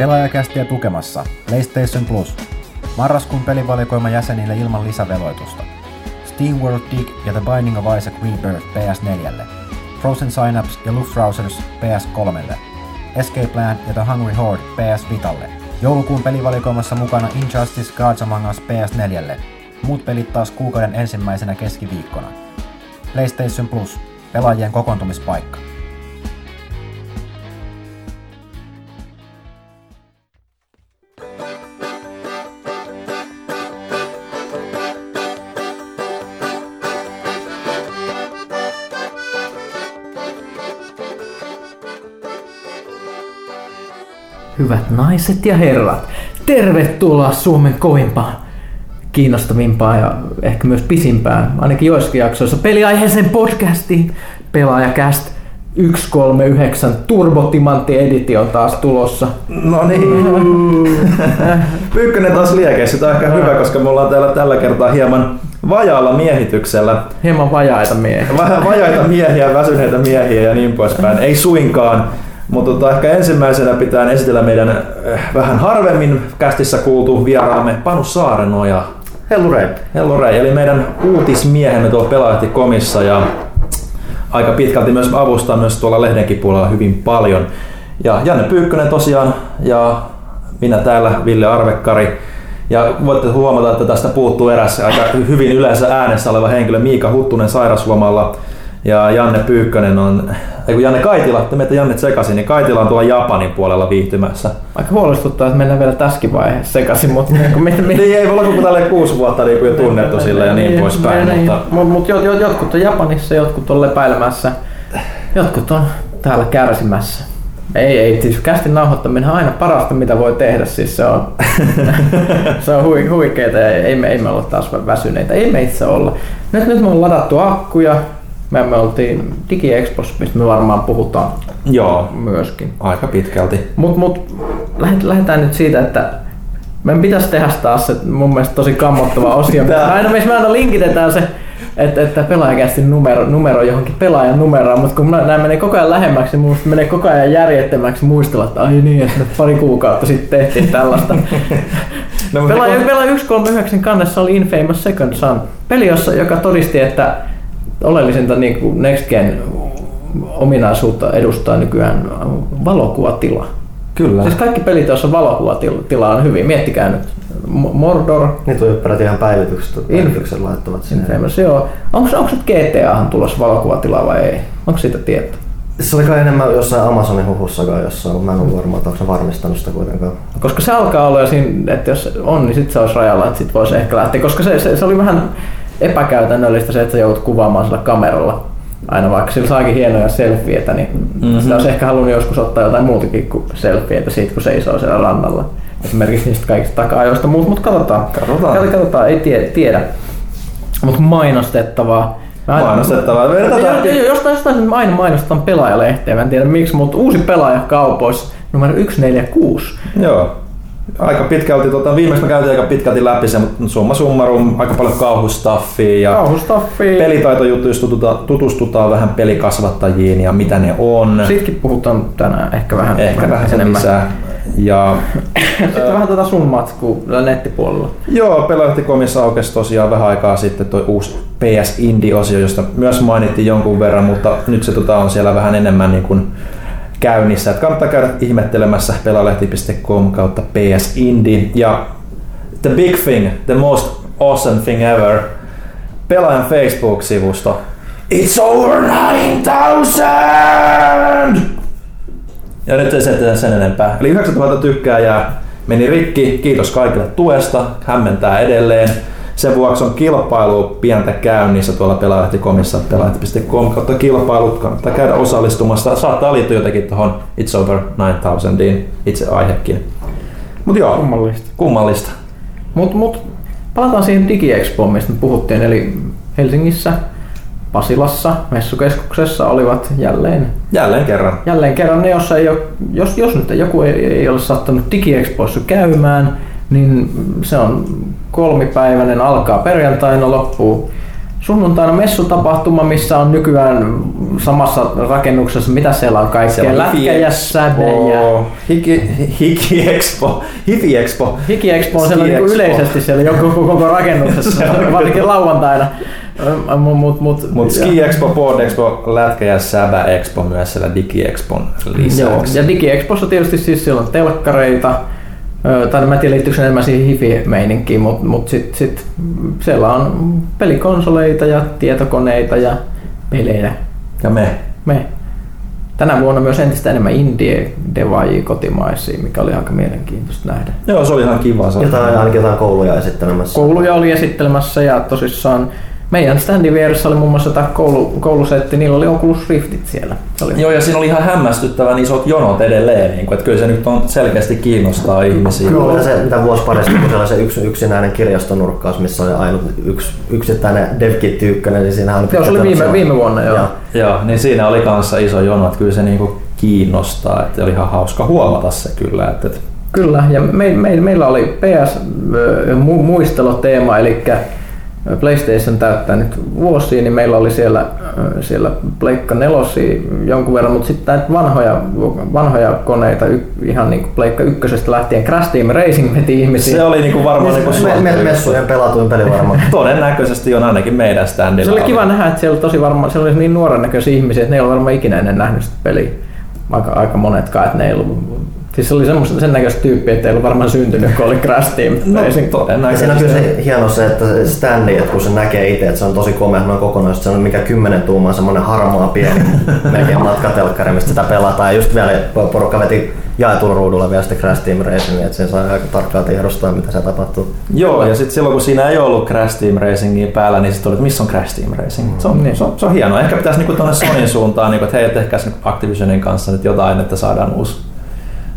Pelaajakästiä tukemassa PlayStation Plus. Marraskuun pelivalikoima jäsenille ilman lisäveloitusta. Steam World Dig ja The Binding of Isaac Rebirth PS4. Frozen Synapse ja Luftrausers PS3. Escape Plan ja The Hungry Horde PS Vitalle. Joulukuun pelivalikoimassa mukana Injustice Gods Among Us PS4. Muut pelit taas kuukauden ensimmäisenä keskiviikkona. PlayStation Plus. Pelaajien kokoontumispaikka. Hyvät naiset ja herrat, tervetuloa Suomen kovimpaan, kiinnostavimpaan ja ehkä myös pisimpään, ainakin joissakin jaksoissa, peliaiheeseen podcastiin, Pelaajakäst 139 Turbotimantti Editio on taas tulossa. No niin. Pyykkönen taas liekeissä. Tämä on ehkä hyvä, koska me ollaan täällä tällä kertaa hieman vajaalla miehityksellä. Hieman vajaita miehiä. Vähän vajaita miehiä, väsyneitä miehiä ja niin poispäin. Ei suinkaan. Mutta tota, ehkä ensimmäisenä pitää esitellä meidän äh, vähän harvemmin kästissä kuultu vieraamme Panu Saarenoja. Hellu Rei. Hello Rei, eli meidän uutismiehemme tuolla Pelaajahti-komissa ja aika pitkälti myös avustaa myös tuolla lehdenkin puolella hyvin paljon. Ja Janne Pyykkönen tosiaan ja minä täällä, Ville Arvekkari. Ja voitte huomata, että tästä puuttuu eräs aika hyvin yleensä äänessä oleva henkilö Miika Huttunen sairaslomalla. Ja Janne Pyykkönen on, ei kun Janne Kaitila, te menette Janne sekaisin, niin Kaitila on tuolla Japanin puolella viihtymässä. Aika huolestuttaa, että mennään vielä tässäkin vaiheessa sekaisin, mutta niin kuin, mit, Niin ei olla koko tälle kuusi vuotta niin kuin jo tunnettu sille ja niin poispäin, mutta Mut, mut jot, jot, jotkut on Japanissa, jotkut on lepäilemässä, jotkut on täällä kärsimässä. Ei, ei, siis kästin nauhoittaminen on aina parasta mitä voi tehdä, siis se on, se on hui, huikeeta ja ei me, ei me olla taas väsyneitä, ei me itse olla. Nyt, nyt me on ladattu akkuja, me, me oltiin DigiExpossa, mistä me varmaan puhutaan joo, myöskin. aika pitkälti. Mut, mut lähdetään nyt siitä, että meidän pitäisi tehdä taas se mun mielestä tosi kammottava osio. Aina, missä me aina linkitetään se, että, että pelaajakästin numero, numero johonkin pelaajan numeroon, mutta kun nämä menee koko ajan lähemmäksi, niin musta menee koko ajan järjettömäksi muistella, että ai niin, että pari kuukautta sitten tehtiin tällaista. No, mutta Pelaaja, kun- pelaaja 139 kannessa oli Infamous Second Son. Peli, jossa, joka todisti, että oleellisinta niin kuin Next Gen ominaisuutta edustaa nykyään valokuvatila. Kyllä. Siis kaikki pelit, joissa on valokuvatila on hyvin. Miettikää nyt. Mordor, Niin tuo peräti ihan päivitykset, päivitykset laittavat sinne. Infamous, joo. Onko, onko nyt GTAhan tulossa valokuvatila vai ei? Onko siitä tietoa? Se oli kai enemmän jossain Amazonin huhussakaan jossain, mutta mä en ole varma, että onko varmistanut sitä kuitenkaan. Koska se alkaa olla jo siinä, että jos on, niin sitten se olisi rajalla, että sitten voisi ehkä lähteä. Koska se, se, se oli vähän epäkäytännöllistä se, että sä joudut kuvaamaan sillä kameralla. Aina vaikka sillä saakin hienoja selfieitä, niin mm-hmm. sitä olisi ehkä halunnut joskus ottaa jotain muutakin kuin selfieitä siitä, kun seisoo siellä rannalla. Esimerkiksi niistä kaikista taka-ajoista, mutta mut katsotaan. Katsotaan. Kat- Katsotaan, ei tiedä. tiedä. Mutta mainostettavaa. Aina- Mainostettavaa. Joo, Jostain, jostain aina mainostetaan pelaajalehteen, mä en tiedä miksi, mutta uusi pelaaja kaupoissa, numero 146. Joo. Aika pitkälti, tota, viimeksi me käytiin aika pitkälti läpi se, mutta summa summarum, aika paljon kauhustaffia ja Kauhustaffia. pelitaitojutuista tutustutaan, tutustutaan vähän pelikasvattajiin ja mitä ne on. Siitäkin puhutaan tänään ehkä vähän, Ehkä vähän sen lisää. Ja Sitten vähän tätä sun matskua nettipuolella. joo, Pelaajakomissa aukesi tosiaan vähän aikaa sitten tuo uusi PS Indie-osio, josta myös mainittiin jonkun verran, mutta nyt se tota, on siellä vähän enemmän niin kuin käynnissä. Et kannattaa käydä ihmettelemässä pelalehti.com kautta PS Indie. Ja the big thing, the most awesome thing ever, pelaajan Facebook-sivusto. It's over 9000! Ja nyt ei se sen enempää. Eli 9000 tykkääjää meni rikki. Kiitos kaikille tuesta. Hämmentää edelleen. Sen vuoksi on kilpailu pientä käynnissä tuolla pelaajalehtikomissa, pelaajat.com kautta kilpailut. Kannattaa käydä osallistumassa. Saattaa liittyä jotenkin tuohon It's Over 9000iin itse aihekin. Mut joo, Kummallista. kummallista. Mut, mut palataan siihen DigiExpoon, mistä puhuttiin. Eli Helsingissä, Pasilassa, messukeskuksessa olivat jälleen Jälleen kerran. jälleen kerran ne, jos, ei ole, jos, jos nyt joku ei, ei ole sattunut DigiExpoissa käymään, niin se on kolmipäiväinen, alkaa perjantaina, loppuu sunnuntaina messutapahtuma, missä on nykyään samassa rakennuksessa, mitä siellä on kaikkea, lätkä ja säde ja Hiki, hiki Expo. Hiki Expo. Hiki Expo on siellä niinku yleisesti siellä joku koko, koko rakennuksessa, varsinkin lauantaina. Mut, mut, mut, Mut Ski Expo, Board Expo, Lätkä ja Säbä Expo myös siellä Digi Expon Joo, lisäksi. ja DigiExpossa tietysti siis siellä on telkkareita, tai en mä tiedä liittyykö se enemmän siihen hifi-meininkiin, mutta mut sitten sit siellä on pelikonsoleita ja tietokoneita ja pelejä. Ja me. Me. Tänä vuonna myös entistä enemmän indie-devaajia kotimaisia, mikä oli aika mielenkiintoista nähdä. Joo, se oli ihan kiva. Se oli- Jotain, ainakin jotain kouluja esittelemässä. Kouluja oli esittelemässä ja tosissaan meidän standin vieressä oli muun muassa tämä koulu, koulusetti, niillä oli Oculus Riftit siellä. Oli Joo, ja siinä oli ihan hämmästyttävän isot jonot edelleen, niin kuin, että kyllä se nyt on selkeästi kiinnostaa ihmisiä. Kyllä oli se, mitä vuosi parissa, kun siellä oli se yksi, yksinäinen kirjastonurkkaus, missä oli ainut yksi, yksittäinen DevKit 1, niin siinä oli Joo, se oli viime, viime vuonna joo. Joo. Joo, niin siinä oli kanssa iso jono, että kyllä se niinku kiinnostaa, että oli ihan hauska huomata se kyllä, että, että Kyllä, ja me, me, meillä oli PS-muisteloteema, eli PlayStation täyttää nyt vuosia, niin meillä oli siellä, ö, siellä Pleikka nelosia jonkun verran, mutta sitten näitä vanhoja, vanhoja koneita, y, ihan niin kuin Pleikka ykkösestä lähtien, Crash Team Racing veti ihmisiä. se oli niinku varmaan niinku Me, me, messujen pelatuin peli varmaan. Todennäköisesti on ainakin meidän standilla. Se oli kiva nähdä, että siellä oli tosi varma, siellä oli niin nuoren näköisiä ihmisiä, että ne ei ole varmaan ikinä ennen nähnyt sitä peliä. Aika, aika monetkaan, että ne ei ollut Siis se oli semmoista, sen näköistä tyyppiä, että ei ollut varmaan syntynyt, kun oli Crash Team No, Racing. Ja siinä on kyllä se hieno se, että Stanley, että kun se näkee itse, että se on tosi komea noin kokonaisuus, se on mikä 10 tuumaa semmoinen harmaa pieni melkein matkatelkkari, mistä sitä pelataan. Ja just vielä porukka veti jaetulla ruudulla vielä sitten Crash Team Racing, että sen saa aika tarkkaan tiedostaa, mitä se tapahtuu. Joo, ja sitten silloin kun siinä ei ollut Crash Team Racingia päällä, niin sitten oli, että missä on Crash Team Racing. Se on, Niin. se on, se on hienoa. Ehkä pitäisi niinku tuonne Sonyin suuntaan, niinku, että hei, tehkääs niinku Activisionin kanssa nyt jotain, että saadaan uusi,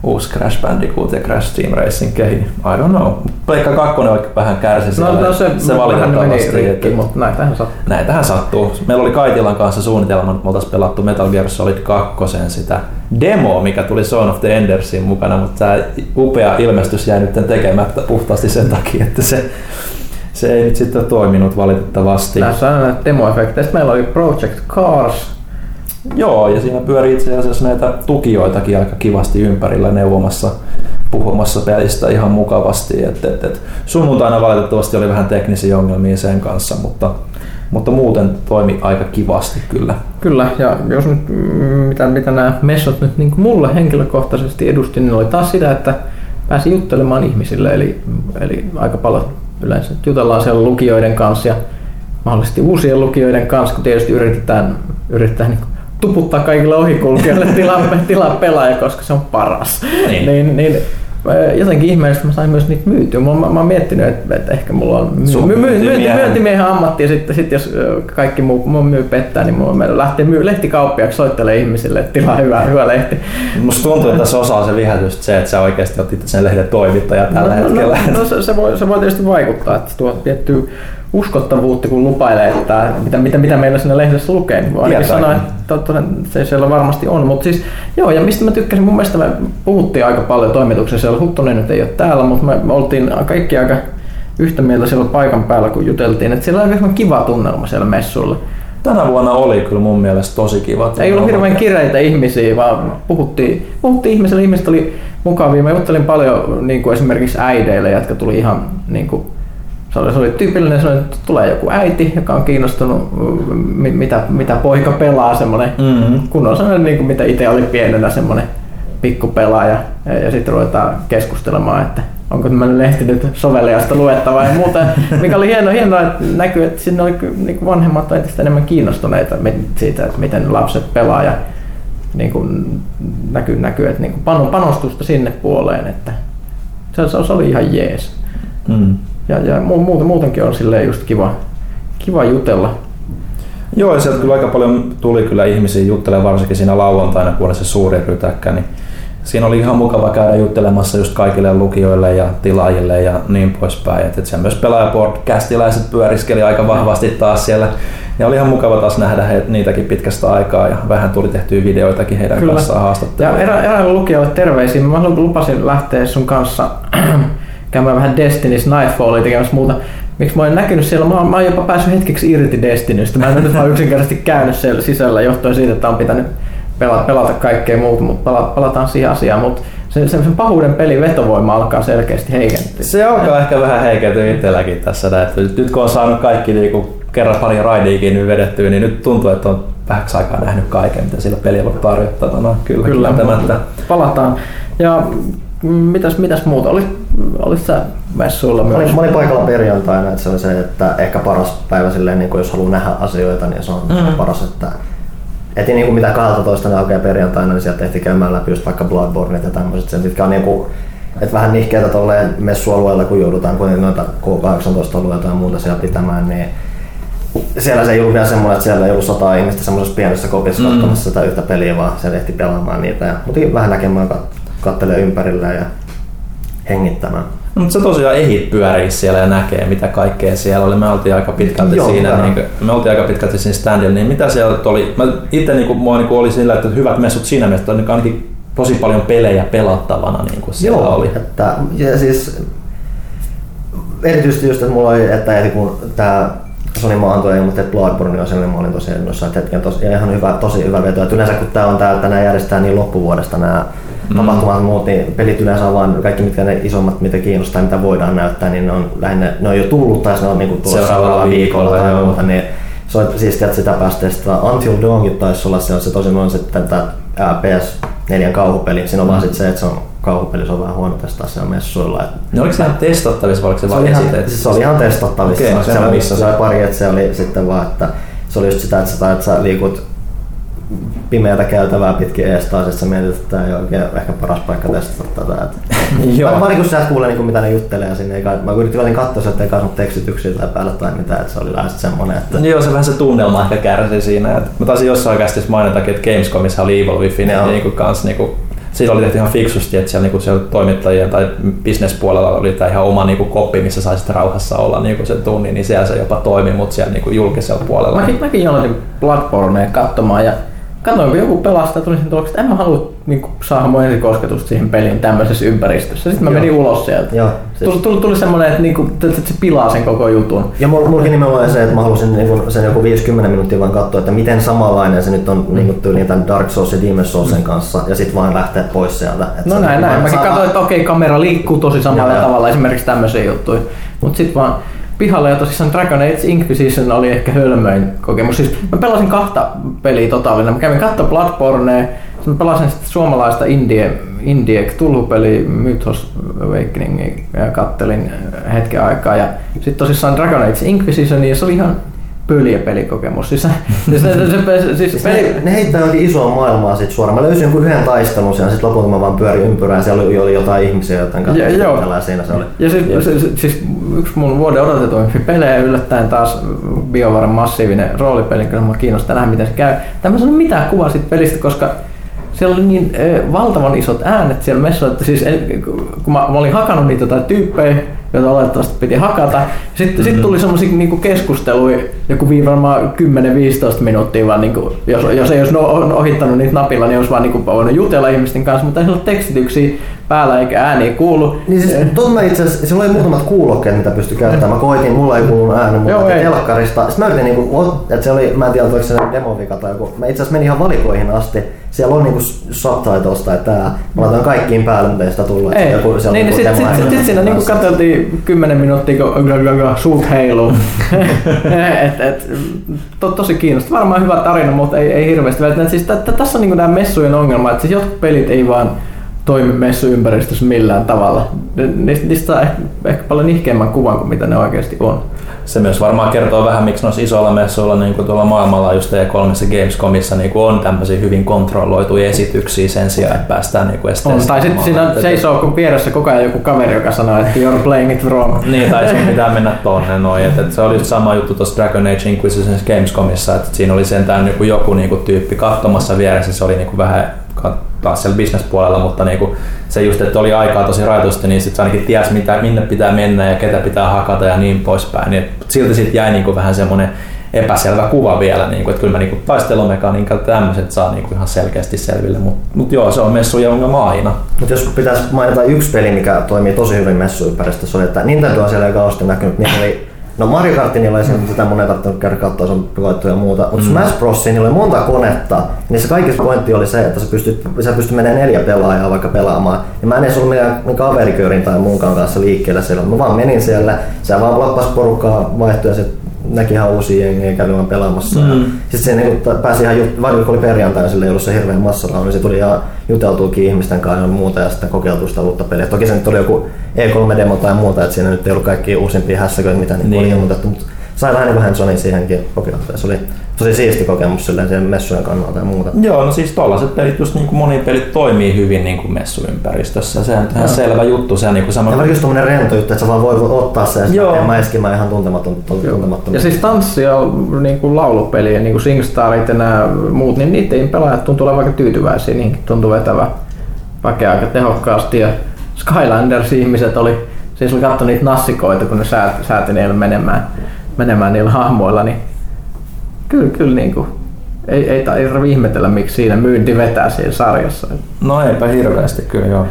uusi Crash Bandicoot ja Crash Team Racing kehi. I don't know. Pleikka 2 oikein vähän kärsi No, siellä. no se, se meni valitettavasti. rikki, että- mutta näitähän sattuu. Näitähän sattuu. Meillä oli Kaitilan kanssa suunnitelma, että me oltaisiin pelattu Metal Gear Solid 2 sitä demoa, mikä tuli Son of the Endersin mukana, mutta tämä upea ilmestys jäi nyt tekemättä puhtaasti sen takia, että se, se ei nyt sitten toiminut valitettavasti. Näissä demoefekteistä. Meillä oli Project Cars. Joo, ja siinä pyörii itse asiassa näitä tukijoitakin aika kivasti ympärillä neuvomassa puhumassa pelistä ihan mukavasti. Et, et, et. Sunnuntaina valitettavasti oli vähän teknisiä ongelmia sen kanssa, mutta, mutta muuten toimi aika kivasti kyllä. Kyllä, ja jos nyt, mm, mitä, mitä nämä messot nyt niin mulle henkilökohtaisesti edusti, niin oli taas sitä, että pääsi juttelemaan ihmisille, eli, eli aika paljon yleensä jutellaan siellä lukijoiden kanssa ja mahdollisesti uusien lukijoiden kanssa, kun tietysti yritetään, yritetään niin tuputtaa kaikille ohikulkijoille tilaa, tilaa pelaaja, koska se on paras. Niin. niin, niin ö, jotenkin ihmeellisesti mä sain myös niitä myytyä. Mä, mä, mä oon miettinyt, että, että ehkä mulla on myy, myy, myyntimiehen- myynti, myyntimiehen ammatti ja sitten sit jos kaikki muu, muu myy pettää, niin mulla lähtee myy lehtikauppiaksi soittelee ihmisille, että tilaa hyvä, hyvä lehti. Musta tuntuu, että tässä osaa se viehätys se, että sä oikeasti otit sen lehden toimittaja tällä no, hetkellä. No, no se, se, voi, se voi tietysti vaikuttaa, että se tuo tiettyä uskottavuutta, kun lupailee, että mitä, mitä, mitä meillä siinä lehdessä lukee. Niin ainakin sanoa, että se siellä varmasti on. Mutta siis, joo, ja mistä mä tykkäsin, mun mielestä me puhuttiin aika paljon toimituksessa, siellä Huttunen nyt ei ole täällä, mutta me, me oltiin kaikki aika yhtä mieltä siellä paikan päällä, kun juteltiin, että siellä oli aika kiva tunnelma siellä messuilla. Tänä vuonna oli kyllä mun mielestä tosi kiva. Ei ollut hirveän kireitä ihmisiä, vaan puhuttiin, puhuttiin ihmisille, ihmiset oli mukavia. Mä juttelin paljon niin kuin esimerkiksi äideille, jotka tuli ihan niin kuin, se oli, se oli tyypillinen, se oli, että tulee joku äiti, joka on kiinnostunut, mi- mitä, mitä poika pelaa, semmoinen Mm-hmm. kunnon sellainen, niin kuin mitä itse oli pienenä, semmoinen pikkupelaaja. Ja, ja sitten ruvetaan keskustelemaan, että onko tämmöinen lehti nyt soveliasta luettava ja muuta. Mikä oli hienoa, hienoa että näkyy, että sinne oli niin kuin vanhemmat entistä enemmän kiinnostuneita siitä, että miten lapset pelaa ja niin kuin näkyy, näkyy että niin kuin pano- panostusta sinne puoleen, että se, se, se oli ihan jees. Mm. Ja, ja mu- muuten, muutenkin on silleen just kiva, kiva jutella. Joo, ja sieltä kyllä aika paljon tuli kyllä ihmisiä juttelemaan, varsinkin siinä lauantaina, kun oli se suuri rytäkkä, niin siinä oli ihan mukava käydä juttelemassa just kaikille lukijoille ja tilaajille ja niin poispäin. Et, et siellä myös pelaajapodcastiläiset pyöriskeli aika vahvasti taas siellä. Ja oli ihan mukava taas nähdä he, niitäkin pitkästä aikaa ja vähän tuli tehtyä videoitakin heidän Kyllä. kanssaan Ja haastatteluja. erä, lukijalle terveisiä. Mä lupasin lähteä sun kanssa käymään vähän Destiny's Nightfallia tekemässä muuta. miksi mä oon näkynyt siellä, mä oon, mä oon jopa päässyt hetkeksi irti Destinystä. Mä en nyt vaan yksinkertaisesti käynyt siellä sisällä johtuen siitä, että on pitänyt pelata, pelata kaikkea muuta, mutta pala, palataan siihen asiaan. Mutta sen, sen pahuuden pelin vetovoima alkaa selkeästi heikentyä. Se alkaa ehkä vähän heikentyä itselläkin tässä. Että nyt kun on saanut kaikki niinku kerran pari raidiikin nyt vedettyä, niin nyt tuntuu, että on vähäksi aikaa nähnyt kaiken, mitä sillä pelillä on tarjottavana. Kyllä, Kyllä, kieltämättä. Palataan. Ja mitäs, mitäs muuta? Oli, olit sä messuilla Mä myös? olin, mä olin paikalla perjantaina, että se oli se, että ehkä paras päivä silleen, niin kuin jos haluaa nähdä asioita, niin se on mm. paras, että eti niin kuin mitä 12 ne aukeaa perjantaina, niin sieltä tehtiin käymään läpi just vaikka Bloodborne ja tämmöiset, sen, mitkä on niin kuin, että vähän nihkeitä tolleen messualueella, kun joudutaan kuitenkin noita K18-alueita ja muuta siellä pitämään, niin siellä se ei ollut vielä semmoinen, että siellä ei ollut sata ihmistä semmoisessa pienessä kopissa mm. katsomassa sitä yhtä peliä, vaan siellä ehti pelaamaan niitä. Ja, mutta vähän näkemään, kattelee ympärillä ja hengittämään. No, mutta se tosiaan ehit pyörii siellä ja näkee, mitä kaikkea siellä oli. Me oltiin aika pitkälti Joo, siinä, niin kuin, me oltiin aika pitkälti siinä standilla, niin mitä siellä oli? Mä itse niin kuin, mua niin kuin oli sillä, että hyvät messut siinä mielessä, että on ainakin tosi paljon pelejä pelattavana niin kuin siellä Joo, oli. Että, ja siis, erityisesti just, että mulla oli, että kun tämä Sony maantui ilmoitti, että Bloodborne on sellainen, mä olin tosi innoissaan, että hetken tosi, ja ihan hyvä, tosi hyvä veto. Että yleensä kun tää on tää, että nämä järjestää niin loppuvuodesta nämä mm. tapahtumat muut, niin pelit yleensä on vaan kaikki mitkä ne isommat, mitä kiinnostaa, mitä voidaan näyttää, niin ne on lähinnä, ne on jo tullut tai ne on niinku Seuraavalla viikolla viikolla, tai muuta, niin se on siistiä, että sitä pääsi testaamaan. Until Dawnkin taisi olla se, on se tosin on sitten tämä PS4 kauhupeli. Siinä on vaan sit se, että se on kauhupeli, se on vähän huono testaa siellä messuilla. Että No oliko se ihan testattavissa vai oliko se, se vain esitetty? siis se oli ihan testattavissa. No se, oli, missasin. se oli pari, että se oli sitten vaan, että se oli just sitä, että sä, että sä liikut pimeätä käytävää pitkin ees taas, että sä mietit, että tämä ei ole oikein ehkä paras paikka testata tätä. Että Joo. Mä, mä niin kun sä et kuule, niin mitä ne juttelee sinne, eikä, mä yritin välin katsoa, että ei kasvanut tekstityksiä tai päällä tai mitään, että se oli lähes semmonen, että Joo, se vähän se tunnelma ehkä kärsi siinä. Et mä taisin jossain kästissä mainitakin, että Gamescomissa oli Evil Wifi, niin Joo. niinku kans niinku, siinä oli tehty ihan fiksusti, että siellä, niinku, siellä toimittajien tai bisnespuolella oli tää ihan oma niinku, koppi, missä sai sitten rauhassa olla niinku, sen tunnin, niin siellä se jopa toimi, mutta siellä niinku, julkisella puolella. Mäkin, mäkin jonotin Bloodbornea katsomaan ja katsoin, kun joku pelastaa, tuli sen tuloksen, että en mä halua niin saada mun ensikosketusta siihen peliin tämmöisessä ympäristössä. Sitten mä Joo. menin ulos sieltä. Joo, siis- Tuli, tuli, tuli semmoinen, että, niinku, että se pilaa sen koko jutun. Ja mulla mullakin nimenomaan se, että mä halusin niin sen joku 50 minuuttia vaan katsoa, että miten samanlainen se nyt on Mm. niin kuin tyyliin tämän Dark Souls ja Demon's Soulsen kanssa, ja sitten vaan lähteä pois sieltä. Että No näin, on näin. Mäkin saa- katsoin, että okei, kamera liikkuu tosi samalla joo. tavalla esimerkiksi tämmöisiä juttuja. Mutta sitten vaan pihalle ja tosissaan Dragon Age Inquisition oli ehkä hölmöin kokemus. Siis mä pelasin kahta peliä totaalina. Mä kävin katsoa Bloodborne, mä pelasin sitten suomalaista indie, indie tulhupeli Mythos Awakening ja kattelin hetken aikaa. Ja sitten tosissaan Dragon Age Inquisition ja se oli ihan pöliä pelikokemus. Siis, siis, se, se, se, siis Siis peli, ne, ne heittää jokin isoa maailmaa sit suoraan. Mä löysin jonkun yhden taistelun siellä, sit lopulta mä vaan pyörin ympyrää ja siellä oli, oli jotain ihmisiä, joten Ja- katsoin ja siinä se oli. Ja siis, se, se, siis yksi mun vuoden odotetuimpia pelejä yllättäen taas BioVaran massiivinen roolipeli, kyllä mä kiinnostaa nähdä miten se käy. Tämä on mitään kuvaa siitä pelistä, koska siellä oli niin valtavan isot äänet siellä messuilla, että siis en, kun mä, mä, olin hakannut niitä jotain tyyppejä, joita oletettavasti piti hakata, sitten mm-hmm. sit tuli semmoisia niinku keskusteluja, joku varmaan 10-15 minuuttia vaan, niinku, jos, jos ei olisi no, ohittanut niitä napilla, niin olisi vaan niinku voinut jutella ihmisten kanssa, mutta ei ole tekstityksiä päällä eikä ääniä kuulu. Niin siis, tuon mä itse asiassa, sillä oli muutamat kuulokkeet, mitä pystyi käyttämään. Mä koitin, mulla ei kuulunut ääni, mutta Joo, telkkarista. Sitten mä yritin niinku, että se oli, mä en tiedä, oliko se demovika tai joku. Mä itse asiassa menin ihan valikoihin asti. Siellä on niinku subtitles tai tää. Mä laitan kaikkiin päälle, mutta ei sitä tullut. Ei, Joku, siellä niin, niin joku sit, sit, sit, siinä niinku katseltiin 10 minuuttia, kun suut heiluu. et, et, to, tosi kiinnostava. Varmaan hyvä tarina, mutta ei, ei hirveästi. Siis, tässä on niinku nämä messujen ongelma, että siis jotkut pelit ei vaan toimi messuympäristössä millään tavalla. Niistä, niistä saa ehkä, ehkä paljon nihkeämmän kuvan kuin mitä ne oikeasti on. Se myös varmaan kertoo vähän, miksi noissa isoilla messuilla niin kuin tuolla maailmanlaajuista ja kolmessa Gamescomissa niin kuin on tämmöisiä hyvin kontrolloituja esityksiä sen sijaan, että päästään niin kuin on. Tai sitten siinä seisoo kun vieressä koko ajan joku kaveri, joka sanoo, että you're playing it wrong. Niin, tai sun pitää mennä tonne noin. Et, et se oli just sama juttu tuossa Dragon Age Inquisition Gamescomissa, että siinä oli sentään joku, joku niinku tyyppi katsomassa vieressä, se oli niinku vähän ka- taas siellä bisnespuolella, mutta niinku se just, että oli aikaa tosi rajoitusti, niin sitten ainakin ties mitä, minne pitää mennä ja ketä pitää hakata ja niin poispäin. Niin silti sitten jäi niinku vähän semmoinen epäselvä kuva vielä, niin kuin, että kyllä mä niin taistelumekaniikan tämmöiset saa niin kuin ihan selkeästi selville, mutta mut joo, se on messujen ongelma aina. Mutta jos pitäisi mainita yksi peli, mikä toimii tosi hyvin messuympäristössä, oli, että Nintendo on siellä jo kauheasti näkynyt, niin oli No Mario Kart niillä oli mm. sitä mun ei tarvinnut käydä katsoa, se on koettu ja muuta. Mutta mm. Smash Bros. niillä oli monta konetta, niin se kaikista pointti oli se, että sä pystyt, sä pystyt menemään neljä pelaajaa vaikka pelaamaan. Ja mä en edes ollut mikään kaverikörin tai muunkaan kanssa liikkeellä siellä. Mä vaan menin siellä, sä vaan lappas porukkaa vaihtoja ja näki ihan uusia jengiä vaan pelaamassa. Mm. Sitten se niin pääsi ihan, varsinkin kun oli perjantai, sillä ei ollut se hirveän massalla, niin se tuli ihan juteltuukin ihmisten kanssa ja muuta ja sitten kokeiltu sitä uutta peliä. Toki se nyt oli joku E3-demo tai muuta, että siinä nyt ei ollut kaikki uusimpia hässäköitä, mitä niin. oli ilmoitettu, mutta sai vähän niin vähän siihenkin kokeiltua. Se oli tosi siisti kokemus silleen sen messujen kannalta ja muuta. Joo, no siis tollaset pelit, just niin kuin moni pelit toimii hyvin niin kuin messuympäristössä. Se on ihan selvä juttu. Se on niin kuin sama... Ja just tommonen rento juttu, että sä vaan voi ottaa sen ja mä eskimään ihan tuntematon, tuntematon. Ja siis tanssi ja niin kuin laulupeli ja niin kuin Singstarit ja nämä muut, niin niiden pelaajat tuntuu olevan aika tyytyväisiä, niin tuntuu vetävä väkeä aika tehokkaasti. Ja Skylanders-ihmiset oli, siis oli katsonut niitä nassikoita, kun ne sääti niillä menemään, menemään niillä hahmoilla, niin kyllä, kyllä niin kuin, ei, ei tarvitse ihmetellä, miksi siinä myynti vetää siinä sarjassa. No eipä hirveästi kyllä joo.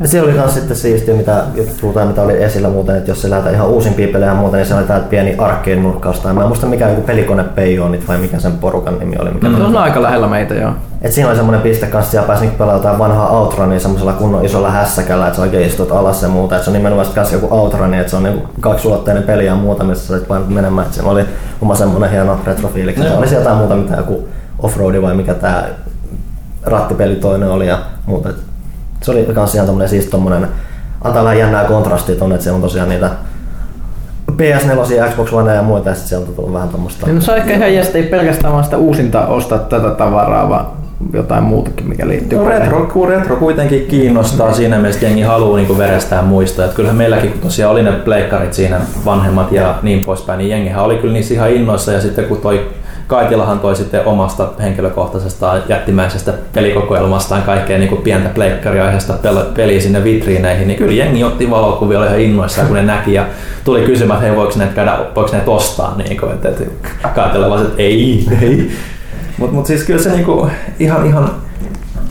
Ja se oli myös sitten siistiä, mitä puhutaan, mitä oli esillä muuten, että jos se lähdetään ihan uusimpia pelejä muuten, niin se oli tämä pieni arkkeen nurkkaus. Mä en muista mikä joku pelikone Peijonit vai mikä sen porukan nimi oli. Mikä mm. Se on aika lähellä meitä joo. Et siinä oli semmoinen piste kanssa, ja pääsin pelaamaan vanhaa Outronia semmoisella kunnon isolla hässäkällä, että sä oikein istut alas ja muuta. Et se on nimenomaan kanssa joku Outroni, että se on niinku ulotteinen peli ja muuta, missä sä olit vain menemään. Et se oli oma semmoinen hieno retrofiiliksi. Se oli jotain muuta, mitä joku offroadi vai mikä tämä rattipeli toinen oli ja muuta. Et se oli kans ihan tommonen siis tommonen, antaa vähän jännää kontrastia tonne, että siellä on tosiaan niitä PS4, Xbox One ja muita, ja sitten sieltä tullut vähän tommoista. Niin, no se on ehkä ihan jästä, ei pelkästään vaan sitä uusinta ostaa tätä tavaraa, vaan jotain muutakin, mikä liittyy. No, retro, retro kuitenkin kiinnostaa mm. siinä mielessä, jengi haluaa niin verestää muista. Että kyllähän meilläkin, kun tosiaan oli ne pleikkarit siinä vanhemmat ja niin poispäin, niin jengihän oli kyllä niissä ihan innoissa ja sitten kun toi Kaitilahan toi sitten omasta henkilökohtaisesta jättimäisestä pelikokoelmastaan kaikkea niin kuin pientä pleikkariaiheesta peliä sinne vitriineihin, niin kyllä jengi otti valokuvia, oli ihan innoissaan kun ne näki ja tuli kysymään, että hei voiko ne käydä, voiko ne ostaa, niin kuin, että, että Kaitila että ei, ei. Mutta mut siis kyllä se niin kuin, ihan, ihan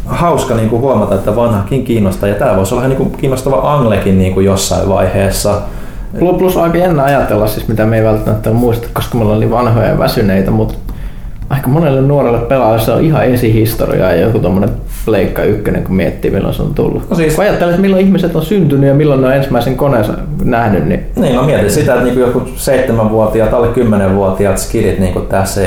hauska niin kuin huomata, että vanhakin kiinnostaa ja tämä voisi olla ihan niin kuin kiinnostava Anglekin niin kuin jossain vaiheessa. Plus, plus aika jännä ajatella, siis mitä me ei välttämättä muista, koska me ollaan niin vanhoja ja väsyneitä, mutta aika monelle nuorelle pelaajalle se on ihan esihistoria ja joku tommonen Pleikka ykkönen, kun miettii milloin se on tullut. No siis, kun ajattelet, että milloin ihmiset on syntynyt ja milloin ne on ensimmäisen koneensa nähnyt, niin... Niin, no mietin sitä, että niinku joku seitsemänvuotiaat, alle kymmenenvuotiaat skidit niinku tässä,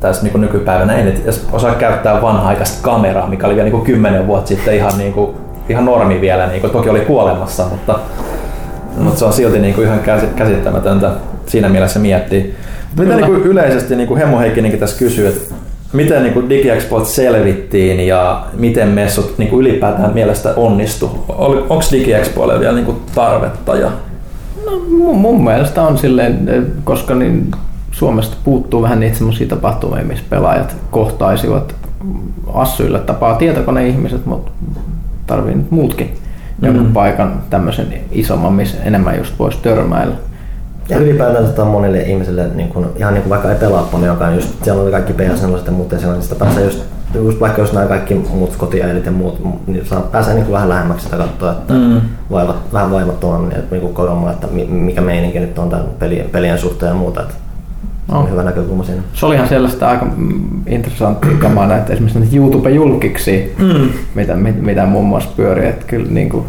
tässä niinku nykypäivänä ei edes osaa käyttää vanha-aikaista kameraa, mikä oli vielä niinku kymmenen vuotta sitten ihan, niinku, ihan normi vielä, niinku, toki oli kuolemassa, mutta, mutta se on silti niinku ihan käsittämätöntä siinä mielessä miettiä. Mitä niin kuin yleisesti niin kuin Hemmo Heikkinenkin tässä kysyy, että miten niin kuin DigiExpot selvittiin ja miten messut niin kuin ylipäätään mielestä onnistu? Onko DigiExpoille vielä niin kuin tarvetta? Ja... No, mun, mun mielestä on silleen, koska niin Suomesta puuttuu vähän niitä semmoisia tapahtumia, missä pelaajat kohtaisivat assuille tapaa tietokoneihmiset, mutta tarvii nyt muutkin mm-hmm. jonkun paikan tämmöisen isomman, missä enemmän just voisi törmäillä. Ja ylipäätään tämä on monille ihmisille, niin kuin, ihan niin kuin vaikka ei pelaa paljonkaan, just siellä on kaikki PS4 ja muut, ja siellä, niin sitä pääsee just, just vaikka jos nämä kaikki muut kotiäidit ja muut, niin saa, pääsee niin kuin vähän lähemmäksi sitä katsoa, että mm. vaivat, vähän vaivat on, niin, että niin kokemaan, että mikä meininki nyt on tämän pelien, pelien suhteen ja muuta. Että se on hyvä näkökulma siinä. Se oli ihan sellaista aika interessanttia kamaa näitä esimerkiksi näitä YouTube-julkiksi, mm. mitä, mitä muun muassa pyörii. Että kyllä niin kuin,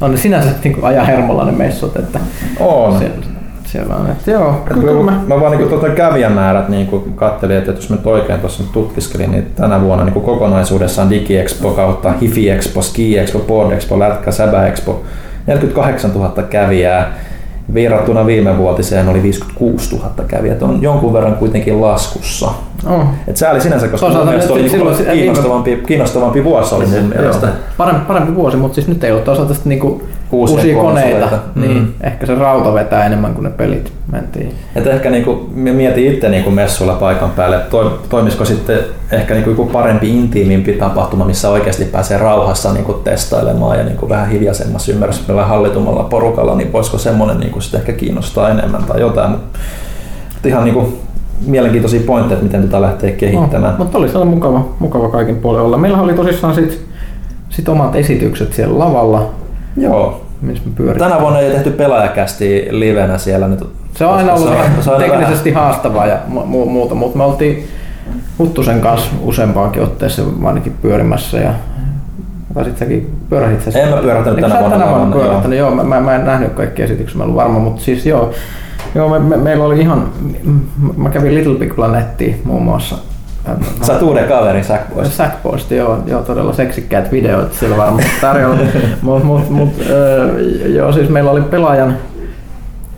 on ne sinänsä niin kuin ajan hermolla ne messut. Että on. Siellä, siellä on, että joo. Et mä, mä, mä vaan niin tuota kävijämäärät niin katselin, että jos mä nyt oikein tuossa tutkiskelin, niin tänä vuonna niin kokonaisuudessaan DigiExpo kautta HiFi Expo, Ski Expo, Board Expo, Lätkä, Säbä Expo, 48 000 kävijää. Verrattuna viime vuotiseen oli 56 000 kävijää. On jonkun verran kuitenkin laskussa. Oh. Et sääli sinänsä, koska mielestä oli silloin, kiinnostavampi, kiinnostavampi vuosi oli mun mielestä. Parempi, parempi vuosi, mutta siis nyt ei ole toisaalta niinku uusia, uusia koneita. Mm. Niin, ehkä se rauta vetää enemmän kuin ne pelit mentiin. Et ehkä niinku, mietin itse niinku messuilla paikan päälle, että toimisiko sitten ehkä niinku joku parempi, intiimimpi tapahtuma, missä oikeasti pääsee rauhassa niinku testailemaan ja niinku vähän hiljaisemmassa ymmärryksellä hallitumalla porukalla, niin voisiko semmoinen niinku sitten ehkä kiinnostaa enemmän tai jotain. Mutta ihan niinku mielenkiintoisia pointteja, että miten tätä lähtee kehittämään. No, mutta oli sellainen mukava, mukava kaikin puolella olla. Meillä oli tosissaan sit, sit omat esitykset siellä lavalla. Joo. Missä me Tänä vuonna ei tehty pelaajakästi livenä siellä nyt Se on aina ollut se on- se on teknisesti haastavaa ja mu- mu- muuta, mutta me oltiin Huttusen kanssa useampaankin otteessa ainakin pyörimässä ja Taisit säkin pyörähit sä En mä pyörähtänyt tänä sä vuonna, tänä vuonna pyörähtänyt? Joo, mä, mä, mä, en nähnyt kaikkia esityksiä, mä en ollut varma, mutta siis joo, joo me, me, meillä oli ihan, mä kävin Little Big Planettia muun muassa. Sä oot uuden kaverin Sackboys. Sackboysta, joo, joo, todella seksikkäät videot siellä varmaan tarjolla. mut, mut, mut, öö, joo, siis meillä oli pelaajan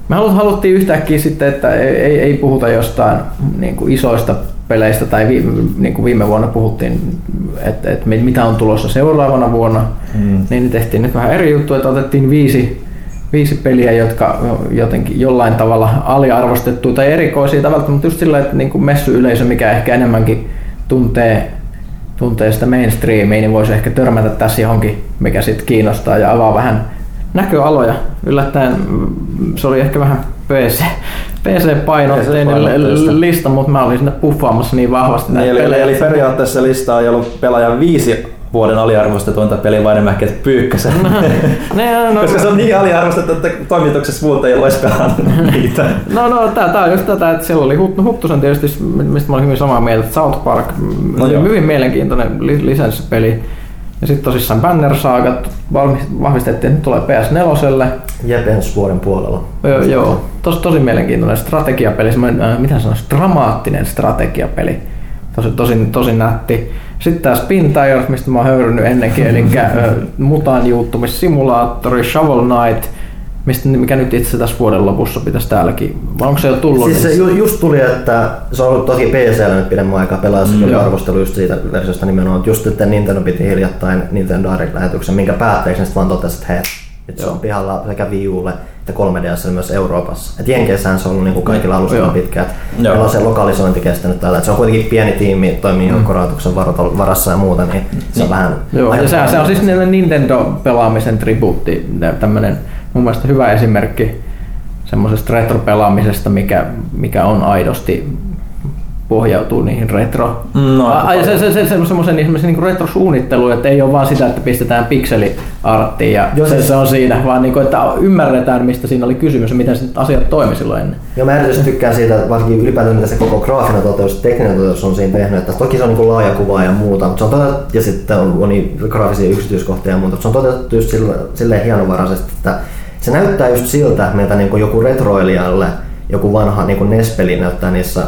me halut- haluttiin yhtäkkiä sitten, että ei, ei, puhuta jostain niin kuin isoista peleistä, tai vi, niin kuin viime vuonna puhuttiin, että, että mitä on tulossa seuraavana vuonna, Mm. niin tehtiin nyt vähän eri juttu, että otettiin viisi, viisi peliä, jotka jotenkin jollain tavalla aliarvostettu tai erikoisia tavalla, mutta just sillä, että niin kuin messuyleisö, mikä ehkä enemmänkin tuntee, tuntee sitä mainstreamia, niin voisi ehkä törmätä tässä johonkin, mikä sitten kiinnostaa ja avaa vähän näköaloja. Yllättäen mm, se oli ehkä vähän PC, PC-painotteinen lista, mutta mä olin sinne puffaamassa niin vahvasti Niin, näitä eli, pelejä. eli periaatteessa se lista on ollut pelaajan viisi vuoden aliarvostetuinta peliä vai enemmänkin, että pyykkäsen. Ne, no, Koska se on niin aliarvostettu, että toimituksessa muut ei olisi niitä. No, no tää, tää on just tätä, että siellä oli Hut- Huttusen tietysti, mistä mä olin hyvin samaa mieltä, että South Park, No no joo. hyvin mielenkiintoinen li- lisenssipeli. Ja sitten tosissaan Banner Saagat vahvistettiin, että nyt tulee PS4. Jep, ensi vuoden puolella. Joo, joo. Tos, tosi mielenkiintoinen strategiapeli, semmoinen, äh, mitä sanoisi, dramaattinen strategiapeli. Tosi, tosi, tosi nätti. Sitten tämä Spin Tires, mistä mä oon höyrynyt ennenkin, eli mutaan juuttumissimulaattori, Shovel Knight, mistä, mikä nyt itse tässä vuoden lopussa pitäisi täälläkin. Vai onko se jo tullut? Siis se ju, just tuli, että se on ollut toki PCllä nyt pidemmän aikaa pelaajassa mm, joo. arvostelu just siitä versiosta nimenomaan, että just että Nintendo piti hiljattain Nintendo Direct-lähetyksen, minkä päätteeksi ne sitten vaan totesi, että hei, nyt se on pihalla sekä Wii Ulle että 3DS myös Euroopassa. Et Jenkeissähän se on ollut niin kuin kaikilla alustoilla Joo. pitkään. Meillä on se lokalisointi kestänyt tällä, että se on kuitenkin pieni tiimi, toimii mm. joukkorahoituksen varassa ja muuta, niin se on vähän... Joo, ja se, se on siis niiden Nintendo-pelaamisen tribuutti, tämmöinen mun mielestä hyvä esimerkki semmoisesta retro-pelaamisesta, mikä, mikä on aidosti pohjautuu niihin retro. No, Ai, se, se, se, se, semmoisen ihmisen niin retrosuunnitteluun, että ei ole vaan sitä, että pistetään pikseliarttiin ja Joo, se, siis- se on siinä, vaan niin kuin, että ymmärretään, mistä siinä oli kysymys ja miten se asiat toimi silloin ennen. Joo, mä erityisesti tykkään siitä, että varsinkin ylipäätään mitä se koko graafinen toteutus, tekninen toteutus on siinä tehnyt, että toki se on niin laaja kuva ja muuta, mutta se on toteutettu, ja sitten on, on niin graafisia yksityiskohtia ja muuta, mutta se on toteutettu just sille, silleen hienovaraisesti, että se näyttää just siltä, miltä niin joku retroilijalle joku vanha niin NES-peli näyttää niissä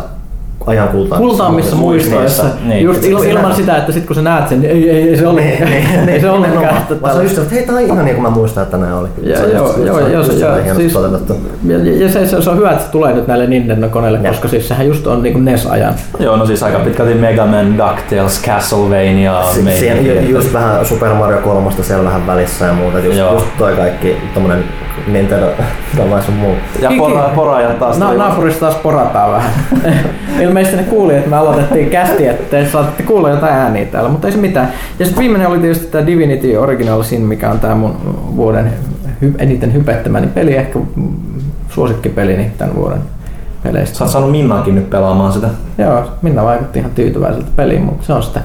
ajan kultaan. Kultaammissa muistoissa, Niin. just il, ilman sitä, että sit kun sä näet sen, niin ei, ei, ei se ole, Niin, niin, ei se ollenkaan. nimenomaan. Vaan se on just, että hei, tää on ihan niin kuin mä muistan, että nämä oli. Ja, se on joo, just- joo, se on joo, just se, silleen joo, hienosti siis, toteutettu. ja, ja se, se, se, on hyvä, että se tulee nyt näille Nintendo-koneille, Joo. koska siis sehän just on niinku NES-ajan. Joo, no siis aika pitkälti Mega Man, DuckTales, Castlevania, Si- Siinä just vähän Super Mario 3 siellä vähän välissä ja muuta. Just, toi kaikki tommonen Nintendo tai sun muu. ja pora, poraajat taas Na, naapurista taas porataan vähän. Ilmeisesti ne kuuli, että me aloitettiin kästi, että te saatte kuulla jotain ääniä täällä, mutta ei se mitään. Ja sitten viimeinen oli tietysti tämä Divinity Original Sin, mikä on tämä mun vuoden hy- eniten hypettämäni peli, ehkä suosikkipelini tämän vuoden peleistä. Sä oot saanut Minnankin nyt pelaamaan sitä. Joo, Minna vaikutti ihan tyytyväiseltä peliin, mutta se on sitä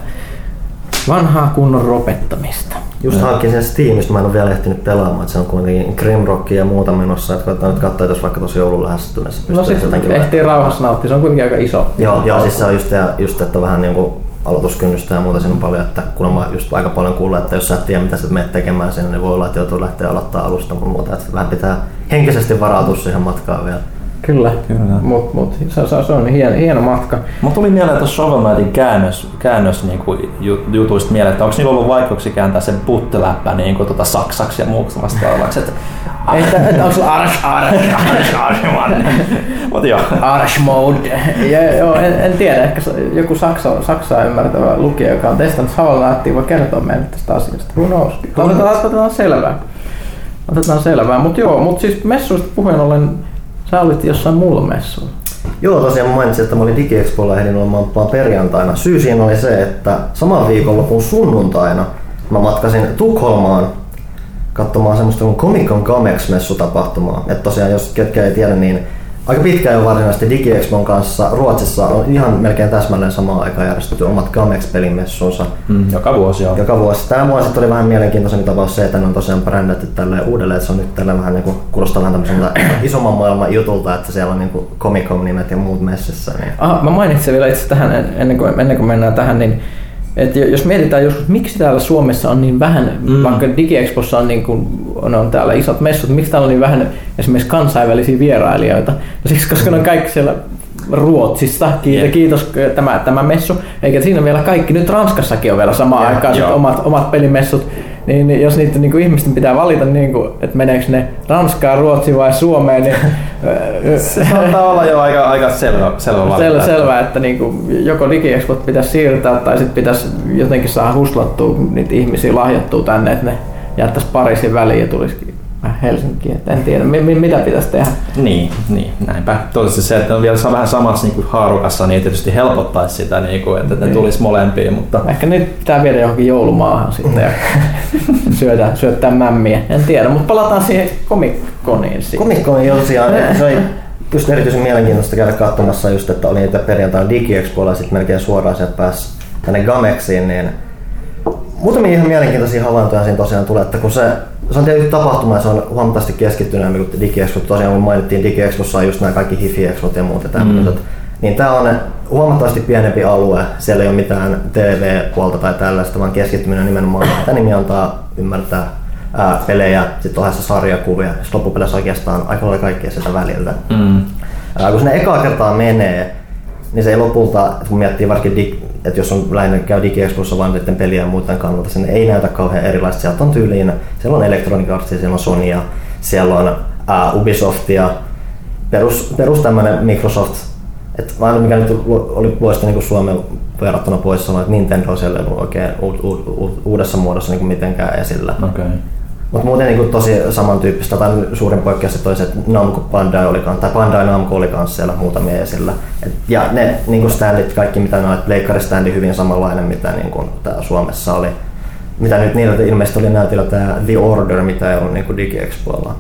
vanhaa kunnon ropettamista. Just hankkin sen Steamista, mä en ole vielä ehtinyt pelaamaan, että se on kuitenkin Grimrockia ja muuta menossa, että koetaan nyt katsoa, jos vaikka tosi joulun lähestymässä No jotenkin ehtii rauhassa nauttia, se on kuitenkin aika iso. Joo, joo, siis se on just, ja, just että vähän niin kuin aloituskynnystä ja muuta siinä on paljon, että kun mä just aika paljon kuullut, että jos sä et tiedä mitä sä menet tekemään siinä, niin voi olla, että joutuu lähteä aloittaa alusta mutta muuta, että vähän pitää henkisesti varautua siihen matkaan vielä. Kyllä, Kyllä. mutta mut, se, se, se on hieno, hieno matka. Mulla tuli mieleen tuossa Shovel Knightin käännös, käännös niin jutuista mieleen, että onko niillä ollut vaikeuksia kääntää sen putteläppä niin kuin tota saksaksi ja muuksi vastaavaksi. Että, Että, että onko sulla Arash, Arash, Arash, Arash, Mut joo. Arash mode? Ja, joo, en, en, tiedä, ehkä joku Saksa, Saksaa ymmärtävä lukija, joka on testannut Savalnaattia, voi kertoa meille tästä asiasta. Who knows? Otetaan, otetaan selvää. Otetaan selvää, mutta joo, mutta siis messuista puheen ollen, sä olit jossain muulla messuilla. Joo, tosiaan mainitsin, että mä olin DigiExpolla ehdin olemaan perjantaina. Syy siinä oli se, että saman viikonlopun sunnuntaina mä matkasin Tukholmaan katsomaan semmoista kuin Comic Con Gamex messutapahtumaa. Että tosiaan, jos ketkä ei tiedä, niin aika pitkään jo varsinaisesti DigiExpon kanssa. Ruotsissa on ihan melkein täsmälleen samaan aikaan järjestetty omat Gamex-pelimessunsa. Mm, joka vuosi on. Joka vuosi. Tämä vuosi oli vähän mielenkiintoisempi tapaus se, että ne on tosiaan brändätty tälle uudelleen, että se on nyt tällä vähän niin kuin, kuulostaa vähän tämmöiseltä isomman maailman jutulta, että siellä on niin kuin Comic-Con-nimet ja muut messissä. Niin. Ah, mä mainitsin vielä itse tähän, ennen kuin, ennen kuin mennään tähän, niin et jos mietitään joskus, miksi täällä Suomessa on niin vähän, mm. vaikka DigiExpossa on, niin kuin, on, on täällä isot messut, miksi täällä on niin vähän esimerkiksi kansainvälisiä vierailijoita? No siksi, koska ne on kaikki siellä Ruotsista, kiitos, yeah. kiitos tämä, tämä messu, eikä siinä vielä kaikki, nyt Ranskassakin on vielä samaan yeah, aikaan omat, omat pelimessut, niin jos niitä niin kuin ihmisten pitää valita, niin kuin, että meneekö ne Ranskaan, Ruotsiin vai Suomeen, niin se saattaa olla jo aika, aika selvä, selvä valinta. Selvä, selvä että niin kuin, joko digiexpot pitäisi siirtää tai sitten pitäisi jotenkin saada huslattua niitä ihmisiä lahjattua tänne, että ne jättäisi Pariisin väliin ja tulisikin Helsinkiin, että en tiedä mitä pitäisi tehdä. Niin, niin näinpä. Toivottavasti se, että on vielä vähän samassa niin kuin haarukassa, niin tietysti helpottaisi sitä, niin kuin, että ne niin. tulisi molempiin. Mutta... Ehkä nyt pitää viedä johonkin joulumaahan sitten ja syötä, syöttää mämmiä. En tiedä, mutta palataan siihen komikkoniin. Komikkoniin tosiaan, se oli just erityisen mielenkiintoista käydä katsomassa just, että oli niitä perjantaina DigiExpoilla sitten melkein suoraan sieltä pääsi tänne Gamexiin, niin muutamia ihan mielenkiintoisia havaintoja siinä tosiaan tulee, että kun se se on tietysti tapahtuma ja se on huomattavasti keskittyneempi kuin DigiExpo. Tosiaan kun mainittiin DigiExpossa on just nämä kaikki HiFi-expot ja muut ja tämmöiset. Mm. Niin tämä on huomattavasti pienempi alue. Siellä ei ole mitään TV-puolta tai tällaista, vaan keskittyminen nimenomaan. Tämä nimi antaa ymmärtää ää, pelejä, sitten ohessa sarjakuvia, sitten loppupeleissä oikeastaan aika lailla kaikkea sitä väliltä. Mm. Ää, kun sinne ekaa kertaa menee, niin se ei lopulta, kun miettii vaikka dig, että jos on lähinnä käy DigiExpossa vaan niiden peliä ja muuten kannalta, sen ei näytä kauhean erilaista. Sieltä on tyyliin, siellä on Electronic Artsia, siellä on Sonya, siellä on uh, Ubisoftia, perus, perus tämmönen Microsoft, että vaan mikä nyt oli vuosista niin Suomen verrattuna poissa, että Nintendo siellä ei ollut oikein u- u- u- uudessa muodossa niin mitenkään esillä. Okay. Mutta muuten niin tosi samantyyppistä, tai suurin poikkeus se toiset, että Namco Bandai oli tai Bandai Namco oli kanssa siellä muutamia esillä. Et, ja ne niin standit, kaikki mitä noit, leikkaristandi hyvin samanlainen, mitä niin kuin tää Suomessa oli. Mitä nyt niillä ilmeisesti oli näytillä tämä The Order, mitä ei ollut niin DigiExpoilla.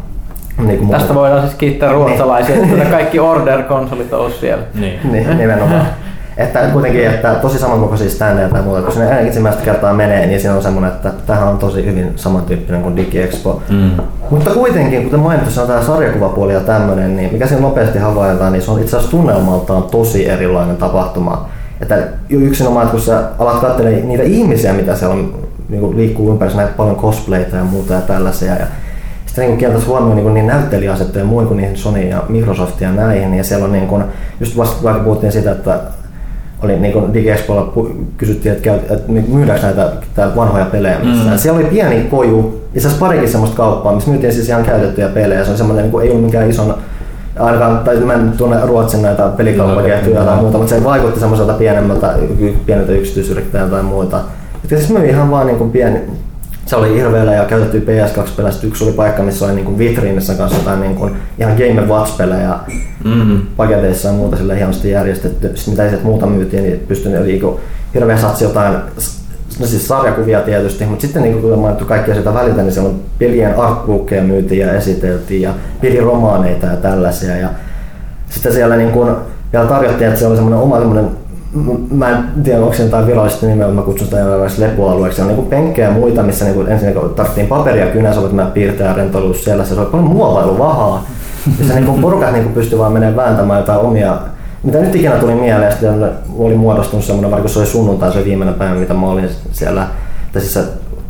Niin Tästä voidaan siis kiittää ruotsalaisia, että kaikki Order-konsolit on siellä. Niin, niin nimenomaan. Että kuitenkin, että tosi samankokoisia standeja tai muuta, kun sinne ensimmäistä kertaa menee, niin siinä on semmoinen, että tähän on tosi hyvin samantyyppinen kuin DigiExpo. Mm. Mutta kuitenkin, kuten mainittu, se on tämä sarjakuvapuoli ja tämmöinen, niin mikä siinä nopeasti havaitaan, niin se on itse asiassa tunnelmaltaan tosi erilainen tapahtuma. Että yksinomaan, että kun sä alat katsella niitä ihmisiä, mitä siellä on, niin kuin liikkuu ympäri, näet paljon cosplayta ja muuta ja tällaisia. Ja sitten niin kieltäisi huomioon niin, niin näyttelijäasettoja muun kuin niihin Sony ja Microsoft ja näihin. Ja siellä on niin kuin, just vasta vaikka puhuttiin siitä, että oli niin kuin DigiExpolla kysyttiin, että, että myydäänkö näitä vanhoja pelejä. Mm. Siellä oli pieni koju, itse asiassa parikin semmoista kauppaa, missä myytiin siis ihan käytettyjä pelejä. Se on semmoinen, niin kuin, ei ollut mikään ison ainakaan, tai mä en tunne Ruotsin näitä pelikauppaketjuja tai muuta, mutta se vaikutti semmoiselta pienemmältä, pieneltä yksityisyrittäjältä tai muuta. Jotka siis myi ihan vaan niin kuin pieni, se oli hirveellä ja käytetty PS2-pelejä. Yksi oli paikka, missä oli niin vitriinissä kanssa jotain niin kuin, ihan Game Watch-pelejä mm-hmm. paketeissa ja muuta sille hienosti järjestetty. Sitten mitä sieltä muuta myytiin, niin pystyi niin kuin, hirveä satsi jotain no siis sarjakuvia tietysti, mutta sitten niin kuin mainittu kaikkia sitä välitä, niin siellä on pelien artbookkeja myytiin ja esiteltiin ja peliromaaneita ja tällaisia. Ja sitten siellä niin kuin, vielä tarjottiin, että se oli semmoinen oma semmoinen mä en tiedä, onko se jotain virallista nimeä, mutta mä kutsun sitä jonkinlaisiksi lepoalueeksi. Se on niinku penkkejä ja muita, missä niinku ensin tarvittiin paperia kynä, sä mä piirtää ja rentoiluus siellä. Se oli paljon muovailuvahaa. missä niinku porukat niinku pystyi vaan menemään vääntämään jotain omia mitä nyt ikinä tuli mieleen, sitten oli muodostunut semmoinen, vaikka se oli sunnuntai se viimeinen päivä, mitä mä olin siellä, tai siis se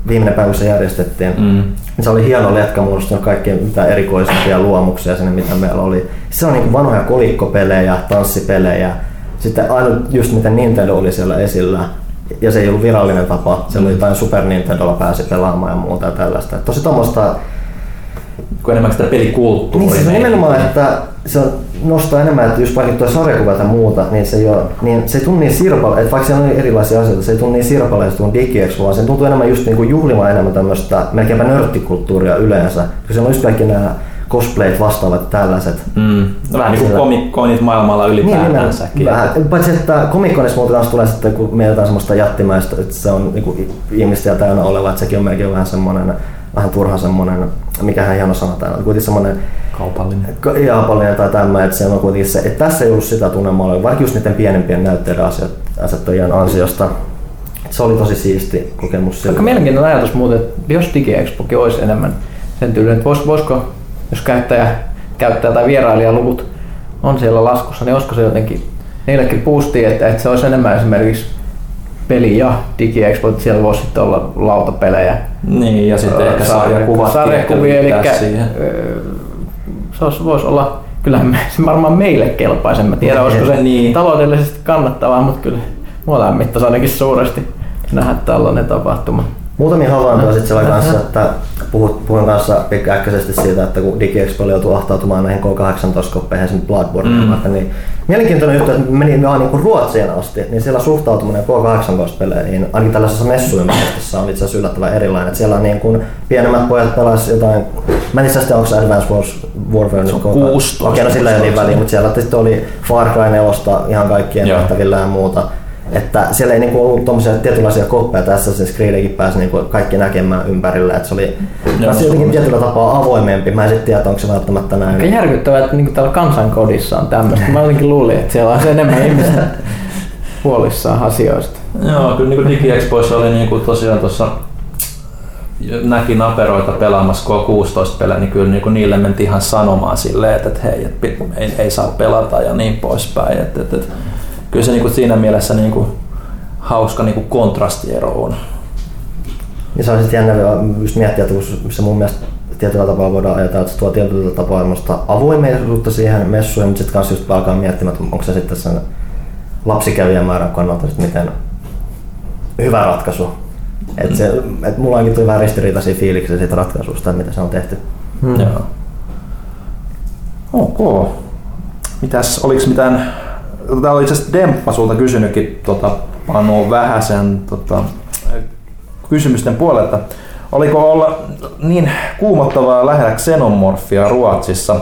viimeinen päivä, kun se järjestettiin, mm. niin se oli hieno letka muodostunut kaikkia mitä erikoisempia luomuksia sinne, mitä meillä oli. Se on niin vanhoja kolikkopelejä, tanssipelejä, sitten ainut just miten Nintendo oli siellä esillä, ja se ei ollut virallinen tapa, se oli mm. jotain Super Nintendolla pääsi pelaamaan ja muuta ja tällaista. Tosi tuommoista kuin enemmän sitä pelikulttuuria. Niin, se on nimenomaan, että se nostaa enemmän, että just vaikka tuo sarjakuva tai muuta, niin se ei, ole, niin se ei tunnu niin sirpale, että vaikka siellä on erilaisia asioita, se ei tunnu niin sirpaleista kuin DigiExpo, vaan se tuntuu enemmän just niin kuin juhlimaan enemmän tämmöistä melkeinpä nörttikulttuuria yleensä, koska siellä on just kaikki nämä cosplayt vastaavat tällaiset. Mm. Vähän niin kuin komikkoinit maailmalla ylipäätänsäkin. Niin, vähän. Paitsi että komikkonissa muuta taas tulee sitten, kun mietitään semmoista jättimäistä, että se on niin kuin ihmistä täynnä oleva, että sekin on melkein vähän semmoinen vähän turha semmoinen mikähän hieno sana täällä on, kuitenkin semmoinen Kaupallinen. kaupallinen tai tämmöinen, että se on kuitenkin se, että tässä ei ollut sitä tunnelmaa, vaikka just niiden pienempien näytteiden asettajien ansiosta. Se oli tosi siisti kokemus. Aika mielenkiintoinen ajatus muuten, että jos DigiExpokin olisi enemmän sen tyylinen, että vois, voisiko, jos käyttäjä, käyttäjä tai vierailijaluvut on siellä laskussa, niin olisiko se jotenkin niillekin boostia, että, että se olisi enemmän esimerkiksi peli ja DigiExpo, että siellä voisi sitten olla lautapelejä. Niin, ja sitten ehkä sarjakuvat. Sarjakuvia, eli öö, se olisi, voisi olla, kyllähän me, se varmaan meille kelpaisi, en mä tiedä, olisiko se niin. taloudellisesti kannattavaa, mutta kyllä mua lämmittäisi ainakin suuresti nähdä tällainen tapahtuma. Muutamia havaintoja sitten siellä kanssa, että puhut, puhuin kanssa pitkäaikaisesti siitä, että kun DigiExpo joutuu ahtautumaan näihin K18-koppeihin sen Bloodborne mm. niin mielenkiintoinen juttu, että meni vaan niin Ruotsiin asti, niin siellä suhtautuminen K18-peleihin, ainakin tällaisessa messuympäristössä on itse asiassa yllättävän erilainen. Että siellä on niin kuin pienemmät pojat pelas jotain, mä en tiedä, onko se Advance Wars Warfare on 16. Okei, no sillä ei ole niin väliä, mutta siellä sitten oli Far Cry 4 ihan kaikkien nähtävillä ja muuta. Että siellä ei niinku ollut tommosia tietynlaisia koppeja tässä, se Creedikin pääsi niinku kaikki näkemään ympärillä. Että se oli Joo, se jotenkin tietyllä tapaa avoimempi. Mä en sitten tiedä, onko se välttämättä näin. Aika järkyttävää, että niinku täällä kansankodissa on tämmöistä. Mä jotenkin luulin, että siellä on enemmän ihmistä huolissaan asioista. Joo, kyllä niin DigiExpoissa oli niinku tosiaan tuossa näki naperoita pelaamassa K16 pelejä, niin kyllä niin niille mentiin ihan sanomaan silleen, että, että hei, että ei, ei, saa pelata ja niin poispäin. Että, että, että kyllä se niinku siinä mielessä niinku hauska niinku kontrastiero on. Ja se on sitten jännä just miettiä, että se mun mielestä tietyllä tapaa voidaan ajatella, että se tuo tietyllä tapaa avoimuutta siihen messuun, mutta sitten kanssa just alkaa miettimään, että onko se sitten sen lapsikävijämäärän kannalta sitten miten hyvä ratkaisu. Et se, et mulla onkin tuli vähän ristiriitaisia fiiliksiä siitä ratkaisusta, mitä se on tehty. Hmm. Joo. Ok. Mitäs, oliko mitään Täällä oli itse asiassa Demppa sulta kysynytkin tota, Panu Vähäsen tota, kysymysten puolelta. Oliko olla niin kuumottavaa lähellä xenomorfia Ruotsissa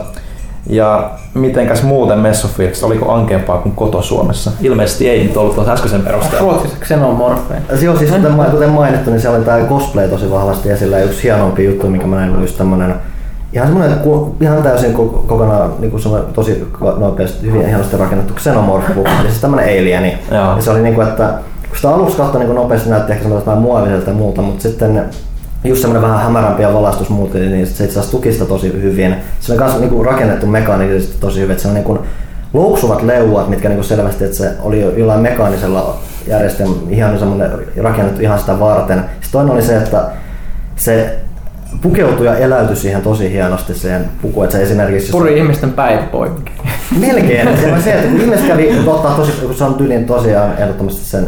ja mitenkäs muuten messofiilikset, oliko ankeampaa kuin koto Suomessa? Ilmeisesti ei nyt ollut tuossa äskeisen perusteella. Ruotsissa xenomorfeja. Joo, siis kuten mainittu, niin siellä oli tämä cosplay tosi vahvasti esillä ja yksi hienompi juttu, mikä mä näin, oli just tämmönen ihan semmoinen ihan täysin kokonaan niin kuin tosi nopeasti, hyvin hienosti rakennettu xenomorphu, eli siis tämmöinen alieni. Ja se oli niin kuin, että kun sitä aluksi katsoi niin nopeasti näytti ehkä semmoista vähän muoviselta ja muuta, mutta sitten just semmoinen vähän hämärämpi ja valaistus muuta, niin se itse asiassa tuki sitä tosi hyvin. Se oli myös niin rakennettu mekaanisesti tosi hyvin, että se on niin kuin louksuvat leuat, mitkä niin kuin selvästi, että se oli jollain mekaanisella järjestelmällä ihan semmoinen rakennettu ihan sitä varten. Sitten toinen oli se, että se pukeutui ja eläytyi siihen tosi hienosti siihen pukuun. Että se esimerkiksi... Puri on... ihmisten päät poikki. Melkein. se, se, että kun ihmiset kävi ottaa tosi, kun se on tyylin tosiaan ehdottomasti sen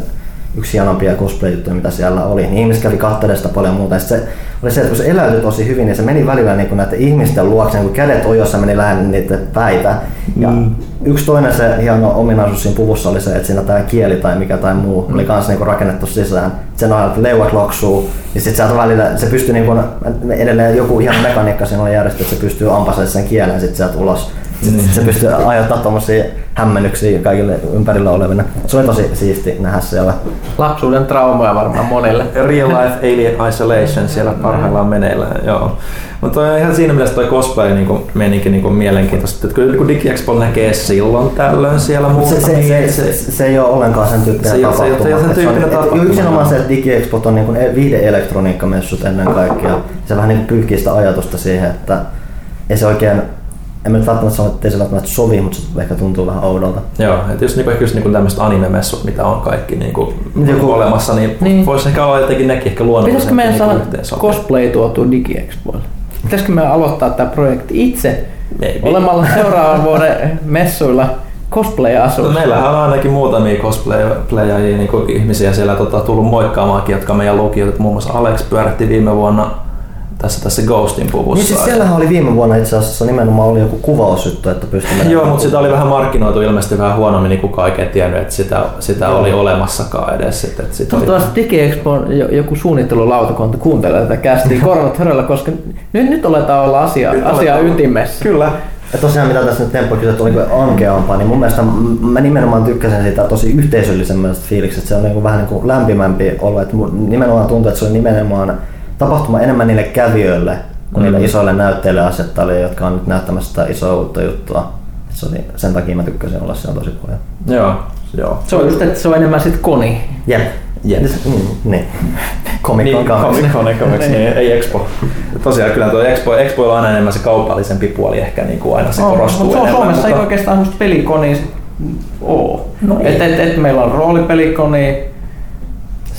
yksi hienompia cosplay-juttuja, mitä siellä oli, niin ihmiset kävi sitä paljon muuta. Ja se oli se, että kun se eläytyi tosi hyvin, niin se meni välillä niin näiden ihmisten luokse, niin kun kädet ojossa meni lähelle niitä päitä. Ja mm. yksi toinen se hieno ominaisuus siinä puvussa oli se, että siinä tämä kieli tai mikä tai muu mm. oli kanssa niin rakennettu sisään. Sen ohjelma, että leuat loksuu, ja sitten sieltä välillä se pystyy niin kuin, edelleen joku hieno mekaniikka siinä on järjestetty, että se pystyy ampasemaan sen kielen sitten sieltä ulos. Sitten mm. se pystyy aiheuttamaan tuommoisia hämmennyksiä kaikille ympärillä oleville. Se oli tosi siisti nähdä siellä. Lapsuuden traumoja varmaan monille. Real life alien isolation siellä parhaillaan meneillään, joo. Mutta ihan siinä mielessä toi cosplay niinku, menikin niinku mielenkiintoista. Että kyllä kun DigiExpo näkee silloin tällöin siellä muuta. Se, se, niin se, se, se, ei ole ollenkaan sen tyyppinen se, tapahtuma. Se, se, se, se tyyppinen tapahtuma. Yksinomaan se, että DigiExpo on niinku viihde-elektroniikkamessut ennen kaikkea. Se vähän niin pyyhkii sitä ajatusta siihen, että ei se oikein en mä nyt välttämättä sano, että ei se välttämättä sovi, mutta se ehkä tuntuu vähän oudolta. Joo, että jos niinku, just niinku tämmöiset anime-messut, mitä on kaikki niinku, Joku, olemassa, niin, niin. voisi ehkä olla jotenkin nekin ehkä luonnollisesti. Pitäisikö meidän niinku saada cosplay tuotu DigiExpoille? Pitäisikö me aloittaa tämä projekti itse Maybe. olemalla seuraavan vuoden messuilla cosplay-asuus? No, meillähän on ainakin muutamia cosplayajia niin ihmisiä siellä tota, tullut moikkaamaankin, jotka meidän lukiot, muun muassa Alex pyörähti viime vuonna tässä, tässä Ghostin puvussa. Niin siis siellähän oli viime vuonna itse asiassa nimenomaan oli joku kuvausjuttu, että pystyi Joo, mutta sitä oli vähän markkinoitu ilmeisesti vähän huonommin, niin kukaan oikein tiennyt, että sitä, sitä oli olemassakaan edes. Että, että sitä Toivottavasti oli... DigiExpo joku suunnittelulautakunta kuuntelee tätä kästiä korvat höröllä, koska nyt, nyt aletaan olla asia, nyt asia ytimessä. Kyllä. Ja tosiaan mitä tässä nyt Temppo kysyi, että oliko ankeampaa, niin mun mielestä mä nimenomaan tykkäsin siitä tosi yhteisöllisemmästä fiiliksestä. Se on niin kuin vähän niin kuin lämpimämpi olo. Että nimenomaan tuntuu, että se oli nimenomaan tapahtuma enemmän niille kävijöille niille Mm. isoille näytteille asettajille, jotka on nyt näyttämässä sitä isoa uutta juttua. Se oli, sen takia mä tykkäsin olla siellä tosi paljon. Joo, joo. Se on just, että se on enemmän sit koni. Jep. Jep. Mm, niin. Comic Con Niin, kahdeksan. Comic Con, Comics, niin, ei Expo. Tosiaan kyllä tuo Expo, Expo on aina enemmän se kaupallisempi puoli ehkä niin kuin aina se On, korostuu mutta enemmän. Suomessa ei mutta- oikeastaan semmoista pelikonia sit oo. No ei. et, et, et, meillä on roolipelikoni,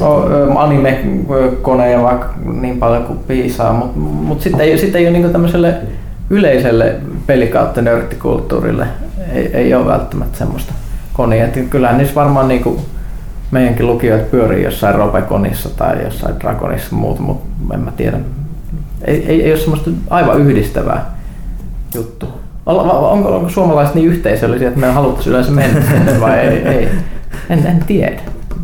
o- ö, anime-koneja vaikka niin paljon kuin piisaa, mutta mut sitten ei, sit ei ole niinku tämmöiselle yleiselle peli kautta nörttikulttuurille ei, ei ole välttämättä semmoista konia. Kyllähän niissä varmaan niinku meidänkin lukijoit pyörii jossain Robeconissa tai jossain Dragonissa ja muuta, mutta en mä tiedä. Ei, ei, ei ole semmoista aivan yhdistävää juttu. Onko, onko suomalaiset niin yhteisöllisiä, että me haluttaisiin yleensä mennä vai ei? ei. En, en tiedä.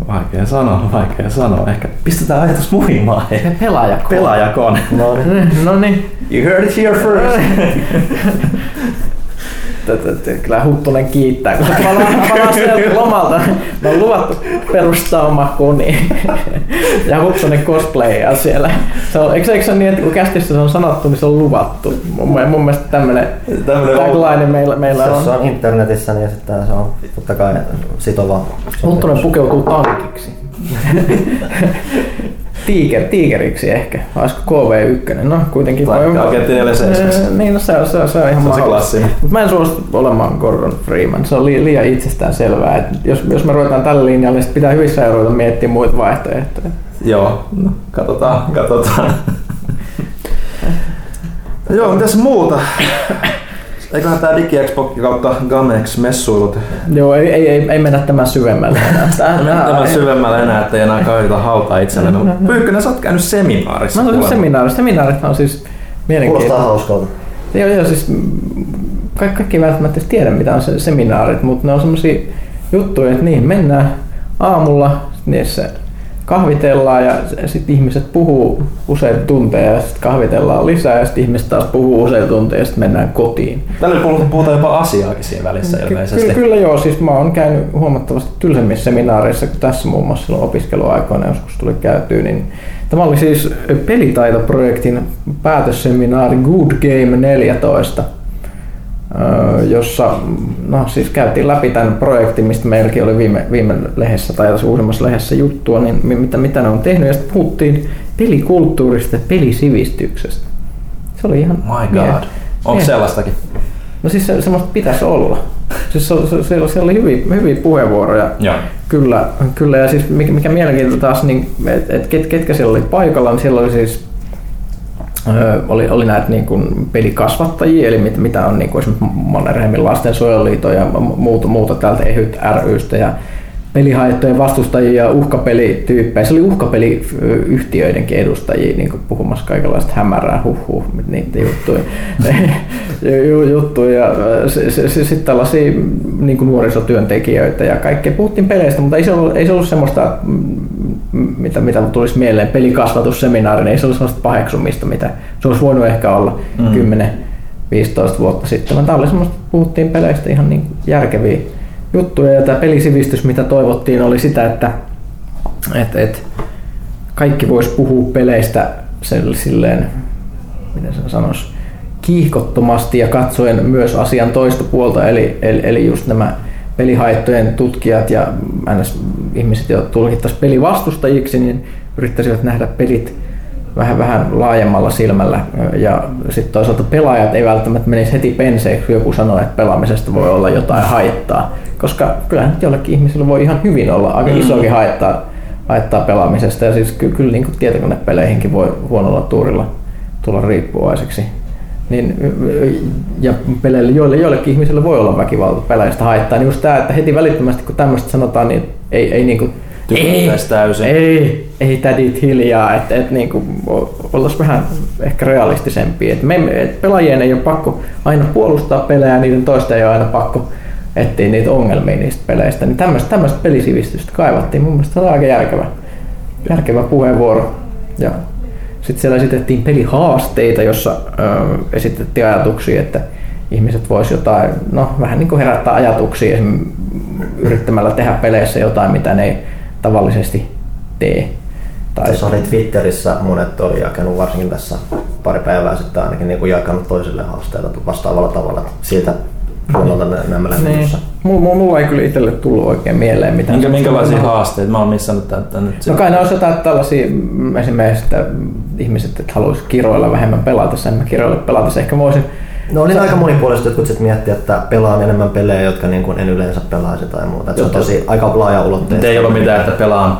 Vaikea sanoa, vaikea sanoa. Ehkä pistetään ajatus muhimaan. Se pelaaja. Pelaajakone. No niin. No niin. You heard it here first. Kyllä Huttunen kiittää, kun palaan sieltä lomalta. Me on luvattu perustaa oma koni. Ja Huttunen cosplayia siellä. Se on, eikö, eikö se ole niin, että kun kästissä se on sanottu, niin se on luvattu. Mun, mun mielestä tämmönen tagline meillä, meillä on. se on internetissä, niin sitten se on totta kai sitova. Huttunen pukeutuu tankiksi. Tiiker, tiikeriksi ehkä. Olisiko KV1? No kuitenkin. Tai Agentti 47. Niin, no se on, se on, se on ihan Se on se Mä en suostu olemaan Gordon Freeman. Se on li- liian itsestään selvää. Et jos, jos me ruvetaan tällä linjalla, niin pitää hyvissä ruveta miettimään muita vaihtoehtoja. Joo, no, katsotaan, katsotaan. Joo, mitäs muuta? Eiköhän tää DigiExpo kautta Gamex messuilut Joo, ei, ei, ei, ei mennä tämän syvemmälle enää. Tää, tää- tämän syvemmälle enää, ettei enää kaivita hautaa itsellemme. Pyykkönen, sä oot käynyt seminaarissa. Mä kuulemma. seminaarissa. Seminaarit on siis Kuulostaa mielenkiintoista. hauskalta. Joo, joo, siis kaikki, kaikki välttämättä tiedä, mitä on se seminaarit, mutta ne on semmosia juttuja, että niin, mennään aamulla, niissä kahvitellaan ja sitten ihmiset puhuu useita tunteja ja sitten kahvitellaan lisää ja sitten ihmiset taas puhuu useita tunteja ja sitten mennään kotiin. Tällä puhutaan jopa asiaakin siinä välissä ilmeisesti. Kyllä, kyllä joo, siis mä oon käynyt huomattavasti tylsemmissä seminaareissa kuin tässä muun muassa silloin opiskeluaikoina joskus tuli käytyä, niin tämä oli siis pelitaitoprojektin päätösseminaari Good Game 14, öö, jossa no, siis käytiin läpi tämän projektin, mistä meilläkin oli viime, viime lehdessä tai tässä uusimmassa lehdessä juttua, niin mi- mitä, mitä ne on tehnyt, ja sitten puhuttiin pelikulttuurista ja pelisivistyksestä. Se oli ihan My mie- god. Onko mie- sellaistakin? No siis se, semmoista pitäisi olla. Siis se, se, siellä, siellä oli hyviä, hyviä puheenvuoroja. Joo. Kyllä, kyllä. Ja siis mikä, mikä mielenkiintoista taas, niin, että et, ket, ketkä siellä oli paikalla, niin siellä oli siis oli, oli näitä niin kuin pelikasvattajia, eli mit, mitä on niin kuin esimerkiksi Mannerheimin lastensuojeluliiton ja muuta, muuta täältä EHYT rystä ja pelihaittojen vastustajia ja uhkapelityyppejä. Se oli uhkapeliyhtiöidenkin edustajia niin kuin puhumassa kaikenlaista hämärää, huh, niitä juttuja. Ju- juttuja. Ja sitten tällaisia niin kuin nuorisotyöntekijöitä ja kaikkea. Puhuttiin peleistä, mutta ei se ollut, ei se ollut semmoista, mm, mitä, mitä tulisi mieleen, pelikasvatusseminaari, niin ei se ollut semmoista paheksumista, mitä se olisi voinut ehkä olla Mm. 10 15 vuotta sitten. Tämä oli semmoista, puhuttiin peleistä ihan niin järkeviä juttuja ja tämä pelisivistys, mitä toivottiin, oli sitä, että et, et, kaikki vois puhua peleistä silleen, miten sen sanoisi, kiihkottomasti ja katsoen myös asian toista puolta, eli, eli, eli just nämä pelihaittojen tutkijat ja. Ihmiset, jotka tulkittaisiin pelivastustajiksi, niin yrittäisivät nähdä pelit vähän, vähän laajemmalla silmällä. Ja sitten toisaalta pelaajat ei välttämättä menisi heti penseeksi, kun joku sanoo, että pelaamisesta voi olla jotain haittaa. Koska kyllähän nyt jollekin ihmiselle voi ihan hyvin olla aika isokin haittaa, haittaa pelaamisesta. Ja siis ky- kyllä niin kuin tietokonepeleihinkin voi huonolla tuurilla tulla riippuvaiseksi. Niin, ja peleille, joille joillekin ihmisille voi olla väkivalta peleistä haittaa, niin just tämä, että heti välittömästi kun tämmöistä sanotaan, niin ei, ei niinku, Tykättäisi täysin. ei, ei tädit hiljaa, että et niinku, oltaisiin vähän ehkä realistisempia. Et me, et pelaajien ei ole pakko aina puolustaa pelejä, niiden toista ei ole aina pakko etsiä niitä ongelmia niistä peleistä. Niin tämmöistä, pelisivistystä kaivattiin. Mun mielestä se oli aika järkevä, järkevä puheenvuoro. Ja sitten siellä esitettiin pelihaasteita, jossa ö, esitettiin ajatuksia, että ihmiset vois jotain, no vähän niin kuin herättää ajatuksia esim. Yrittämällä tehdä peleissä jotain, mitä ne ei tavallisesti tee. Tai Tuossa oli Twitterissä monet oli jakanut varsinkin tässä pari päivää sitten ainakin niin kuin jakanut toisille haasteita vastaavalla tavalla siitä ne- nämä niin. Mulla, mulla ei kyllä itselle tullut oikein mieleen mitään. Minkä, minkälaisia haasteita? Mä oon missannut tämän, tämän nyt. No kai ne olisi jotain tällaisia, esimerkiksi että ihmiset, että haluaisi kiroilla vähemmän pelatessa, en mä kiroilla pelatessa. Ehkä mä voisin No oli aika monipuolisesti jotkut sitten miettiä, että pelaan enemmän pelejä, jotka niin kuin en yleensä pelaisi tai muuta. Et se on tosi aika laaja ulotteista. ei ollut mitään, että pelaan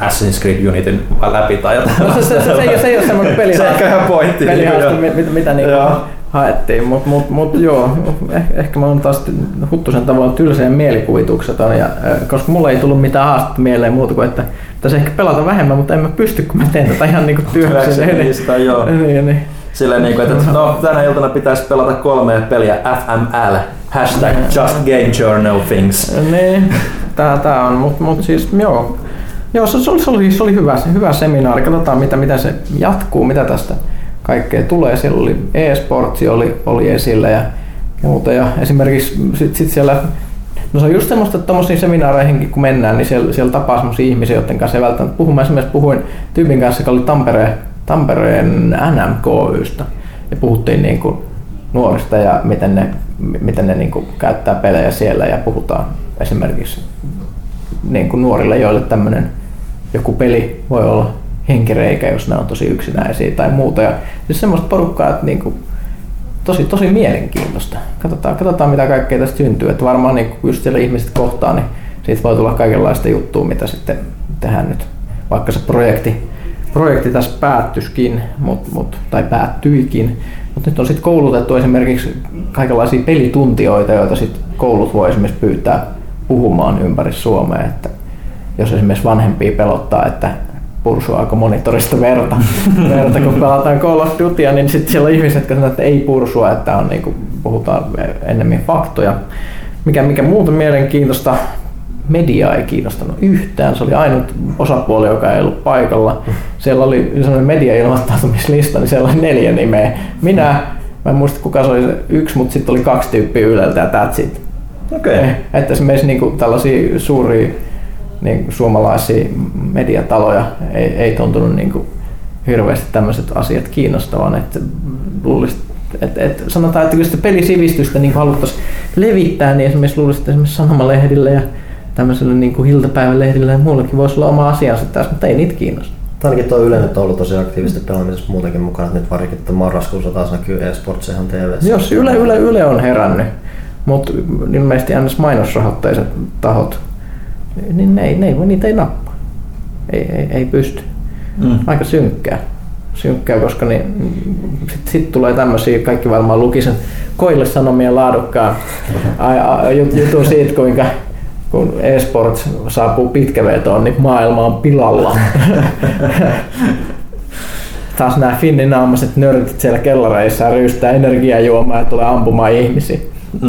Assassin's Creed Unitin läpi tai jotain. No se, se, se, se, ei, ole- se ei ole semmoinen peli. Se ehkä ihan pointti. Pelihaaste, mitä, mitä niinku Joo. haettiin, mutta mut, mut, joo, eh, ehkä mä oon taas huttusen tavoin tylsä ja mielikuvitukseton, ja, äh, koska mulla ei tullut mitään haastetta mieleen muuta kuin, että pitäisi ehkä pelata vähemmän, mutta en mä pysty, kun mä teen tätä ihan niinku. Työkseni, joo. niin, niin. Silleen niin kuin, että no, tänä iltana pitäisi pelata kolme peliä FML, hashtag just game journal things. Niin, tää, tää on, mutta mut siis joo. Joo, se, se, oli, se, oli, se oli hyvä, se hyvä seminaari. Katsotaan, mitä, mitä se jatkuu, mitä tästä kaikkea tulee. Siellä oli e-sportsi oli, oli esillä ja muuta. Ja esimerkiksi sit, sit siellä, no se on just semmoista, että tommosiin seminaareihin kun mennään, niin siellä, siellä tapaa semmoisia ihmisiä, joiden kanssa ei välttämättä puhu. Mä esimerkiksi puhuin tyypin kanssa, joka oli Tampereen, Tampereen NMKYstä. Ja puhuttiin niin kuin nuorista ja miten ne, miten ne niin kuin käyttää pelejä siellä ja puhutaan esimerkiksi niin kuin nuorille, joille tämmöinen joku peli voi olla henkireikä, jos ne on tosi yksinäisiä tai muuta. Ja siis semmoista porukkaa, että niin kuin, tosi, tosi mielenkiintoista. Katsotaan, katsotaan mitä kaikkea tästä syntyy. Että varmaan niin kun just siellä ihmiset kohtaa, niin siitä voi tulla kaikenlaista juttua, mitä sitten tehdään nyt. Vaikka se projekti, projekti tässä päättyskin, mut, mut, tai päättyikin. Mutta nyt on sitten koulutettu esimerkiksi kaikenlaisia pelituntijoita, joita sitten koulut voi esimerkiksi pyytää puhumaan ympäri Suomea. Että jos esimerkiksi vanhempia pelottaa, että pursuaako monitorista verta, verta kun pelataan Call of Dutya, niin sitten siellä on ihmiset, jotka sanoo, että ei pursua, että on niin kuin, puhutaan ennemmin faktoja. Mikä, mikä muuta mielenkiintoista, media ei kiinnostanut yhtään. Se oli ainut osapuoli, joka ei ollut paikalla. Siellä oli sellainen media-ilmoittautumislista, niin siellä oli neljä nimeä. Minä, mä en muista kuka se oli se yksi, mutta sitten oli kaksi tyyppiä Yleltä ja that's it. Okei. Okay. Että esimerkiksi niin kuin tällaisia suuria niin suomalaisia mediataloja ei, ei tuntunut niin kuin hirveästi tämmöiset asiat kiinnostavan. Että luulisi, että, että sanotaan, että kun sitä pelisivistystä niin haluttaisiin levittää, niin esimerkiksi luulisi, että esimerkiksi sanomalehdillä ja tämmöisellä niin kuin iltapäivälehdillä ja muullakin voisi olla oma asiansa tässä, mutta ei niitä kiinnosta. Ainakin tuo Yle nyt on ollut tosi aktiivisesti pelaamisessa muutenkin mukana, että nyt varsinkin että marraskuussa taas näkyy eSports ihan tv Jos Yle, Yle, Yle on herännyt, mutta ilmeisesti ns. mainosrahoitteiset tahot, niin ne ei, ne ei, niitä ei nappaa. Ei, ei, ei pysty. Mm. Aika synkkää. Synkkää, koska niin, sitten sit tulee tämmöisiä, kaikki varmaan luki sen Koille Sanomien laadukkaan jutun siitä, kuinka kun eSports saapuu pitkävetoon, niin maailma on pilalla. Taas nämä finninaamaiset nörtit siellä kellareissa ryystää energiajuomaa ja tulee ampumaan ihmisiä.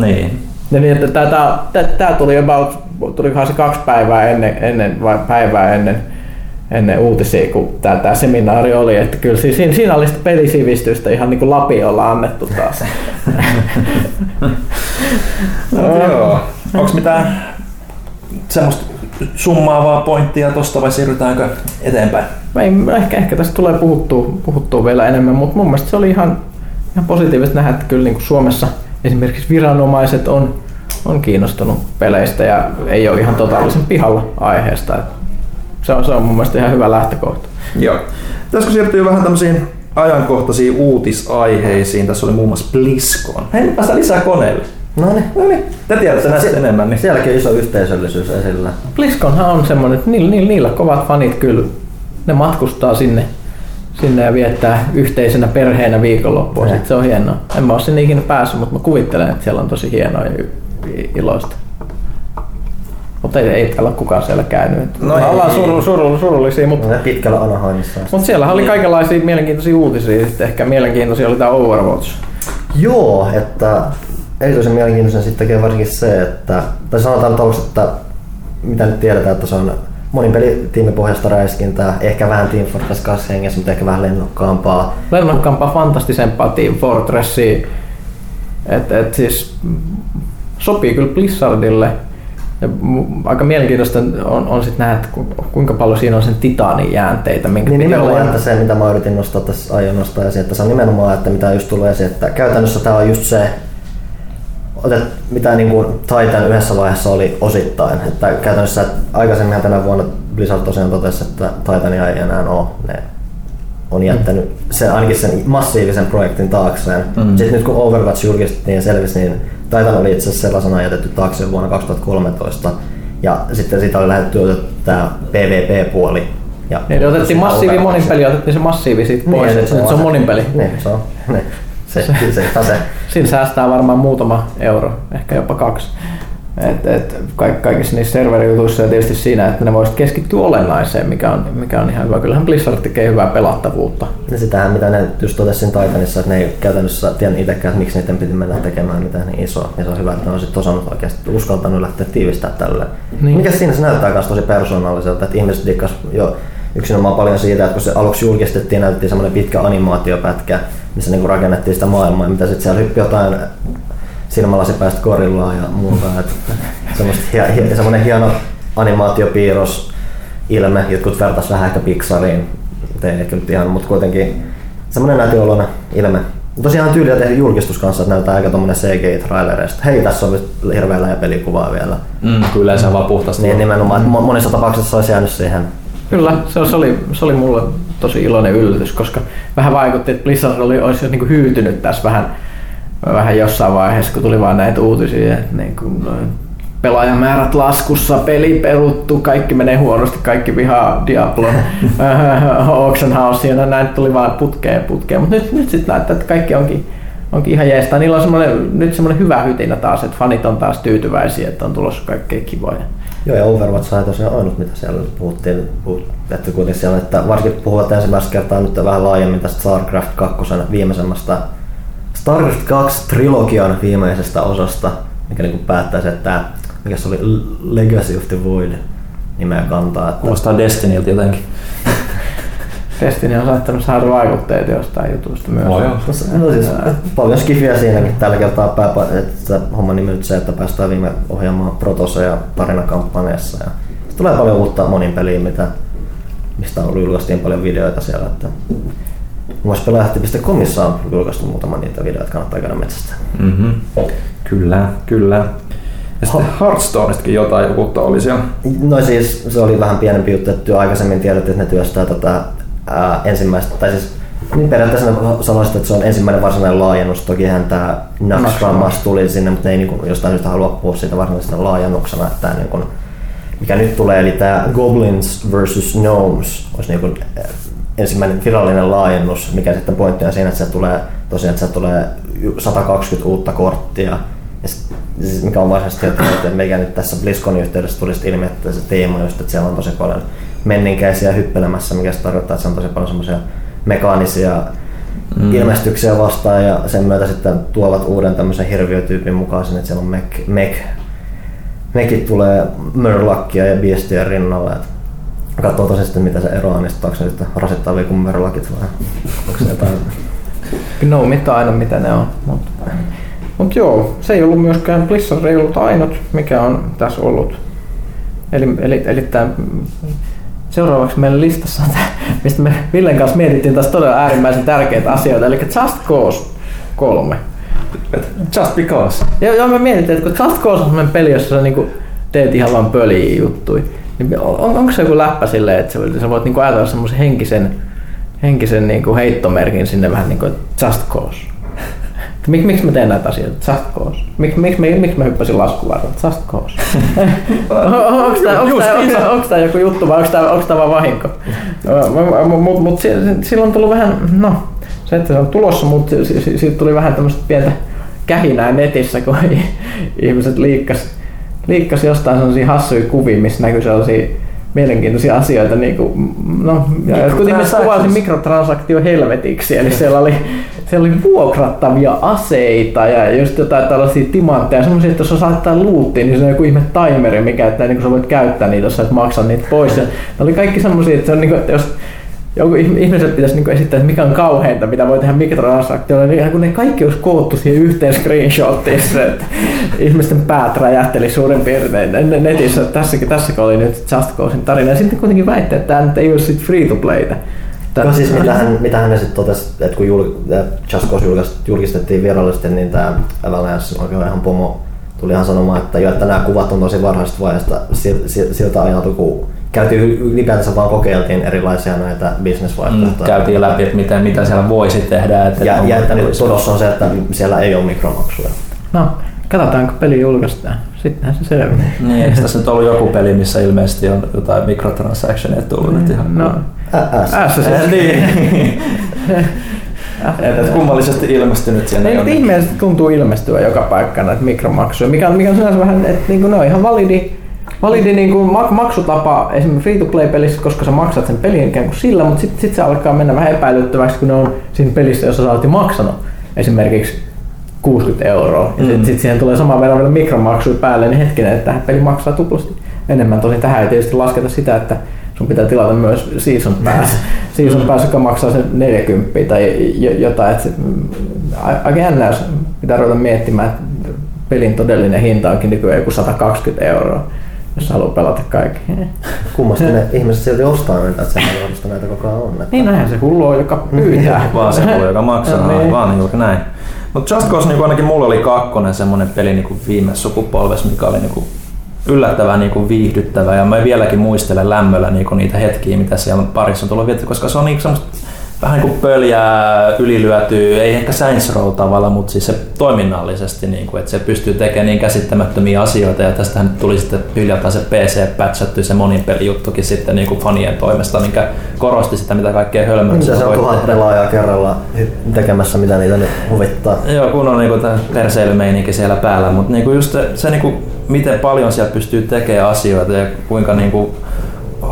Niin. Ja niin, että tää, tää, tää tuli about, tulikohan se kaksi päivää ennen, ennen vai päivää ennen, ennen uutisia, kun tää, tää seminaari oli, että kyllä siinä, siinä oli sitä pelisivistystä ihan niin kuin Lapiolla annettu taas. No, joo. Onko mitään semmoista summaavaa pointtia tosta vai siirrytäänkö eteenpäin? Ei, ehkä, ehkä tästä tulee puhuttua, puhuttua vielä enemmän, mutta mun mielestä se oli ihan, ihan positiivista nähdä, että kyllä niin kuin Suomessa esimerkiksi viranomaiset on, on kiinnostunut peleistä ja ei ole ihan totaalisen pihalla aiheesta. Se on, se on mun mielestä ihan hyvä lähtökohta. Joo. Tässä siirtyy vähän tämmöisiin ajankohtaisiin uutisaiheisiin. Tässä oli muun muassa BlizzCon. Hei, päästään lisää koneelle. No niin. No niin, te tiedätte näistä Se- enemmän. Niin. Sielläkin on iso yhteisöllisyys esillä. BlizzConhan on semmoinen, että niillä, niillä, niillä kovat fanit kyllä, ne matkustaa sinne, sinne ja viettää yhteisenä perheenä viikonloppua. Ne. Sit se on hienoa. En mä ole sinne ikinä päässyt, mutta mä kuvittelen, että siellä on tosi hienoa ja iloista. Mutta ei, ei täällä ole kukaan siellä käynyt. No ei. ollaan suru, suru, surullisia, mutta Ne pitkällä Anaheimissa. Mutta siellä oli kaikenlaisia mielenkiintoisia uutisia. Sitten ehkä mielenkiintoisia oli tämä Overwatch. Joo, että erityisen mielenkiintoisen sitten tekee varsinkin se, että, tai sanotaan tuollaista, että mitä nyt tiedetään, että se on monin pelitiimipohjasta räiskintää, ehkä vähän Team Fortress 2 hengessä, mutta ehkä vähän lennokkaampaa. Lennokkaampaa, fantastisempaa Team Fortressia. Et, et siis sopii kyllä Blizzardille. ja aika mielenkiintoista on, on sitten nähdä, kuinka paljon siinä on sen titaanin jäänteitä. Minkä niin nimenomaan, että se mitä mä yritin nostaa tässä aion nostaa esiin, että se on nimenomaan, että mitä just tulee esiin, että käytännössä tämä on just se, otet, mitä niin kuin Titan yhdessä vaiheessa oli osittain. Että käytännössä aikaisemmin tänä vuonna Blizzard tosiaan totesi, että Titania ei enää ole. Ne on jättänyt mm. se, ainakin sen massiivisen projektin taakseen. Mm. Sitten nyt kun Overwatch julkistettiin ja selvisi, niin Titan oli itse asiassa sellaisena jätetty taakse vuonna 2013. Ja sitten siitä oli lähdetty tämä PvP-puoli. Ja niin, otettiin massiivi monin peli, otettiin se massiivi siitä pois, niin, nyt se, se on monin peli. Niin, se on. Niin. Se, se, se, se. Siinä säästää varmaan muutama euro, ehkä jopa kaksi. Et, et kaikissa niissä serverijutuissa ja tietysti siinä, että ne voisivat keskittyä olennaiseen, mikä on, mikä on ihan hyvä. Kyllähän Blizzard tekee hyvää pelattavuutta. Ja sitähän mitä ne just totesin Titanissa, että ne ei käytännössä tiedä itsekään, että miksi niiden piti mennä tekemään mitään niin isoa. Ja se on hyvä, että ne on sitten osannut oikeasti uskaltanut lähteä tiivistää tälle. Niin. Mikä siinä se näyttää myös tosi persoonalliselta, että ihmiset dikkas jo yksinomaan paljon siitä, että kun se aluksi julkistettiin, näytettiin semmoinen pitkä animaatiopätkä, missä niinku rakennettiin sitä maailmaa, mitä sitten siellä hyppi jotain silmälasipäistä korillaa ja muuta. semmoinen hieno animaatiopiirros ilme, jotkut vertais vähän ehkä Pixariin, ei ehkä nyt ihan, mutta kuitenkin semmoinen nätioloinen ilme. Tosiaan tyyliä tehdä julkistus kanssa, että näyttää aika tommonen CGI-trailereista. Hei, tässä on hirveä ja pelikuvaa vielä. Mm, kyllä se on vaan puhtaasti. Niin nimenomaan, että monissa tapauksissa olisi jäänyt siihen. Kyllä, se oli, se oli mulle tosi iloinen yllätys, koska vähän vaikutti, että Blizzard oli, olisi niin hyytynyt tässä vähän vähän jossain vaiheessa, kun tuli vaan näitä uutisia, että niin kuin pelaajamäärät laskussa, peli peruttu, kaikki menee huonosti, kaikki vihaa Auction House ja näin tuli vaan putkeen putkeen. Mutta nyt, nyt sitten näyttää, että kaikki onkin, onkin ihan jeesta. Niillä on semmoinen, nyt semmoinen hyvä hytinä taas, että fanit on taas tyytyväisiä, että on tulossa kaikkea kivoja. Joo, ja Overwatch sai tosiaan ainut, mitä siellä puhuttiin, että kuitenkin siellä, että varsinkin puhuvat ensimmäistä kertaa nyt vähän laajemmin tästä StarCraft 2 viimeisemmästä StarCraft 2 trilogian viimeisestä osasta, mikä niin päättäisi, että mikä se oli Legacy of the Void nimeä kantaa. Että... Kuulostaa Destinyltä jotenkin. Destiny on saattanut saada vaikutteita jostain jutusta myös. No, joo. No, siis, paljon skifiä siinäkin tällä kertaa pääpä, että homma nimi nyt se, että päästään viime ohjaamaan protoseja tarinakampanjassa. Ja tulee paljon uutta monin peliin, mitä, mistä on julkaistiin paljon videoita siellä. Että myös pelaajahti.comissa on julkaistu muutama niitä videoita, kannattaa käydä metsästä. Mm-hmm. Kyllä, kyllä. Ja sitten Hearthstonestakin jotain uutta oli siellä. No siis se oli vähän pienempi juttu, että aikaisemmin tiedettiin, että ne työstää tätä ää, ensimmäistä, tai siis niin periaatteessa sanoisin, että se on ensimmäinen varsinainen laajennus. Tokihan tämä Naxxramas tuli sinne, mutta ne ei niin kuin, jostain syystä halua puhua siitä varsinaisena laajennuksena. Että tämä, niin kuin, mikä nyt tulee, eli tämä Goblins vs. Gnomes olisi niin kuin, ensimmäinen virallinen laajennus, mikä sitten pointti on siinä, että se tulee tosiaan, että se tulee 120 uutta korttia. Ja siis mikä on varsinaisesti että mikä nyt tässä BlizzConin yhteydessä tuli ilmi, että se teema just, että siellä on tosi paljon menninkäisiä hyppelemässä, mikä se tarkoittaa, että se on tosi paljon semmoisia mekaanisia mm. ilmestyksiä vastaan ja sen myötä sitten tuovat uuden tämmöisen hirviötyypin mukaan sinne, että siellä on mek, mek, mekit tulee Murlockia ja Beastia rinnalle. Katsoo tosiaan sitten mitä se eroaa, niin onko se sitten rasittavia kuin merlakit vai onko se jotain? No mitä aina mitä ne on. Mutta mut joo, se ei ollut myöskään Blizzard ei ollut ainut, mikä on tässä ollut. Eli, eli, eli tämä seuraavaksi meidän listassa on tämä, mistä me Villen kanssa mietittiin taas todella äärimmäisen tärkeitä asioita, eli Just Cause 3. Just because. Joo, joo me mietittiin, että kun Just Cause on sellainen peli, jossa sä niin teet ihan vaan pöliä juttui. Niin on, onko se joku läppä silleen, että sä voit niinku ajatella semmoisen henkisen, henkisen niinku heittomerkin sinne vähän niin kuin just cause? Mik, miksi mä teen näitä asioita? Just cause. Mik, miksi, mik, miksi mä hyppäsin laskuvarrella? Just cause. onko tämä joku juttu vai onko tämä vaan vahinko? Mutta mut, silloin on tullut vähän, no se, että se on tulossa, mutta siitä tuli vähän tämmöistä pientä kähinää netissä, kun ihmiset liikkas liikkasi jostain sellaisia hassuja kuvia, missä näkyy sellaisia mielenkiintoisia asioita. Niin kuin, no, ja jotkut ihmiset kuvasi mikrotransaktio helvetiksi, eli siellä oli, siellä oli vuokrattavia aseita ja just jotain tällaisia timantteja, semmoisia, että jos sä saattaa luuttiin, niin se on joku ihme timeri, mikä, että niin sä voit käyttää niitä, jos sä et maksa niitä pois. Ja ne oli kaikki semmoisia, että, se on, niin kuin, että jos joku ihm- ihmiset pitäisi niinku esittää, että mikä on kauheinta, mitä voi tehdä mikrotransaktioilla, niin kun ne kaikki olisi koottu siihen yhteen screenshotissa, että ihmisten päät räjähteli suurin piirtein ne- netissä. Tässäkin, tässäkin oli nyt Just Causein tarina. Ja sitten kuitenkin väitti, että tämä nyt ei ole free to playta. Tää- No siis mitä hän, mitä hän sitten totesi, että kun jul, Just Cause julkist- julkistettiin virallisesti, niin tämä Avalanche oikein ihan pomo tuli ihan sanomaan, että jo, että nämä kuvat on tosi varhaisesta vaiheesta sil- sil- siltä ajalta, kun käytiin ylipäätänsä vaan kokeiltiin erilaisia näitä Mm, bisnesvaihtoehtoja. käytiin läpi, että mitä, mitä siellä voisi tehdä. Että Ja, ja että nyt todos on se, että siellä ei ole mikromaksuja. No, katsotaanko peli julkaistaan. Sittenhän se selviää. Niin, eikö tässä nyt ollut joku peli, missä ilmeisesti on jotain microtransactionia tullut nyt ihan? No, S. Niin. että kummallisesti ilmestynyt sinne. Ei, ihmeellisesti tuntuu ilmestyä joka paikkaan näitä mikromaksuja, mikä on, mikä on sinänsä vähän, että niinku ne on ihan validi, validi niinku mak- maksutapa esimerkiksi free-to-play-pelissä, koska sä maksat sen pelin ikään kuin sillä, mutta sitten sit se alkaa mennä vähän epäilyttäväksi, kun ne on siinä pelissä, jossa sä oot jo maksanut esimerkiksi 60 euroa. Ja Mm. sitten sit siihen tulee saman verran vielä mikromaksuja päälle, niin hetkinen, että tähän peli maksaa tuplasti enemmän. Tosin tähän ei tietysti lasketa sitä, että sun pitää tilata myös season pass, season pass joka maksaa sen 40 tai jo- jotain. Että se, mm, aika jännä, jos pitää ruveta miettimään, että pelin todellinen hinta onkin nykyään joku 120 euroa, jos haluaa pelata kaikki. Kummasti ne ihmiset silti ostaa näitä, että se näitä koko ajan on. Että Niin näinhän se hullu on, joka pyytää. vaan se hullu, joka maksaa, Niin. vaan juuri näin. Mutta Just Cause niin ainakin mulla oli kakkonen semmonen peli niin viime sukupolvessa, mikä oli niin yllättävän niin viihdyttävä ja mä vieläkin muistelen lämmöllä niin niitä hetkiä, mitä siellä parissa on tullut vietetty, koska se on niin semmoista vähän niin kuin pöljää, ylilyötyä, ei ehkä Saints Row tavalla, mutta siis se toiminnallisesti, niin kuin, että se pystyy tekemään niin käsittämättömiä asioita ja tästähän nyt tuli sitten hiljattain se PC-pätsätty, se monin pelijuttukin sitten niin kuin fanien toimesta, mikä korosti sitä, mitä kaikkea hölmöä Mitä se on tuhat pelaajaa kerralla tekemässä, mitä niitä nyt huvittaa. Joo, kun on niinku tää perseilymeininki siellä päällä, mutta niinku just se, se niinku, miten paljon siellä pystyy tekemään asioita ja kuinka niinku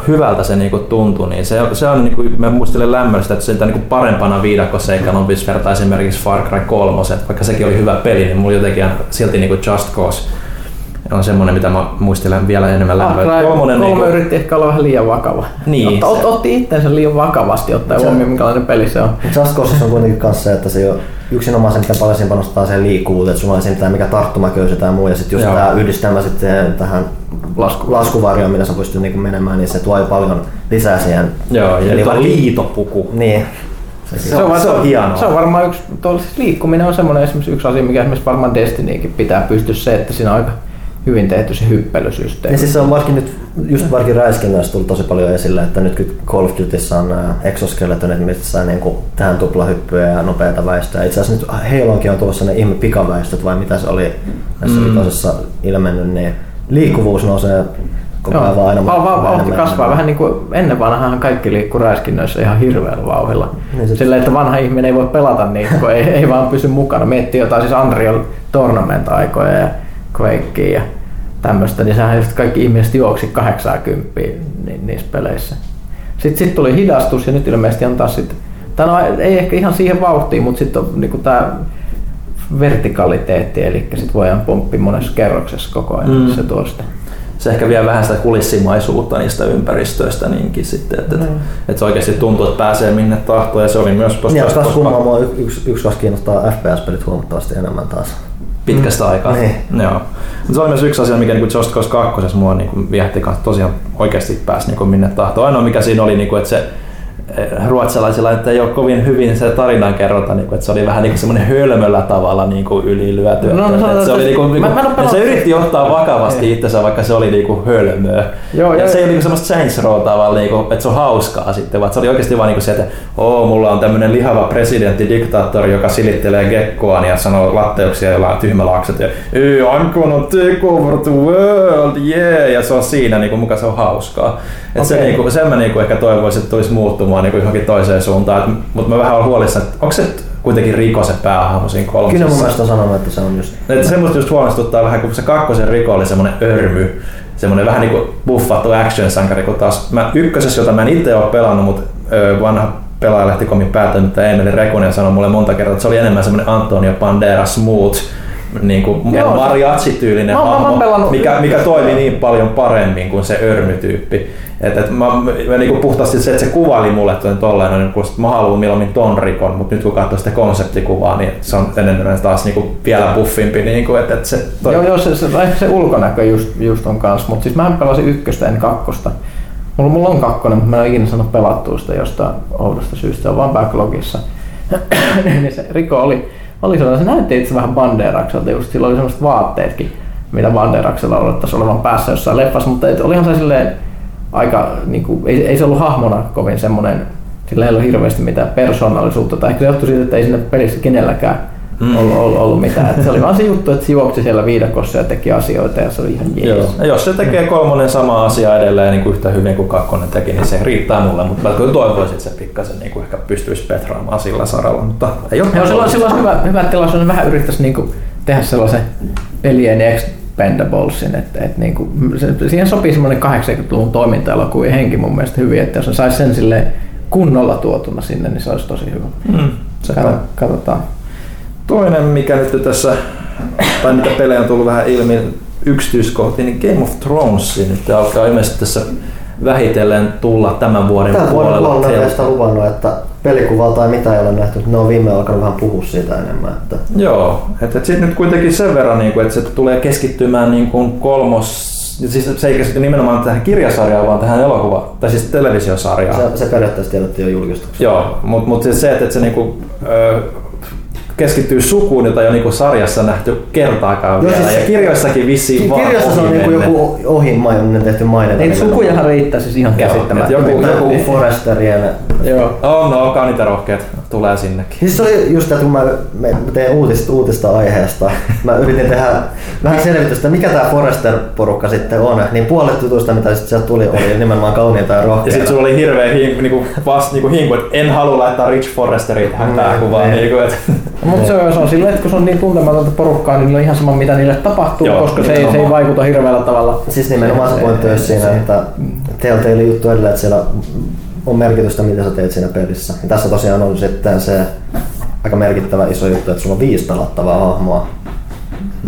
hyvältä se niinku tuntui, niin se, se on, niinku, mä muistelen lämmöllistä, että sitä niinku parempana viidakkoseikkana on vertaa esimerkiksi Far Cry 3, vaikka sekin oli hyvä peli, niin mulla jotenkin silti niinku Just Cause on semmoinen, mitä mä muistelen vielä enemmän lämmöllä. Kolmonen Kolmonen kolme niinku, yritti ehkä olla vähän liian vakava. Niin. Ot, ot, otti itsensä liian vakavasti ottaen Se- huomioon, minkälainen peli se on. Just Cause on kuitenkin kanssa se, että se on yksinomaan se, mitä paljon siinä panostaa siihen liikkuvuuteen, että sulla on siinä mikä tarttumaköysi tai muu, ja sitten just Joo. tämä yhdistelmä sitten tähän Lasku. laskuvarjoon, mitä sä pystyt niinku menemään, niin se tuo jo paljon lisää siihen. joo, ja Eli vaikka- liitopuku. Niin. Se on- se on hienoa. Se on varmaan yksi, tuolla siis liikkuminen on semmoinen esimerkiksi yksi asia, mikä esimerkiksi varmaan Destinykin pitää pystyä se, että siinä on aika hyvin tehty se hyppelysysteemi. Ja siis se on varsinkin nyt, just varsinkin räiskinnöissä tullut tosi paljon esille, että nyt kun Call of Dutyssa on nämä exoskeletonit, missä niin kuin tähän tuplahyppyjä ja nopeata väistöä. Itse asiassa nyt Haloonkin on tulossa ne ihme pikaväistöt, vai mitä se oli näissä Mm. mm. ilmennyt, niin liikkuvuus nousee koko ajan vaan aina va- va- vauhti kasvaa vähän niin kuin ennen vanhaan kaikki liikkuu räiskinnöissä ihan hirveällä vauhilla. Niin se- Sillä että vanha ihminen ei voi pelata niitä, kun ei, ei vaan pysy mukana. Miettii jotain siis Unreal Tournament-aikoja ja Quakea ja tämmöistä, niin sehän just kaikki ihmiset juoksi 80 ni- niissä peleissä. Sitten sit tuli hidastus ja nyt ilmeisesti on taas sitten, tai no ei ehkä ihan siihen vauhtiin, mutta sitten on niinku tämä vertikaliteetti, eli sitten voidaan pomppia monessa kerroksessa koko ajan. Mm. Se tuo sitä. se ehkä vie vähän sitä kulissimaisuutta niistä ympäristöistä niinkin sitten, että, Mm. että, että se oikeasti tuntuu, että pääsee minne tahtoo ja se oli myös Niin, tuosta taas kummaa mua yksi, yksi kanssa kiinnostaa FPS-pelit huomattavasti enemmän taas. Pitkästä aikaa. Niin. Joo. Mutta se oli myös yksi asia, mikä niin Just Cause 2 mua niin viehätti kanssa tosiaan oikeasti pääsi niin minne tahtoo. Ainoa mikä siinä oli, niin kuin, että se ruotsalaisilla, että ei ole kovin hyvin se tarinan kerrota, niin kuin, että se oli vähän niin kuin semmoinen hölmöllä tavalla niin kuin ylilyöty. No, no, että se oli että- niin kuin, mä- mä se yritti ottaa vakavasti itsensä, vaikka se oli niin kuin hölmöä. Joo, ja joo. se ei ole niin semmoista Saints tavalla, niin kuin, että se on hauskaa sitten, vaan se oli oikeasti vaan niin kuin se, että oo, mulla on tämmöinen lihava presidentti, diktaattori, joka silittelee gekkoaan ja sanoo latteuksia jolla on tyhmälakset ja "Hey, I'm gonna take over the world, yeah, ja se on siinä niin kuin, muka se on hauskaa. Et se, niin kuin, sen mä niin kuin, ehkä toivoisin, että tulisi muuttumaan niin kuin johonkin toiseen suuntaan, mutta mä vähän olen huolissani, että onko se kuitenkin Riko se päähahmo siinä Kyllä mun kolmosessa? mielestä on sanonut, että se on just... Että semmoista just huolestuttaa vähän, kun se kakkosen Riko oli semmoinen örmy, semmoinen vähän niin kuin buffattu action-sankari, kun taas mä ykkösessä, jota mä en itse ole pelannut, mutta vanha pelaajalehtikommin päätoimittaja Emeli Rekunen sanoi mulle monta kertaa, että se oli enemmän semmoinen Antonio Banderas smooth niin kuin Joo, mariachi-tyylinen Mä oon- mä hahmo, pelannut- mikä, mikä toimi niin paljon paremmin kuin se örmytyyppi. Et, et mä, mä niin kuin puhtaasti se, että se kuvaili mulle tuon tolleen, niin että mä haluan mieluummin ton rikon, mutta nyt kun katsoo sitä konseptikuvaa, niin se on enemmän taas niin kuin vielä buffimpi. Niin kuin, että, että se, toi, Joo, joo se, se, se ulkonäkö just, just on kanssa, mutta siis mä pelasin ykköstä en kakkosta. Mulla, mulla on kakkonen, mutta mä en ole ikinä saanut pelattua sitä jostain oudosta syystä, se on vaan backlogissa. niin se Riko oli, oli sellainen, se näytti itse vähän Banderakselta, just sillä oli sellaiset vaatteetkin, mitä Banderaksella olettaisi olevan päässä jossain leffassa, mutta et olihan se silleen aika, niin kuin, ei, ei se ollut hahmona kovin semmoinen, sillä ei ollut hirveästi mitään persoonallisuutta, tai ehkä se johtui siitä, että ei sinne pelissä kenelläkään Mm. ollut, ollut, ollut mitään. Et se oli vaan se juttu, että se juoksi siellä viidakossa ja teki asioita ja se oli ihan Joo. jees. Ja jos se tekee kolmonen sama asia edelleen niin kuin yhtä hyvin kuin kakkonen teki, niin se riittää mulle, mutta mä kyllä toivoisin, että se pikkasen niin kuin ehkä pystyisi petraamaan sillä saralla, mutta ei ole Joo, silloin, silloin hyvä, hyvä että jos vähän yrittäisi niinku tehdä sellaisen pelien Expendables, että et niinku, se, siihen sopii semmoinen 80-luvun toiminta-elokuva henki mun mielestä hyvin, että jos se saisi sen sille kunnolla tuotuna sinne, niin se olisi tosi hyvä. Mm, se Kato, katsotaan. Toinen, mikä nyt tässä, tai mitä pelejä on tullut vähän ilmi yksityiskohtiin, niin Game of Thrones nyt alkaa ilmeisesti tässä vähitellen tulla tämän vuoden Tämän vuoden puolella. Telltale. näistä luvannut, että pelikuvaa tai mitä ei ole nähty, mutta ne on viime alkanut vähän puhua siitä enemmän. Että Joo, että et sitten nyt kuitenkin sen verran, niin kuin, että se tulee keskittymään niin kuin kolmos, siis se ei keskity nimenomaan tähän kirjasarjaan, vaan tähän elokuva, tai siis televisiosarjaan. se, se periaatteessa tiedettiin jo julkistuksessa. Joo, mutta mut siis se, että, että se niinku, ö, keskittyy sukuun, jota ei ole niinku sarjassa nähty kertaakaan Joo, vielä. siis- ja kirjoissakin vissiin vaan Kirjassa se on niinku joku ohimainen tehty mainita. Ei sukujahan riittää siis ihan käsittämättä. et joku- Joku Foresterien Joo. On, no, onkaan niitä rohkeat. Tulee sinnekin. Siis se oli just, että kun mä, mä teen uutista, uutista aiheesta, mä yritin tehdä vähän selvitystä, mikä tämä Forrester-porukka sitten on, niin puolet jutuista, mitä sitten sieltä tuli, oli nimenomaan kauniita ja Ja rohkeita. sitten sulla oli hirveä hinku, niinku, vast, niinku hinku, että en halua laittaa Rich Forresteria tähän Mm, pääkuvaan. niin. Niinku, et, Mutta se, on- se on silleen, että kun se on niin tuntematonta porukkaa, niin on ihan sama mitä niille tapahtuu, Joo, koska se ei, se ei vaikuta hirveällä tavalla. Siis nimenomaan se pointti olisi siinä, että Telltale juttu edelleen, että siellä on merkitystä, mitä sä teet siinä pelissä. Ja tässä tosiaan on sitten se aika merkittävä iso juttu, että sulla on viisi pelattavaa hahmoa.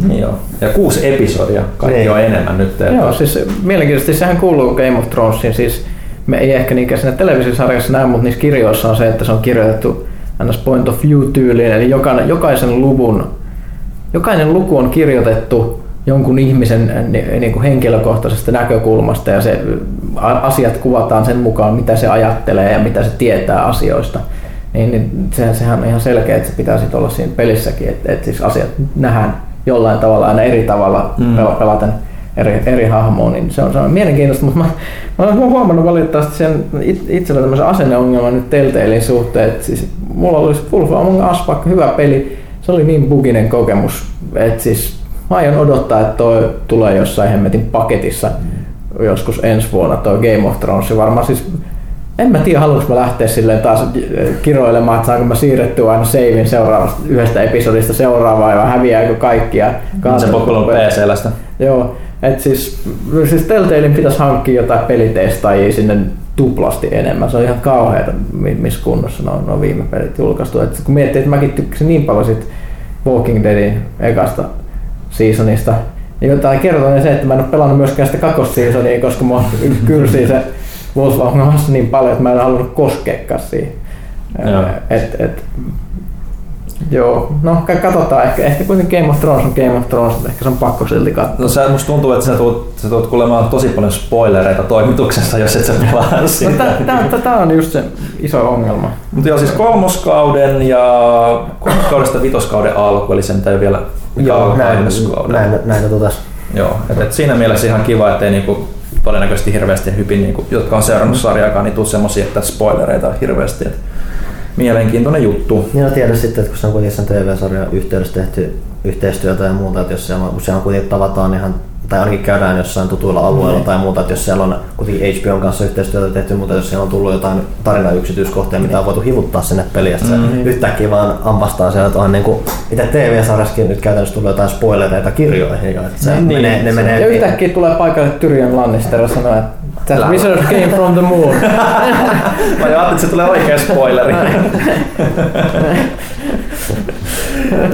niin joo. Ja kuusi episodia, kaikki Niin. on enemmän nyt. Joo, siis mielenkiintoisesti sehän kuuluu Game of Thronesin, siis me ei ehkä niinkään siinä televisiosarjassa näy, mutta niissä kirjoissa on se, että se on kirjoitettu ns. point of view tyyliin, eli jokainen, jokaisen luvun, jokainen luku on kirjoitettu jonkun ihmisen äh, ni- niin kuin henkilökohtaisesta näkökulmasta ja se a- asiat kuvataan sen mukaan, mitä se ajattelee ja mitä se tietää asioista. Niin, niin sehän, sehän on ihan selkeä, että se pitää sit olla siinä pelissäkin, että, että siis asiat nähdään jollain tavalla aina eri tavalla Mm. mm. pelaten eri, eri hahmoa, niin se on, se on mielenkiintoista, mutta mä, mä olen huomannut valitettavasti sen it- itsellä tämmöisen asenneongelman nyt Telltalein suhteen, että siis mulla olisi Wolf Among Us vaikka hyvä peli, se oli niin buginen kokemus, että siis mä aion odottaa, että toi tulee jossain hemmetin paketissa joskus ensi vuonna toi Game of Thrones, varmaan siis en mä tiedä, haluanko mä lähteä silleen taas kiroilemaan, että saanko mä siirrettyä aina savein seuraavasta yhdestä episodista seuraavaan ja häviääkö kaikkia. Se Pokemon PC:lästä. Joo, et siis, siis Telltalein pitäisi hankkia jotain pelitestaajia sinne tuplasti enemmän. Se on ihan kauheata, mi- missä kunnossa ne on, ne on viime pelit julkaistu. Et kun miettii, että mäkin tykkäsin niin paljon sit Walking Deadin ekasta seasonista, niin jotain kertoo se, että mä en ole pelannut myöskään sitä kakkosseasonia, koska mua kyrsii se Wolf Among Us niin paljon, että mä en halunnut koskeakaan siihen. Joo. Et, et, joo, no ka- katsotaan. Ehkä, ehkä kuitenkin Game of Thrones on Game of Thrones, mutta ehkä se on pakko silti katsoa. No se, musta tuntuu, että sä tulet, sä tulet kuulemaan tosi paljon spoilereita toimituksesta, jos et sä pelaa No, sitä. Tämä on just se iso ongelma. Mutta joo, siis kolmoskauden ja kolmoskaudesta vitoskauden alku, eli se mitä ei vielä mikä alkaa näin, näin, näin totas. Joo, et, et siinä mielessä ihan kiva, ettei niinku, todennäköisesti hirveästi hypin, niinku, jotka on seurannut sarjaakaan, niin tuu semmosia, että spoilereita hirveästi. Et mielenkiintoinen juttu. Niin no tiedä sitten, että kun se on kuitenkin sen TV-sarjan yhteydessä tehty yhteistyötä ja muuta, että jos siellä, on- kun siellä on kuitenkin tavataan ihan tai ainakin käydään jossain tutuilla alueilla Niin. tai muuta, että jos siellä on kuitenkin HBOn kanssa yhteistyötä tehty, mutta jos siellä on tullut jotain tarinan yksityiskohtia, mitä on voitu hivuttaa sinne peliin, että se Mm. yhtäkkiä vaan ampastaa siellä, että on niin kuin, itse TV-sarjassakin nyt käytännössä tullut jotain spoilereita kirjoihin, jo, että se Niin. menee, ne menee Ja yhtäkkiä tulee paikalle Tyrion Lannister ja sanoo, että That wizard came from the moon. Mä ajattelin, että se tulee oikea spoileri.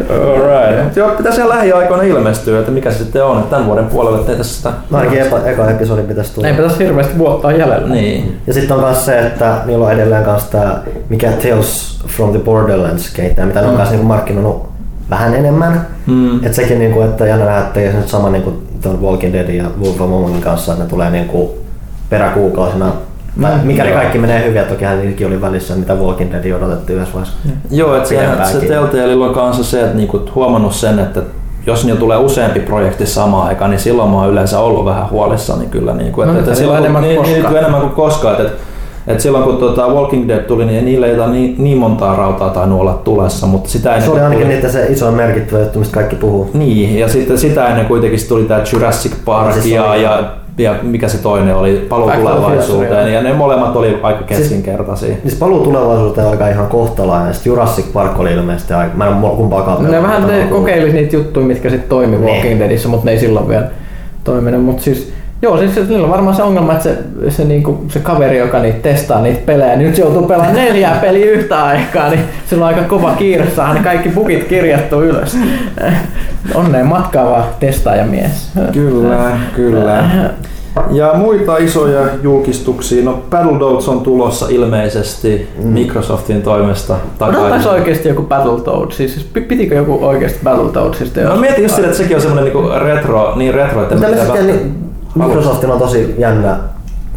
Alright. Joo, pitäisi ihan lähiaikoina ilmestyä, että mikä se sitten on. Että tämän vuoden puolelle tehtäisiin sitä. No ainakin eka, eka episodi pitäisi tulla. Eipä tässä hirveästi vuotta jäljellä. Niin. Ja sitten on myös se, että niillä on edelleen kanssa tämä, mikä Tales from the Borderlands kehittää, mitä ne on kanssa niinku markkinoinut vähän enemmän. Mm. Et sekin, niinku, että jännä nähdä, että se nyt sama niinku Walking Deadin ja Wolf of Amongin kanssa, että ne tulee niinku peräkuukausina. Tai mikäli joo. kaikki menee hyvin, ja tokihan niitäkin oli välissä, mitä Walking Dead odotettiin yhdessä vaiheessa. Joo, että se, se. Telltaleilla on kanssa se, että niinku huomannut sen, että jos niillä tulee useampi projekti samaan aikaan, niin silloin mä oon yleensä ollut vähän huolissani kyllä. Niinku, No, että, nyt että on silloin, enemmän kuin niin, niin, koskaan. nyt enemmän kuin koskaan. Että, että silloin kun tuota Walking Dead tuli, niin niillä ei ole niin, niin montaa rautaa tainnut olla tulessa, mutta sitä ennen Se oli ainakin niitä se iso merkittävä juttu, mistä kaikki puhuu. Niin, ja sitten sitä ennen kuitenkin tuli tämä Jurassic Park No siis ja, ja, ja, mikä se toinen oli, Paluu tulevaisuuteen, ja ne molemmat oli aika keskinkertaisia. Siis paluu tulevaisuuteen oli ihan kohtalainen. Sitten Jurassic Park oli ilmeisesti aika... Mä en ole kumpaakaan Ne vähän ne kokeili niitä juttuja, mitkä sitten toimi Niin. Walking Deadissä, mutta ne ei silloin vielä toiminut. Mutta siis, joo, siis niillä on varmaan se ongelma, että se, se, niinku, se kaveri, joka niitä testaa niitä pelejä, niin nyt se joutuu pelaamaan neljää peliä yhtä aikaa, niin sillä on aika kova kiire saada ne kaikki bugit kirjattu ylös. Onneen matkaava testaajamies. Kyllä, kyllä. Ja muita isoja julkistuksia, no Battletoads on tulossa ilmeisesti Microsoftin toimesta Odottaisi takaisin. oikeasti joku Battletoads, siis pi- pitikö joku oikeasti Battletoadsista? No mietin just sitä, että sekin on semmonen niinku retro, niin retro, että niin Microsoftilla on tosi jännä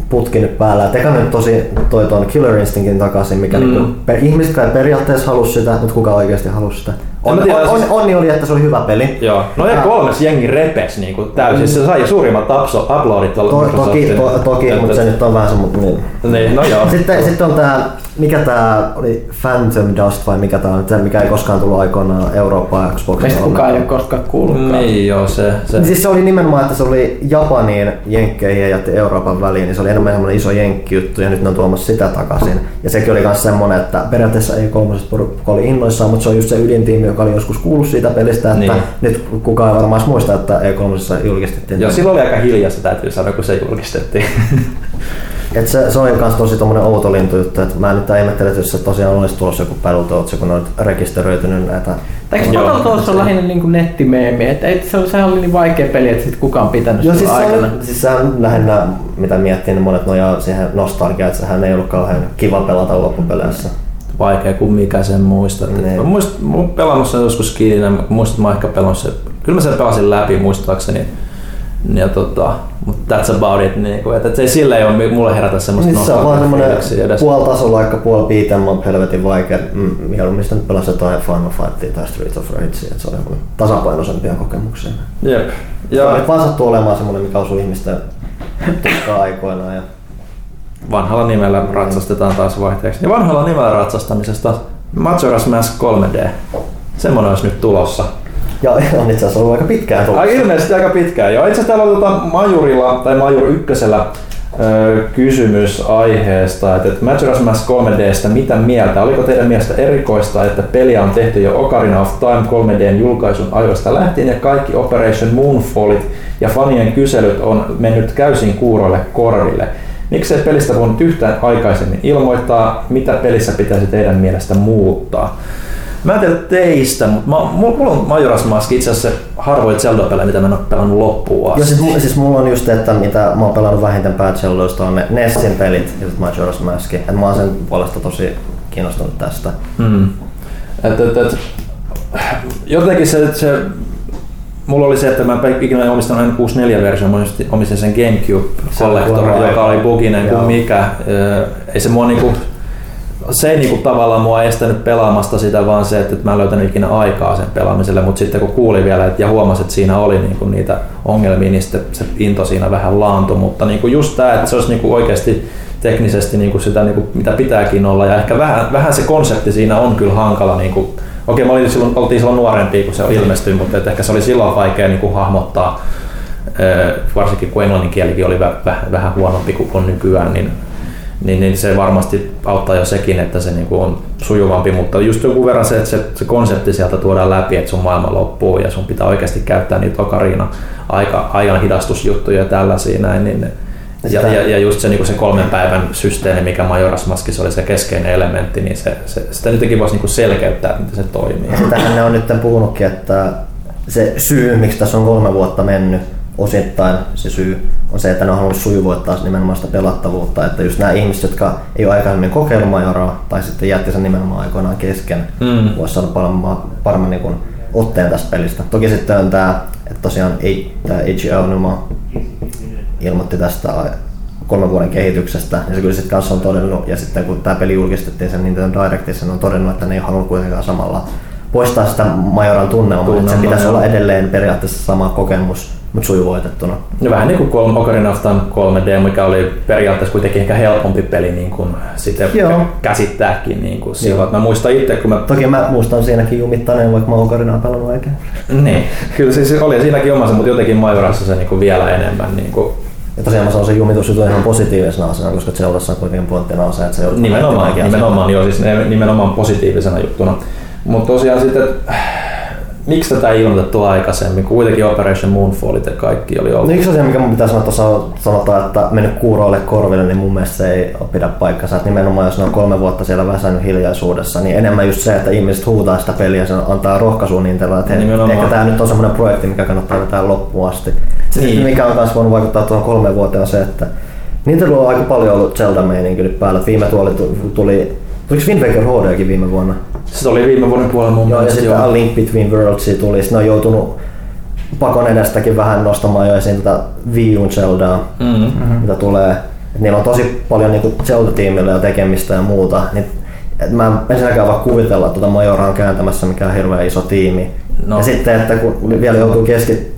putki nyt päällä. Et eka nyt tosi toi tuon Killer Instinctin takaisin, mikä Mm. mm. niinku, per, ihmiset kai periaatteessa halusi sitä, mutta kuka oikeasti halusi sitä. On, tiedä, on, on, siis- onni oli, että se oli hyvä peli. Joo, no ja kolmes jengi repes niinku täysin. Se sai suurimmat upso- uploadit tuolla To, toki, to, toki mutta se nyt on vähän semmoinen... Niin. Niin, no joo. Sitten, sitten on tää, mikä tää oli Phantom Dust vai mikä tää on, tää, mikä ei koskaan tullut aikoinaan Eurooppaan Xboxilla. Meistä kukaan ei ole koskaan kuullutkaan. Niin joo, se, se. Siis se oli nimenomaan, että se oli Japaniin, Jenkkeihin ja jätti Euroopan väliin, niin se oli enemmän semmoinen iso jenkkijuttu ja nyt ne on tuomassa sitä takaisin. Ja sekin oli myös semmoinen, että periaatteessa ei kolmoset porukka oli innoissaan, mutta se on just se ydintiimi, joka oli joskus kuullut siitä pelistä, että Niin. nyt kukaan ei varmaan muista, että E3 julkistettiin. Joo, silloin oli aika hiljasta täytyy sanoa, kun se julkistettiin. Et se, se oli myös tosi tommonen outo lintujuttu, että mä nyt ihmettelen, että jos se tosiaan olisi tulossa joku Battletoads, kun ne on rekisteröitynyt näitä. Eikö. Battletoads on lähinnä niin kuin nettimeemi? Että ei, se, sehän oli niin vaikea peli, että sit kukaan pitänyt Joo, sitä siis, se aikana. on, siis sehän on lähinnä, mitä miettii, niin monet nojaa siihen nostalgiaan, että sehän ei ollut kauhean kiva pelata loppupeleissä. Vaikea kuin mikä sen muistaa. Niin. Mä muist, mä oon pelannut sen joskus kiinni, mä muistan, että mä ehkä pelannut sen. Kyllä mä sen pelasin läpi muistaakseni. Ja tota, mutta that's about it. Niin kuin, että, että se ei silleen ole mulle herätä semmoista Niin se on vaan nostalgiafiiliksiä edes. puolitasolla aika puoli beat'em up helvetin vaikea. Mm, Mieluummin sitä nyt pelasi jotain Final Fightia tai Street of Rage, että se on joku tasapainoisempia kokemuksia. Jep. Ja nyt vaan sattuu olemaan semmonen, mikä osuu ihmisten tuskaa aikoinaan. Ja vanhalla nimellä ratsastetaan taas vaihteeksi. Ja vanhalla nimellä ratsastamisesta Majora's Mask 3D. Semmonen olisi nyt tulossa. Ja on itse asiassa ollut aika pitkään tullut. Ai ilmeisesti aika pitkään. Joo, itse asiassa täällä on tota Majurilla tai Majur ykkösellä ö, kysymys aiheesta, että, että Majora's Mask 3Dstä, mitä mieltä? Oliko teidän mielestä erikoista, että peliä on tehty jo Ocarina of Time 3Dn julkaisun ajoista lähtien ja kaikki Operation Moonfallit ja fanien kyselyt on mennyt täysin kuuroille korville? Miksei pelistä voinut yhtään aikaisemmin ilmoittaa, mitä pelissä pitäisi teidän mielestä muuttaa? Mä en tiedä teistä, mutta mä, mulla, mulla on Majora's Mask itse asiassa se harvoin Zelda-pelejä, mitä mä en ole pelannut loppuun Joo, asti. siis, mu- siis mulla on just, että mitä mä oon pelannut vähiten Bad Celloista on ne Nessin pelit ja sit Majora's Mask. Et mä oon sen puolesta tosi kiinnostunut tästä. Mm. Et, et, et, jotenkin se, se, mulla oli se, että mä en ikinä omistanut N64-versio, mä omistin- sen Gamecube Se on Collector, kuulemma joka oli buginen kuin Joo. mikä. Ei se mua niinku, se ei niinku tavallaan mua estänyt pelaamasta sitä, vaan se, että mä en löytänyt ikinä aikaa sen pelaamiselle, mutta sitten kun kuuli vielä et, ja huomasin, että siinä oli niinku niitä ongelmia, niin sitten se into siinä vähän laantui, mutta niinku just tämä, että se olisi niinku oikeasti teknisesti niinku sitä, niinku, mitä pitääkin olla. Ja ehkä vähän, vähän se konsepti siinä on kyllä hankala. Niinku, okei, me olin silloin, oltiin silloin nuorempia, kun se ilmestyi, mutta et ehkä se oli silloin vaikea niinku hahmottaa, varsinkin kun englannin kielikin oli vä- vä- vähän huonompi kuin on nykyään, niin niin, niin se varmasti auttaa jo sekin, että se niinku on sujuvampi, mutta just joku verran se, että se, se konsepti sieltä tuodaan läpi, että sun maailma loppuu ja sun pitää oikeasti käyttää niitä okarina aika, ajan hidastusjuttuja ja tällaisia näin, niin, Ja, ja, ja just se, niin se kolmen päivän systeemi, mikä Majoras Maskissa oli se keskeinen elementti, niin se, se, sitä jotenkin voisi niin selkeyttää, että miten se toimii. Sitähän ne on nyt puhunutkin, että se syy, miksi tässä on kolme vuotta mennyt, osittain se syy on se, että ne on halunnut sujuvoittaa nimenomaan sitä pelattavuutta, että just nämä ihmiset, jotka ei ole aikaisemmin kokeillut majoraa tai sitten jätti sen nimenomaan aikoinaan kesken, mm. voisi saada paljon paremmin niin kuin otteen tästä pelistä. Toki sitten on tämä, että tosiaan ei, tämä HBO ilmoitti tästä kolmen vuoden kehityksestä, ja se kyllä sitten kanssa on todennut, ja sitten kun tämä peli julkistettiin sen Nintendo Directissa, on todennut, että ne ei halunnut kuitenkaan samalla poistaa sitä Majoran tunnelmaa, että se pitäisi olla edelleen periaatteessa sama kokemus, mutta sujuvoitettuna. No vähän niin kuin Ocarina of Time 3D, mikä oli periaatteessa kuitenkin ehkä helpompi peli niin kuin sitten Joo. käsittääkin. Niin kuin silloin. Mä muistan itse, kun mä... Toki mä muistan siinäkin jumittaneen, vaikka mä Ocarinaa pelannut oikein. niin, kyllä siis oli siinäkin omassa, mutta jotenkin Majorassa se niin kuin vielä enemmän. Niin kuin ja tosiaan mä sanon sen jumitusjutun ihan positiivisena asiana, koska Zeldassa on kuitenkin pointtina on se, että se on Nimenomaan, nimenomaan, joo, siis nimenomaan positiivisena juttuna. Mutta tosiaan sitten, miksi tätä ei ilmoitettu aikaisemmin, kuitenkin Operation Moonfallit ja kaikki oli ollut. No yksi asia, mikä mun pitää sanoa tuossa sanotaan, että mennyt kuuroille korville, niin mun mielestä se ei pidä paikkansa. Että nimenomaan jos ne on kolme vuotta siellä väsännyt hiljaisuudessa, niin enemmän just se, että ihmiset huutaa sitä peliä, se antaa rohkaisuun niin että nimenomaan. ehkä tämä nyt on semmoinen projekti, mikä kannattaa vetää loppuun asti. Sitten niin. mikä on myös voinut vaikuttaa tuohon kolme vuoteen on se, että Nintendo on aika paljon ollut Zelda-meininki nyt päällä. Viime tuoli tuli, tuliko Wind Waker HDkin viime vuonna? Se oli viime vuoden puolella mun joo, ja sitten Link Between Worlds tuli. Sitten ne on joutunut pakon edestäkin vähän nostamaan jo esiin tätä Wii U Zeldaa, mm-hmm. mitä tulee. Et niillä on tosi paljon niinku Zelda-tiimillä jo tekemistä ja muuta. Niin, et mä en ensinnäkään vaan kuvitella, että tuota Majoraa on kääntämässä mikään hirveän iso tiimi. No. Ja sitten, että kun vielä joutuu keskit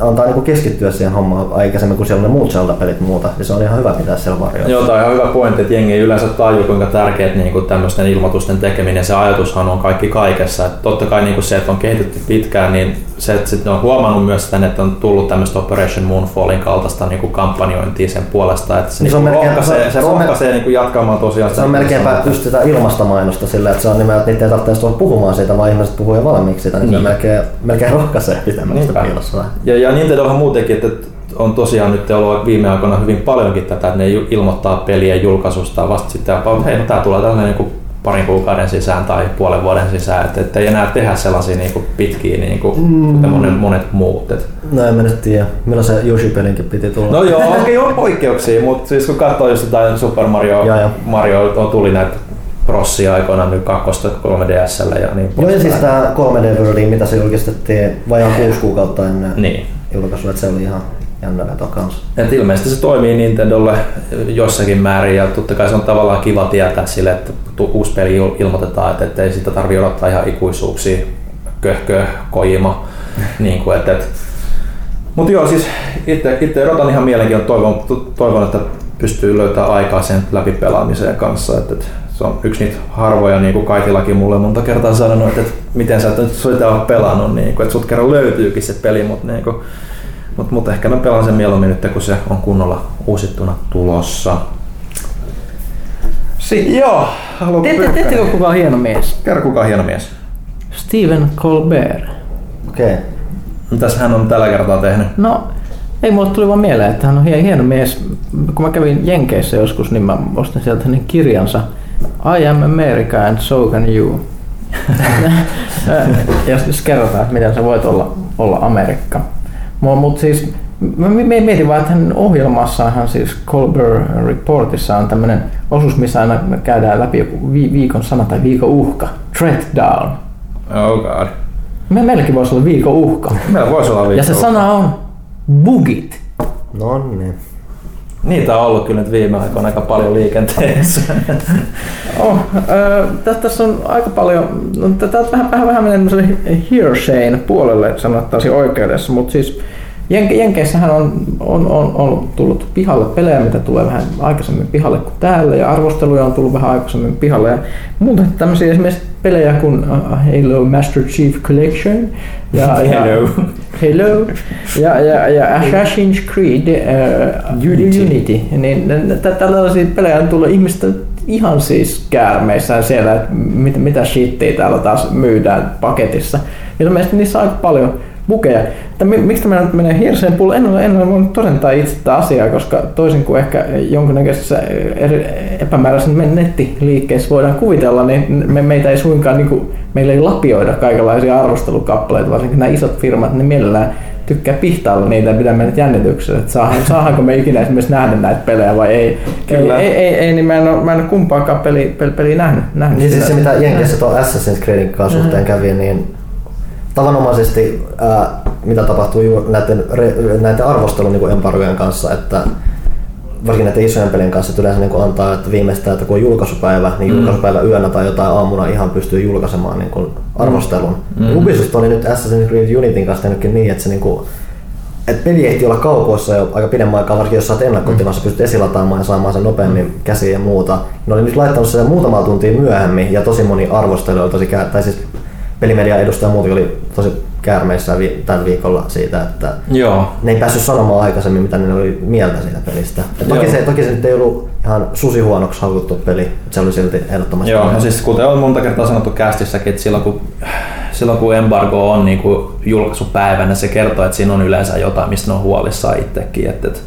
antaa niinku keskittyä siihen hommaan aikaisemmin, kun siellä on ne muut Zelda-pelit muuta, niin se on ihan hyvä pitää siellä varjoissa. Joo, tämä on ihan hyvä pointti, että jengi ei yleensä tajua, kuinka tärkeät niin tämmöisten ilmoitusten tekeminen, se ajatushan on kaikki kaikessa. Että totta kai niin kuin se, että on kehitetty pitkään, niin se, että sitten on huomannut myös sitä, että on tullut tämmöistä Operation Moonfallin kaltaista niin kuin kampanjointia sen puolesta, että se, niin se, niin rohkaisee, se, se, rohkaisee niin kuin jatkamaan tosiaan. Se on melkeinpä just sitä ilmastomainosta sillä, että se on nimellä, että niitä ei tarvitse tulla puhumaan siitä, vaan ihmiset puhuu jo valmiiksi sitä, niin, niin. se melkein, melkein rohkaisee pitämään sitä piilossa. Ja, ja Nintendohan muutenkin, että on tosiaan nyt ollut viime aikoina hyvin paljonkin tätä, että ne ilmoittaa pelien julkaisusta vasta sitten, että hei, no tää tulee tällainen niin parin kuukauden sisään tai puolen vuoden sisään, että, että ei enää tehdä sellaisia niin kuin pitkiä niin kuin, mm. monet, monet muut. Että. No en mä nyt tiedä, milloin se Yoshi-pelinkin piti tulla. No joo, okei on poikkeuksia, mutta siis kun katsoo just jotain Super Mario, ja, ja. Mario tuli näitä prossia aikoinaan nyt kakkosta 3DSllä ja niin Joo ja siis tää 3D World, mitä se julkistettiin vajaan kuusi kuukautta ennen niin. Julkaisua, että se oli ihan jännä veto kanssa. Et ilmeisesti se toimii Nintendolle jossakin määrin ja totta kai se on tavallaan kiva tietää sille, että uusi peli ilmoitetaan, että ei sitä tarvitse odottaa ihan ikuisuuksia, köhkö, kojima. niin kuin, että, et. Mutta joo, siis itse, itse odotan ihan mielenkiintoista, toivon, toivon, että pystyy löytämään aikaa sen läpipelaamiseen kanssa. Että, että se on yksi niitä harvoja, niin kuin Kaitilakin mulle monta kertaa sanonut, että, että miten sä et nyt sitä ole pelannut, niin kuin, että sut kerran löytyykin se peli, mutta niin kuin, mutta mut ehkä mä pelaan sen mieluummin nyt, kun se on kunnolla uusittuna tulossa. Sitten. Joo, haluatko Tiedättekö kuka on hieno mies? Kerro kuka on hieno mies. Steven Colbert. Okei. Okay. Mitäs hän on tällä kertaa tehnyt? No, ei mulle tuli vaan mieleen, että hän on hieno mies. Kun mä kävin Jenkeissä joskus, niin mä ostin sieltä hänen kirjansa I am America and so can you. jos, jos kerrotaan, että miten sä voit olla, olla Amerikka. Mutta siis Mä mietin vaan, että hänen ohjelmassaan, siis Colbert Reportissa on tämmöinen osuus, missä aina käydään läpi joku viikon sana tai viikon uhka. Threat down. Oh god. Me, meilläkin voisi olla viikon uhka. Meillä voisi olla viikon Ja se uhka. sana on bugit. No niin. Niitä on ollut kyllä nyt viime aikoina aika paljon liikenteessä. oh, äh, tässä on aika paljon, no, tätä vähän, vähän, vähän menee hearsay puolelle sanottaisiin oikeudessa, mutta siis Jen- Jenkeissähän on, on, on, on, tullut pihalle pelejä, mitä tulee vähän aikaisemmin pihalle kuin täällä, ja arvosteluja on tullut vähän aikaisemmin pihalle. Ja muuta tämmöisiä esimerkiksi pelejä kuin uh, Halo Master Chief Collection ja, ja Halo. Halo ja, ja, ja Assassin's Creed uh, Unity. Unity. Niin, tällaisia pelejä tullut ihmistä ihan siis käärmeissään siellä, että mit, mitä shittiä täällä taas myydään paketissa. Ilmeisesti niissä on aika paljon bukeja. Että mi- miksi tämä nyt menee hirseen pullo? En ole, en ole voinut todentaa itse tätä asiaa, koska toisin kuin ehkä jonkunnäköisessä eri, epämääräisen nettiliikkeessä voidaan kuvitella, niin me, meitä ei suinkaan, niin kuin, meillä ei lapioida kaikenlaisia arvostelukappaleita, varsinkin nämä isot firmat, ne mielellään tykkää pihtailla niitä ja pitää meidät jännityksessä, että saadaan, saadaanko me ikinä esimerkiksi nähdä näitä pelejä vai ei. Kyllä. Ei, ei, ei, niin mä en ole, mä en ole kumpaakaan peli, peli, peliä nähnyt. nähnyt Niin siis se mitä Jenkeissä tuon Assassin's Creedin kanssa suhteen kävi, niin tavanomaisesti ää, mitä tapahtuu ju- näiden, re- näiden arvostelun niin embargojen kanssa, että varsinkin näiden isojen pelien kanssa että yleensä niin antaa, että viimeistään, että kun on julkaisupäivä, niin julkaisupäivä yönä tai jotain aamuna ihan pystyy julkaisemaan niin kuin arvostelun. Mm. Ubisoft oli nyt Assassin's Creed Unityn kanssa tehnytkin niin, että se niin kuin, et peli ehti olla kaupoissa jo aika pidemmän aikaa, varsinkin jos sä oot ennakkotilassa, pystyt esilataamaan ja saamaan sen nopeammin käsiin ja muuta. Ne oli nyt laittanut sen muutama tuntia myöhemmin ja tosi moni arvostelu oli tosi kää, tai siis pelimedian edustaja muutenkin oli tosi käärmeissä vi- tämän viikolla siitä, että Joo. ne ei päässyt sanomaan aikaisemmin, mitä ne oli mieltä siitä pelistä. Et toki, Joo. se, toki se nyt ei ollut ihan susi huonoksi haukuttu peli, että se oli silti ehdottomasti. Joo, no siis kuten on monta kertaa sanottu kästissäkin, että silloin kun, silloin kun embargo on niin kuin julkaisupäivänä, se kertoo, että siinä on yleensä jotain, mistä ne on huolissaan itsekin. Että, että,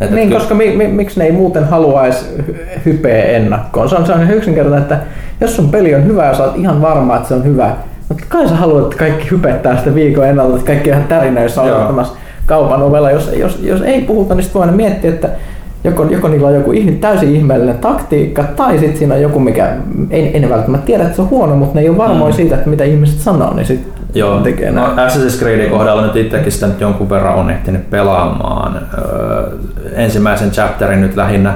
että Niin, kyllä- koska mi, mi, miksi ne ei muuten haluaisi hy- hypeä ennakkoon? Se on, se on yksinkertainen, että jos sun peli on hyvä ja sä oot ihan varma, että se on hyvä, mutta kai sä haluat, että kaikki hypettää sitä viikon ennalta, että kaikki on ihan tärinöissä Joo. odottamassa kaupan ovella. Jos, jos, jos ei puhuta, niin sitten voi miettiä, että joko, joko niillä on joku ihme- täysin ihmeellinen taktiikka, tai sitten siinä on joku, mikä ei, ei ne välttämättä tiedä, että se on huono, mutta ne ei ole varmoja Mm. siitä, että mitä ihmiset sanoo, niin sitten Joo, tekee no, näin. Assassin's Creedin kohdalla nyt itsekin sitä nyt jonkun verran on ehtinyt pelaamaan. Öö, ensimmäisen chapterin nyt lähinnä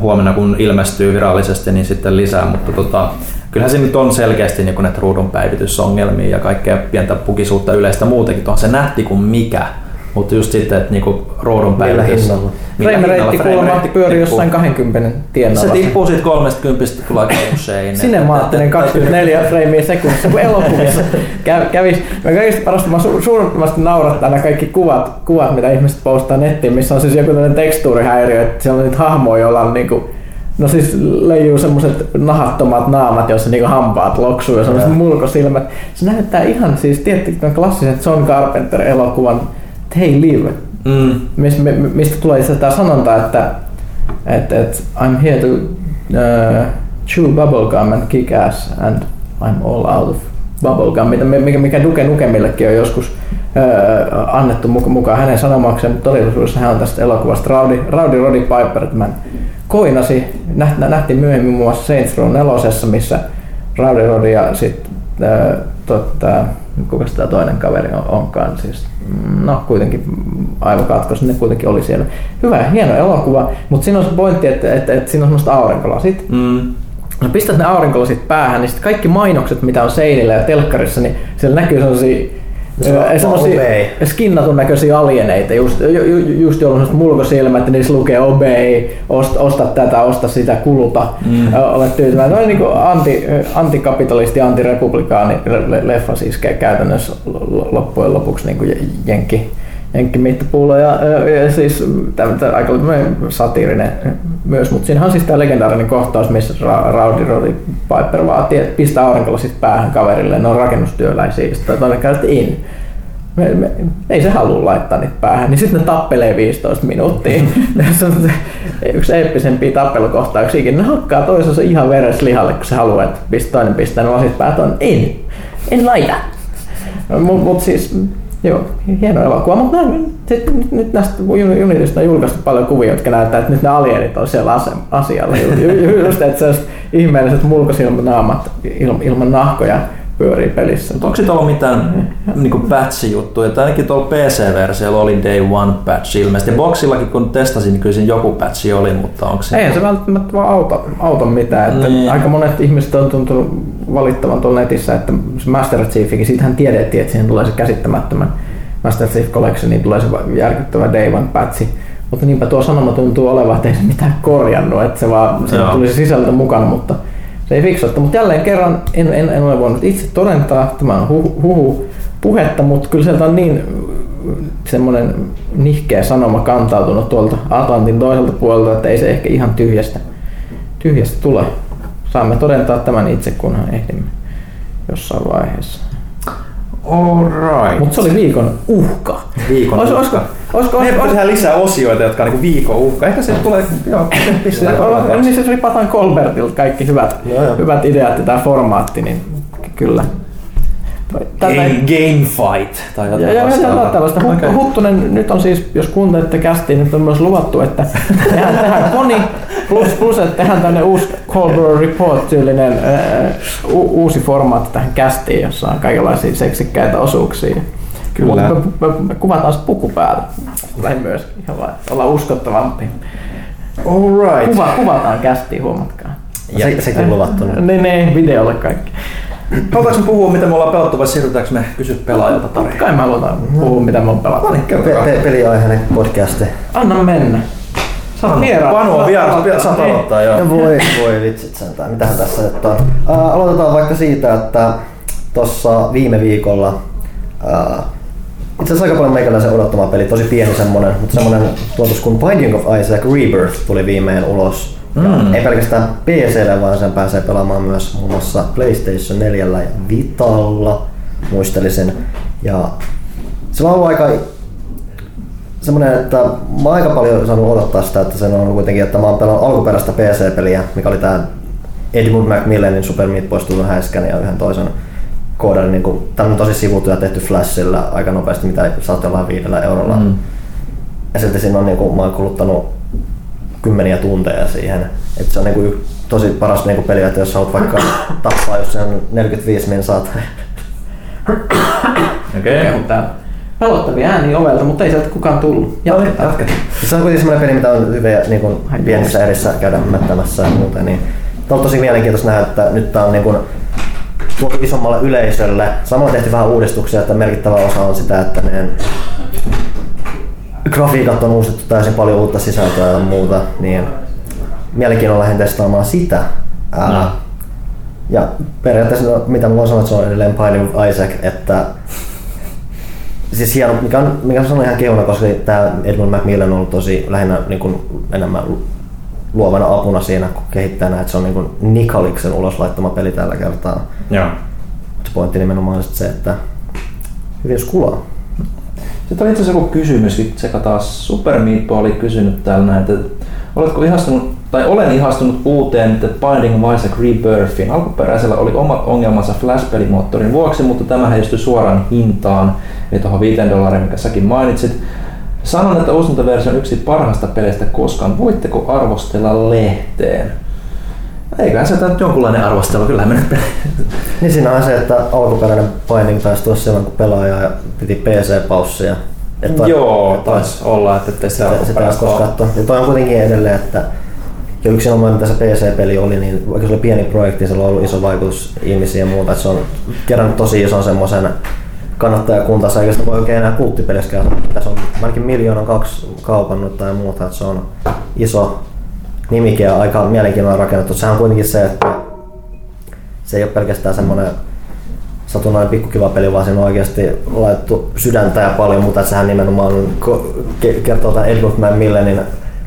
huomenna kun ilmestyy virallisesti, niin sitten lisää, mutta tota, kyllähän se nyt on selkeästi niin näitä ruudun päivitysongelmia ja kaikkea pientä pukisuutta yleistä muutenkin. On se nähti kuin mikä, mutta just sitten, että niinku ruudun Millä päivitys... hinnalla? millä frame kuulemma pyörii jossain 20 tienoilla. Se tippuu siitä 30 tulee aika usein. Sinemaattinen 24 freimiä sekunnissa kuin elokuvissa Kä, kävis. Mä kaikista parasta, mä su, suunnattomasti naurattaa nämä kaikki kuvat, kuvat, mitä ihmiset postaa nettiin, missä on siis joku tämmöinen tekstuurihäiriö, että siellä on niitä hahmoja, joilla on niinku, No siis leijuu semmoset nahattomat naamat, joissa niinku hampaat loksuu ja semmoset mulkosilmät. Se näyttää ihan siis, tämän klassisen John Carpenter-elokuvan Hey Live, Mm. mistä, mistä tulee se tämä sanonta, että et, et, I'm here to uh, chew bubblegum and kick ass and I'm all out of bubblegum, mikä, mikä Duke Nukemillekin on joskus uh, annettu muka- mukaan hänen sanomakseen, mutta todellisuudessa hän on tästä elokuvasta Rowdy, Rowdy Roddy Piper, tämän koinasi, Näht, nähtiin myöhemmin muun muassa Saints Row 4, missä Rowdy Roddy ja sitten uh, totta, kuka tämä toinen kaveri on, onkaan, siis no kuitenkin aivokatkos, ne kuitenkin oli siellä. Hyvä ja hieno elokuva, mutta siinä on se pointti, että, että, että siinä on semmoista aurinkolasit. Mm. No pistät ne aurinkolasit päähän, niin sitten kaikki mainokset, mitä on seinillä ja telkkarissa, niin siellä näkyy sellaisia Se on ö, semmosia obey. skinnatun näköisiä alieneita, just, ju, ju, just jolla on semmoset mulkosilmät, että niissä lukee obey, osta, osta tätä, osta sitä, kuluta, mm. olet tyytyväinen. Noin niin anti, antikapitalisti, antirepublikaani le- leffa siis kä- käytännössä loppujen lopuksi niin kuin jenkki, jenkki mittapuulo ja, ja siis tämä aika satiirinen myös, mutta siinähän on siis tämä legendaarinen kohtaus, missä Ra- Rowdy Roddy Piper vaatii, että pistää aurinkolasit päähän kaverille, ne on rakennustyöläisiä, sitten toinen käy, että in. Me, me, ei se halua laittaa niitä päähän, niin sitten ne tappelee 15 minuuttia. se on yksi eeppisempiä tappelukohtauksia ikinä. Ne hakkaa toisensa ihan vereslihalle, kun se haluaa, että toinen pistää ne lasit päät on en, en laita. Mutta mut siis, joo, hieno elokuva. Mutta nyt, nyt näistä Unitista on julkaistu paljon kuvia, jotka näyttää, että nyt ne alienit on siellä ase, asialla. Ju- ju- Just, että sellaiset ihmeelliset mulkosilmanaamat ilman, ilman nahkoja pyörii pelissä. Mutta onko siitä ollut mitään niinku patch-juttuja? Tai ainakin tuolla PC-versiolla oli Day One patch ilmeisesti. Boxillakin kun testasin, niin kyllä siinä joku patchi oli, mutta onko se... Eihän se välttämättä vaan auta, auta mitään. Että Niin. Aika monet ihmiset on tuntunut valittavan tuolla netissä, että se Master Chiefikin, siitähän tiedettiin, että siihen tulee se käsittämättömän Master Chief Collectioniin tulee se järkyttävä Day One patchi. Mutta niinpä tuo sanoma tuntuu olevan, että ei se mitään korjannut, että se vaan se tuli se sisältö mukana, mutta se ei fiksattu. Mutta jälleen kerran en, en, en ole voinut itse todentaa, tämä on huhu, huhu puhetta, mutta kyllä sieltä on niin semmoinen nihkeä sanoma kantautunut tuolta Atlantin toiselta puolelta, että ei se ehkä ihan tyhjästä, tyhjästä tule. Saamme todentaa tämän itse, kunhan ehdimme jossain vaiheessa. Alright. Mutta se oli viikon uhka. Viikon Olis- uhka. Olisiko, olisiko, Meidän olisiko, pitäisi tehdä lisää osioita, jotka on niinku viikon uhka. Ehkä se tulee, joo, pistää olisiko, niin siis ripataan Colbertilta kaikki hyvät, Joo, joo. hyvät ideat ja tämä formaatti, niin kyllä. Tätä ei- game, game fight. Tai Ja, jotain ja, vastaavaa. tällaista. Okei. Huttunen, nyt on siis, jos kuuntelette kästiin, nyt on myös luvattu, että tehdään, tehdään koni plus, plus että tehdään tänne uusi Colbert Report-tyylinen uusi formaatti tähän kästiin, jossa on kaikenlaisia seksikkäitä osuuksia. Kyllä. Mutta me, me, me, kuvataan sitten puku päällä. Lähin myös ihan vaan, että ollaan uskottavampi. Alright. Kuva, kuvataan kästiin, huomatkaa. Se, sekin luvattu. Niin, niin, videolle kaikki. Halutaanko me puhua, mitä me ollaan pelattu vai siirrytäänkö me kysy pelaajalta? Totta kai me halutaan puhua, mitä me on pelattu. No niin, Pe- pe- peliaiheinen podcasti. Anna mennä. Sä oot vieras. Panu on vieras, Niin. aloittaa joo. No voi, voi vitsit sentään. Mitähän tässä nyt on? Aloitetaan vaikka siitä, että tuossa viime viikolla itse asiassa aika paljon meikäläisen odottama peli, tosi pieni semmonen, mutta semmonen tuotos kuin Binding of Isaac Rebirth tuli viimein ulos. Mm. Ei pelkästään PClle, vaan sen pääsee pelaamaan myös muun muassa PlayStation 4 ja Vitalla, muistelisin. Ja se on ollut aika semmoinen, että mä oon aika paljon saanut odottaa sitä, että se on kuitenkin, että mä oon pelannut alkuperäistä PC-peliä, mikä oli tää Edmund Macmillanin Super Meat Boy Studion häiskän ja yhden toisen koodarin, niin kuin, tämä on tosi sivutyö tehty Flashilla aika nopeasti, mitä saatte olla viidellä eurolla. Mm. Ja silti siinä on, niin kuin, mä oon kuluttanut kymmeniä tunteja siihen. Että se on niin kuin, tosi paras niin kuin peli, että jos haluat vaikka tappaa just sen 45 minsaa tai Okei. Kehu täällä. Pelottavia ääniä ovelta, mutta ei sieltä kukaan tullut. Jatketaan. Jatketaan. Se on kuitenkin semmoinen peli, mitä on hyvä niin kuin pienissä erissä käydä mättämässä ja muuta. Niin, tämä on tosi mielenkiintoista nähdä, että nyt tämä on niin kuin, isommalle yleisölle. Samalla tehtiin vähän uudistuksia, että merkittävä osa on sitä, että ne grafiikat on uusittu täysin paljon uutta sisältöä ja muuta. Niin mielenkiinnolla lähdin testaamaan sitä. Ää, No. Ja periaatteessa, no, mitä mä voin sanoa, että se on edelleen Binding of Isaac, että siis hieno, mikä on, mikä on ihan kehuna, koska tämä Edmund Macmillan on ollut tosi lähinnä niin kuin, enemmän luovana apuna siinä kun kehittäjänä, että se on niin kuin Nikaliksen ulos laittama peli tällä kertaa. Joo. Se pointti nimenomaan on se, että hyvin skulaa. Sitten oli itse asiassa joku kysymyskin, sekä taas Super Meatbo oli kysynyt täällä näin, että oletko ihastunut, tai olen ihastunut uuteen että Binding of Isaac Rebirthin. Alkuperäisellä oli omat ongelmansa Flash-pelimoottorin vuoksi, mutta tämä heistyi suoraan hintaan, eli tuohon 5 dollariin, mikä säkin mainitsit. Sanon, että uusinta versio on yksi parhaista peleistä koskaan. Voitteko arvostella lehteen? Eiköhän se nyt jonkunlainen arvostelu, kyllähän me Niin siinä on se, että alkuperäinen Binding taisi tulla silloin, kun pelaaja piti PC-paussia. Että Joo, taisi olla, että ettei sitä sitä, koskaan katsoa. Ja toi on kuitenkin edelleen, että ja yksinomaan mitä se PC-peli oli, niin vaikka se oli pieni projekti, sillä on ollut iso vaikutus ihmisiin ja muuta. Että se on kerännyt tosi ison semmoisen kannattajakuntansa, eikä sitä voi oikein enää kulttipelissä käydä. Tässä on ainakin miljoonan kaksi kaupannut tai muuta, että se on iso nimike ja aika mielenkiintoinen rakennettu. Sehän on kuitenkin se, että se ei ole pelkästään semmoinen satunnainen pikkukiva peli, vaan siinä on oikeasti laitettu sydäntä ja paljon muuta. Että sehän nimenomaan ke- kertoo tämän Edward Macmillanin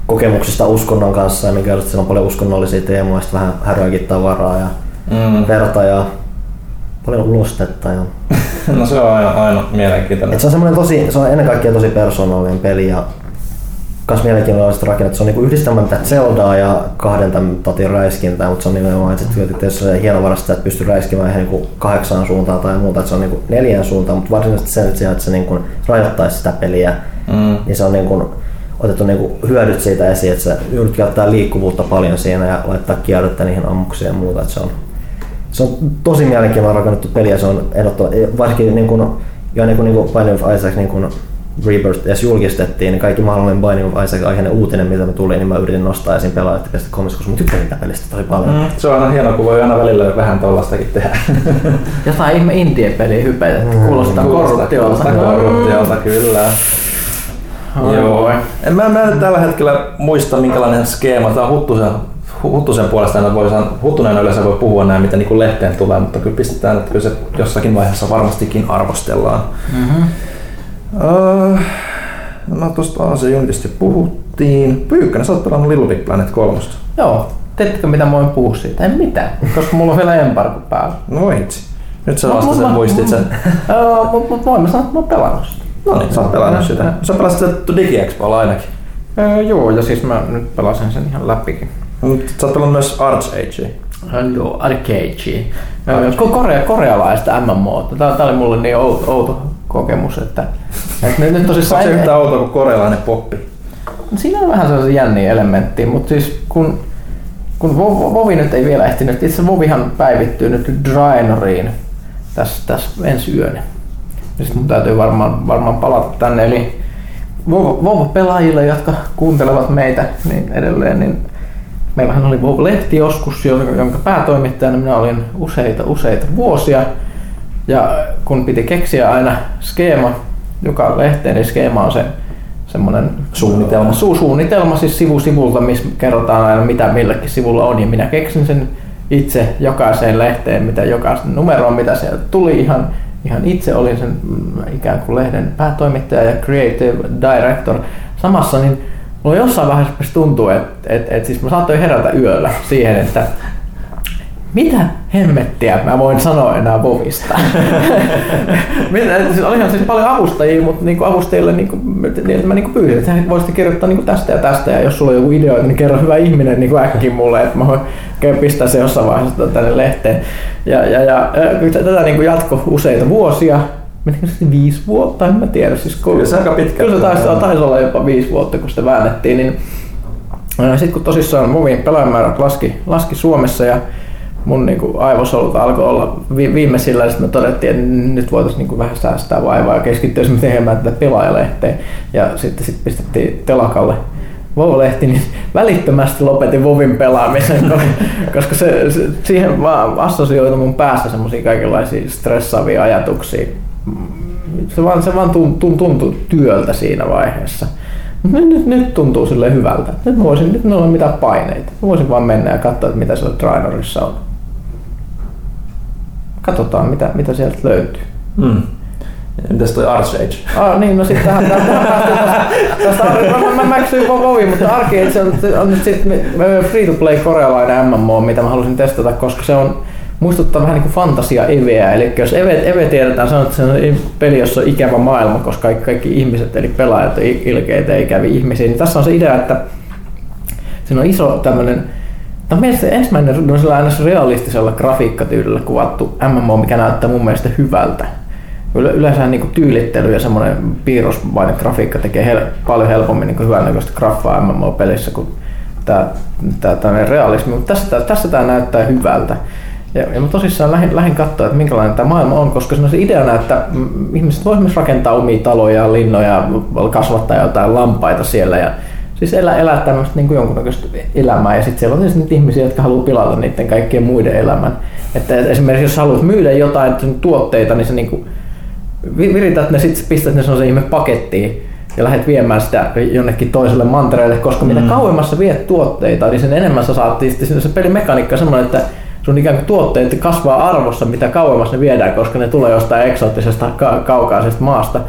kokemuksista uskonnon kanssa ja mikä siinä on paljon uskonnollisia teemoja, vähän häröäkin tavaraa ja Mm. verta ja paljon ulostetta. Ja... No se on aina, aina mielenkiintoinen. Et se on semmoinen tosi, se on ennen kaikkea tosi persoonallinen peli ja kans mielenkiintoisesti rakennettu. Se on niinku yhdistelmä mitä Zeldaa ja kahden tämän tatin räiskintää, mutta se on nimenomaan, että, että jos se hienovarasta, että pystyy räiskimään ihan niinku kahdeksaan suuntaan tai muuta, että se on niinku neljään suuntaan, mutta varsinaisesti sen sijaan, että se niinku rajoittaisi sitä peliä, Mm. niin se on niinku otettu niinku hyödyt siitä esiin, että se joudut käyttää liikkuvuutta paljon siinä ja laittaa kierrettä niihin ammuksiin ja muuta, että se on se on tosi mielenkiintoinen rakennettu peli ja se on ehdottoman, varsinkin niin kuin, jo niin kuin, niin kuin Binding of Isaac niin kuin Rebirth edes julkistettiin, niin kaikki mahdollinen Binding of Isaac aiheinen uutinen, mitä me tuli, niin mä yritin nostaa esiin pelaajat.comissa, koska mä tykkään sitä pelistä tosi paljon. Mm. Mm, se on aina hienoa, kun voi aina välillä vähän tollastakin tehdä. Jotain ihme indie-peliä hypetetty. Mm. Kuulostaa korruptiolta. Kuulostaa korruptiolta, kyllä. Joo. En mä, mä nyt tällä hetkellä muista minkälainen skeema. Tämä on Huttusen, Huttusen puolesta voi sanoa, Huttunen yleensä voi puhua näin, mitä niin lehteen tulee, mutta kyllä pistetään, että kyllä se jossakin vaiheessa varmastikin arvostellaan. Mm-hmm. Uh, no tuosta Asia Unitista jo puhuttiin. Pyykkönen, sä oot pelannut Little Big Planet 3. Joo. Teettekö mitä mä voin puhua siitä? En mitään, koska mulla on vielä embargo päällä. No itse. Nyt sä vasta sen muistit sen. Joo, mut, mut voin mä sanoa, että mä oon pelannut sitä. No niin, sä oot pelannut sitä. Sä pelasit sitä DigiExpolla ainakin. Öö, joo, ja siis mä nyt pelasin sen ihan läpikin. Sä oot pelannut myös Arch Agea. Äh, Joo, Arcade. Öö, ko- Korea, korealaista MMO. Tää, tää oli mulle niin outo, outo kokemus, että, että nyt, nyt tosissaan... Onko se yhtä outoa kuin korealainen poppi? Siinä on vähän sellaisia jänniä elementtiä, mutta siis kun, kun Vo- Vovi nyt ei vielä ehtinyt, itse Vovihan päivittyy nyt Draenoriin tässä, tässä ensi yönä. Sitten mun täytyy varmaan, varmaan palata tänne, eli Vova-pelaajille, jotka kuuntelevat meitä niin edelleen, niin meillähän oli Vova-lehti joskus, jonka jonka päätoimittajana minä olin useita, useita vuosia. Ja kun piti keksiä aina skeema, joka lehteen, niin skeema on se semmoinen Suunnitelma. Su- suunnitelma siis sivu sivulta, missä kerrotaan aina mitä milläkin sivulla on. Ja minä keksin sen itse jokaiseen lehteen, mitä jokaisen numeroon, mitä sieltä tuli ihan, ihan itse olin sen mm, ikään kuin lehden päätoimittaja ja creative director samassa, niin mulla jossain vaiheessa tuntua, että et, et siis mä saatoin herätä yöllä siihen, että mitä hemmettiä mä voin sanoa enää Vovista? Siis olihan siis paljon avustajia, mutta niinku avustajille niinku, niiltä mä niinku pyysin, että sä voisit kirjoittaa niinku tästä ja tästä, ja jos sulla on joku idea, niin kerro hyvä ihminen niinku äkkiä mulle, että mä voin käydä pistää se jossain vaiheessa tänne lehteen. Ja, ja, ja, ja tätä niinku jatkoi useita vuosia, menikö se viisi vuotta, en mä tiedä. Siis kun, Kyllä se aika pitkä. Kyllä se taisi, taisi olla jopa viisi vuotta, kun sitä väännettiin, niin sitten kun tosissaan movin pelaajamäärät laski, laski Suomessa ja mun niinku aivosolut alkoi olla vi- viimeisillä, ja sitten me todettiin, että nyt voitaisiin niinku vähän säästää vaivaa ja keskittyä tekemään tätä pelaajalehteen. Ja sitten sit pistettiin telakalle Vov-lehti, niin välittömästi lopetin Vovin pelaamisen, ko- koska se, se, siihen vaan assosioitu mun päässä semmoisia kaikenlaisia stressaavia ajatuksia. Se vaan, se vaan tuntui, tuntui työltä siinä vaiheessa. Nyt, nyt, nyt tuntuu sille hyvältä. Nyt voisin, nyt minulla ei ole mitään paineita. Voisin vaan mennä ja katsoa, mitä siellä Drainorissa on. Katsotaan, mitä, mitä sieltä löytyy. Mm. Mitäs toi Arch Age? Ah, niin, no sitten tähän, tästä, mä, mä, mä eksyin Vovi, mutta Arcade on, on nyt sitten free to play korealainen MMO, mitä mä halusin testata, koska se on muistuttaa vähän niin kuin fantasia Eveä. Eli jos Eve, Eve tiedetään, on, että se on peli, jossa on ikävä maailma, koska kaikki, kaikki ihmiset, eli pelaajat on ilkeitä, ei kävi ihmisiä. Niin tässä on se idea, että siinä on iso tämmöinen Tämä on ensimmäinen sillä aina realistisella grafiikkatyylillä kuvattu MMO, mikä näyttää mun mielestä hyvältä. Yle- Yleensä niin tyylittely ja semmoinen piirrosmainen grafiikka tekee hel- paljon helpommin niin hyvännäköistä graffaa MMO-pelissä kuin tämä, tämä, tämä realismi, mutta tässä, tässä tämä näyttää hyvältä. Ja, ja mä tosissaan lähdin, lähdin katsoa, että minkälainen tämä maailma on, koska siinä on se ideana, että mm, ihmiset voisivat myös rakentaa omia taloja, linnoja, kasvattaa jotain lampaita siellä ja siis elää, elää tämmöistä niin jonkunnäköistä elämää ja sitten siellä on tietysti niitä ihmisiä, jotka haluaa pilata niiden kaikkien muiden elämän. Että esimerkiksi jos haluat myydä jotain tuotteita, niin se niin kuin vi- virität ne, sitten pistät ne sellaisen ihme pakettiin ja lähdet viemään sitä jonnekin toiselle mantereelle, koska mitä kauemmas sä viet tuotteita, niin sen enemmän sä saat, sitten se pelimekaniikka on semmoinen, että sun ikään kuin tuotteet kasvaa arvossa, mitä kauemmas ne viedään, koska ne tulee jostain eksoottisesta ka- kaukaisesta maasta.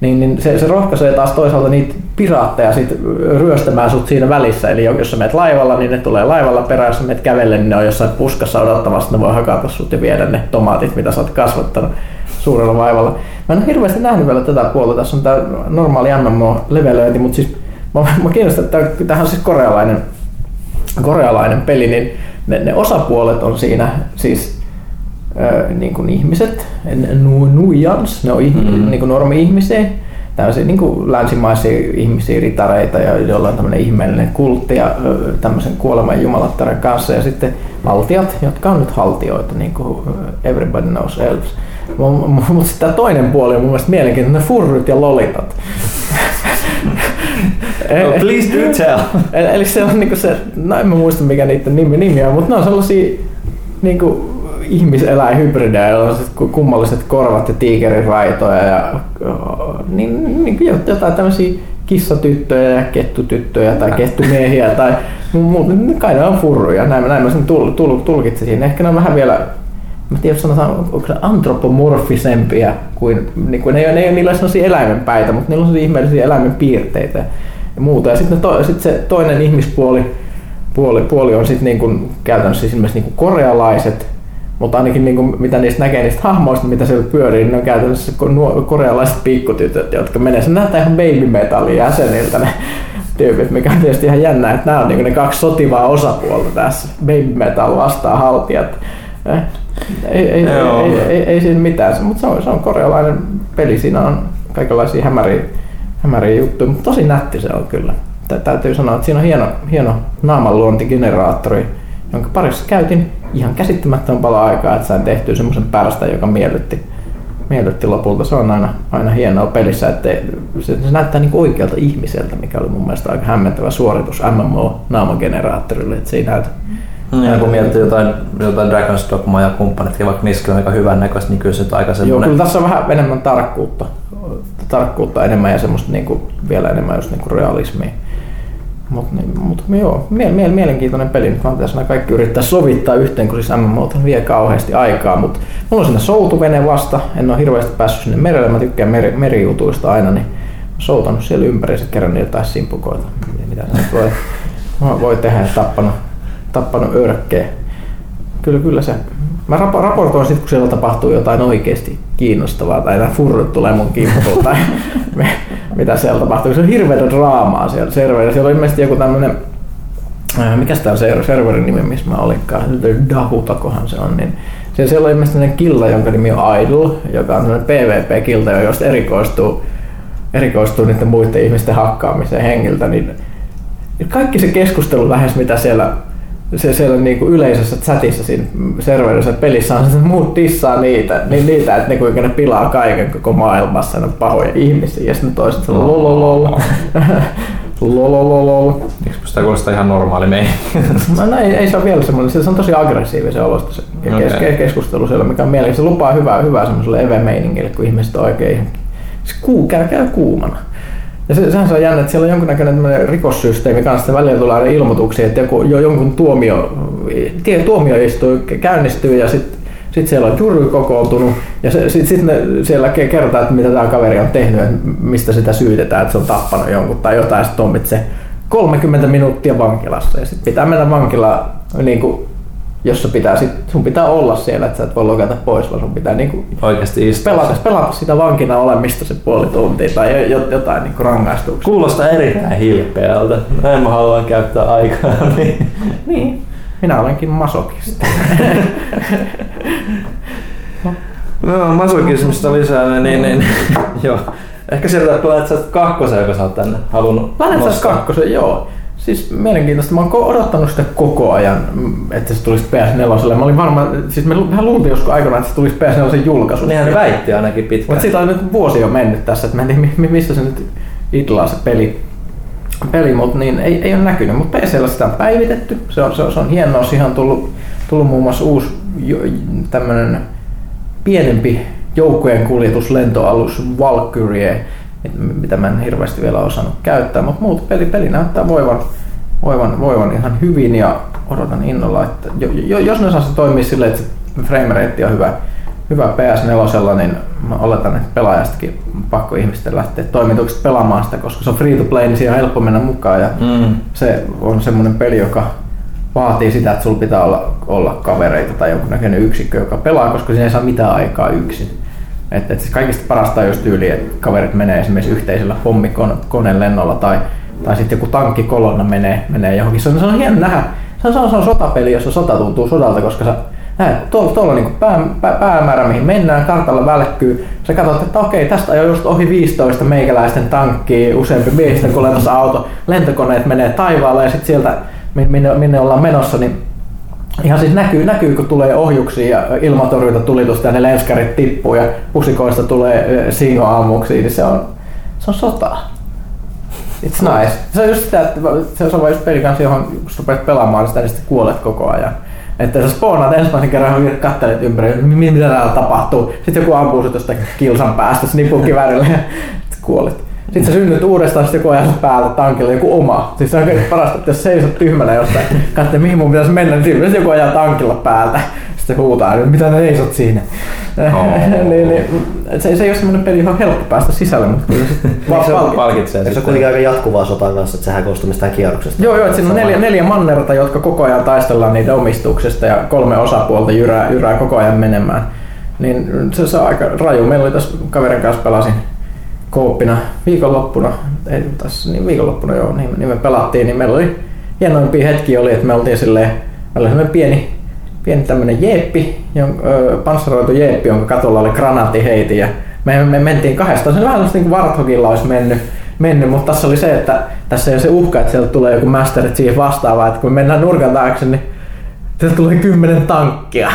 Niin, niin se, se rohkaisee taas toisaalta niitä piraatteja sit ryöstämään sut siinä välissä. Eli jos sä menet laivalla, niin ne tulee laivalla perään, jos sä menet kävellen, niin ne on jossain puskassa odottamassa, että ne voi hakata sut ja viedä ne tomaatit, mitä sä oot kasvattanut suurella vaivalla. Mä en ole hirveästi nähnyt vielä tätä puolta. Tässä on tää normaali MMO-levelöinti, mutta siis mä, mä kiinnostan, että tähän on siis korealainen, korealainen peli, niin ne, ne osapuolet on siinä siis ö, niin kuin ihmiset, nu, nuijans, ne on ih, mm. niin kuin normi-ihmisiä, tämmöisiä niin kuin länsimaisia ihmisiä, ritareita, ja joilla on tämmöinen ihmeellinen kultti ja tämmöisen kuoleman jumalattaren kanssa, ja sitten haltijat, jotka on nyt haltioita, niin kuin Everybody Knows Elves. Mutta sitten tämä toinen puoli on mun mielestä mielenkiintoinen, ne furryt ja lolitat. No, please do tell. Eli, eli se on niinku se, no en mä muista mikä niiden nimi, nimi on, mutta ne on sellaisia niinku ihmiseläinhybridejä, joilla on sit kummalliset korvat ja tiikeriraitoja ja niin, niin jotain tämmöisiä kissatyttöjä ja kettutyttöjä tai kettumiehiä tai muuta. Kai ne on furruja, näin, näin mä sen tul, tul, tulkitsin. Ehkä ne on vähän vielä mä tiedän, sanotaan, onko se antropomorfisempia kuin, niin kuin ne, ei, ne ei niillä sellaisia eläimenpäitä, mutta niillä on sellaisia ihmeellisiä eläimen piirteitä ja muuta. Ja sitten to, sit se toinen ihmispuoli puoli, puoli on sitten niin kuin, käytännössä ilmeisesti niin kuin korealaiset, mutta ainakin niin kuin, mitä niistä näkee niistä hahmoista, mitä siellä pyörii, niin ne on käytännössä korealaiset pikkutytöt, jotka menee, se näyttää ihan baby metallin jäseniltä ne tyypit, mikä on tietysti ihan jännä, että nämä on niin ne kaksi sotivaa osapuolta tässä. Baby metal vastaa haltijat. Ei, ei, Joo. ei, ei, ei, siinä mitään, mutta se on, se on korealainen peli, siinä on kaikenlaisia hämäriä, hämäriä juttuja, mutta tosi nätti se on kyllä. Tä- Täytyy sanoa, että siinä on hieno, hieno naamanluontigeneraattori, jonka parissa käytin ihan käsittämättömän paljon aikaa, että sain tehtyä semmoisen pärstä, joka miellytti, miellytti lopulta. Se on aina, aina hienoa pelissä, että se, se näyttää niin oikealta ihmiseltä, mikä oli mun mielestä aika hämmentävä suoritus MMO-naamageneraattorille, että se ei näytä. Ja kun miettii jotain, jotain Dragon's Dogmaa ja kumppanit, vaikka niissäkin on aika hyvän näköistä, niin kyllä se nyt aika Joo, semmoinen... kyllä tässä on vähän enemmän tarkkuutta, tarkkuutta enemmän ja semmoista niinku, vielä enemmän just niinku realismia. Mutta niin, mut, joo, mie- mie- mielenkiintoinen peli. Nyt vaan tässä kaikki yrittää sovittaa yhteen, kun siis MMO vie kauheasti aikaa. Mutta mulla on siinä soutuvene vasta. En ole hirveästi päässyt sinne merelle. Mä tykkään meri, merijutuista aina, niin soutanut siellä ympäri ja kerran jotain simpukoita. Mitä se voi, voi tehdä ja tappanut, tappanut örkkejä. Kyllä, kyllä se. Mä rapo- raportoin sitten, kun siellä tapahtuu jotain oikeasti kiinnostavaa, tai nämä furrut tulee mun kimppuun, tai me, mitä siellä tapahtuu. Se on hirveätä draamaa siellä serverillä. Siellä on ilmeisesti joku tämmönen, äh, mikä tämä on se serverin nimi, missä mä olinkaan, Dahutakohan se on, niin siellä, siellä on ilmeisesti tämmöinen killa, jonka nimi on Idol, joka on tämmöinen PvP-kilta, josta erikoistuu, erikoistuu niiden muiden ihmisten hakkaamiseen hengiltä, niin kaikki se keskustelu lähes, mitä siellä se siellä niinku yleisessä chatissa siinä serverissä pelissä on, että muut dissaa niitä, niin niitä, että ne kuinka ne pilaa kaiken koko maailmassa, ne on pahoja ihmisiä, ja sitten toiset se lololol, lololol. Eikö sitä kuulostaa ihan normaali meihin? No, no ei, ei, se ole vielä semmoinen, se on tosi aggressiivisen olosta se kes, Okei. okay. keskustelu siellä, mikä on mielenkiintoista. Se lupaa hyvää, hyvää semmoiselle eve-meiningille, kun ihmiset on oikein se kuu, käy, käy kuumana. Ja se, sehän se on jännä, että siellä on jonkunnäköinen tämmöinen rikossysteemi kanssa, välillä tulee ilmoituksia, että joku, jo jonkun tuomio, tie, tuomioistuin käynnistyy ja sitten sit siellä on jury kokoontunut ja sitten sit, ne siellä ke- kerrotaan, että mitä tämä kaveri on tehnyt, että mistä sitä syytetään, että se on tappanut jonkun tai jotain, sitten tuomitsee 30 minuuttia vankilassa. Ja sitten pitää mennä vankilaan, niin kuin, jossa pitää, sit, sun pitää olla siellä, että sä et voi lokata pois, vaan sun pitää niin kuin, Oikeasti istua. pelata, pelata sitä vankina olemista se puoli tuntia tai jo- jotain niin rangaistuksia. Kuulostaa erittäin hilpeältä. Näin mä haluan käyttää aikaa. Niin. Niin, minä olenkin masokisti. No, masokismista lisää, niin, niin joo. Ehkä sieltä Planet Side 2, joka sä oot tänne halunnut Planet. 2, joo. Siis mielenkiintoista. Mä oon odottanut sitä koko ajan, mm, että se tulisi PS4. Mä olin varma, siis me mehän luultiin joskus aikoinaan, että se tulisi PS4 julkaisu. Niinhän ne väitti ainakin pitkään. Mutta siitä on nyt vuosi jo mennyt tässä, että mä en tiedä mi- mi- missä se nyt idlaa se peli. Peli, mutta niin ei, ei ole näkynyt, mutta PCllä sitä on päivitetty. Se on, se on, se on hienoa, siihen on tullut, tullut muun muassa uusi jo, tämmönen pienempi joukkojen kuljetuslentoalus Valkyrie, mitä mä en hirveästi vielä osannut käyttää, mutta muut peli, peli näyttää voivan, voivan, voivan ihan hyvin ja odotan innolla, että jo, jo, jos ne saa se toimia silleen, että frame rate on hyvä, hyvä PS4, niin mä oletan, että pelaajastakin pakko ihmisten lähteä toimitukset pelaamaan sitä, koska se on free to play, niin siihen on helppo mennä mukaan ja Mm. se on semmoinen peli, joka vaatii sitä, että sulla pitää olla, olla kavereita tai jonkunnäköinen yksikkö, joka pelaa, koska siinä ei saa mitään aikaa yksin. Et, et siis kaikista parasta on just tyyli, että kaverit menee esimerkiksi yhteisellä pommikoneen lennolla tai, tai sitten joku tankkikolonna menee, menee johonkin. Se on, se on hieno nähdä. Se on, se on, se on sotapeli, jossa sota tuntuu sodalta, koska sä näet, tuolla, tuolla on niin pää, pää, päämäärä, mihin mennään, kartalla välkkyy. Sä katsot, että okei, tästä on just ohi 15 meikäläisten tankkiä, useampi kun lennossa auto, lentokoneet menee taivaalle ja sitten sieltä, minne, minne ollaan menossa, niin ihan siis näkyy, näkyy kun tulee ohjuksia ja ilmatorjuntatulitusta ja ne lenskarit tippuu ja pusikoista tulee singoammuksia, niin se on, se on sota. It's nice. Se on just sitä, että se on just peli kanssa, johon kun rupeat pelaamaan sitä, niin sitten kuolet koko ajan. Että sä spawnaat ensimmäisen kerran, johon katselet ympäri, mitä täällä tapahtuu. Sitten joku ampuu tuosta kilsan päästä snipukivärillä ja sit kuolet. Sitten sä synnyt uudestaan sitten joku ajan päällä tankilla joku oma. Siis se on parasta, että jos seisot tyhmänä jostain, katsotaan mihin mun pitäisi mennä, niin siinä joku ajaa tankilla päältä. Sitten huutaa, että mitä ne seisot siinä. Oh. niin, niin, se, se ei ole semmoinen peli, johon on helppo päästä sisälle, mutta kyllä se vaan Se palkitsee. Eikö se kuitenkin aika jatkuvaa sotan kanssa, että sehän koostuu mistään kierroksesta? Joo, joo, että siinä on neljä, neljä mannerta, jotka koko ajan taistellaan niiden omistuksesta ja kolme osapuolta jyrää, jyrää koko ajan menemään. Niin se, se on aika raju. Meillä oli tässä kaverin kanssa pelasin kooppina viikonloppuna, ei tässä, niin viikonloppuna joo, niin, niin me pelattiin, niin meillä oli hienoimpia hetkiä oli, että me oltiin silleen, meillä oli pieni, pieni tämmönen jeeppi, jon, ö, panssaroitu jeeppi, jonka katolla oli granaattiheitin ja me, me mentiin kahdestaan, se vähän niin kuin Warthogilla olisi mennyt, mennyt, mutta tässä oli se, että tässä ei ole se uhka, että sieltä tulee joku Master Chief vastaava, että kun me mennään nurkan taakse, niin Sieltä tulee kymmenen tankkia.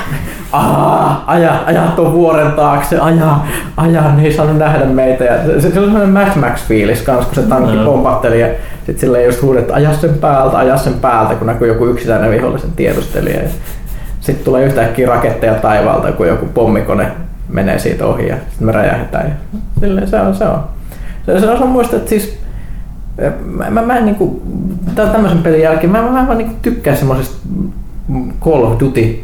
Aa, aja, aja tuon vuoren taakse, aja, aja, ne ei saanut nähdä meitä. Ja se, se oli semmoinen Mad Max-fiilis kans, kun se tankki Joo. pompahteli ja sitten sille just huudettu, aja sen päältä, aja sen päältä, kun näkyy joku yksittäinen vihollisen tiedustelija. Ja sitten tulee yhtäkkiä raketteja taivaalta, kun joku pommikone menee siitä ohi ja sitten me räjähdetään. Ja silleen se on, se on. Se, se on muista, että siis mä, mä, mä en niinku, tä- tämmöisen pelin jälkeen, mä, mä, mä vaan niinku tykkää semmoisesta Call of Duty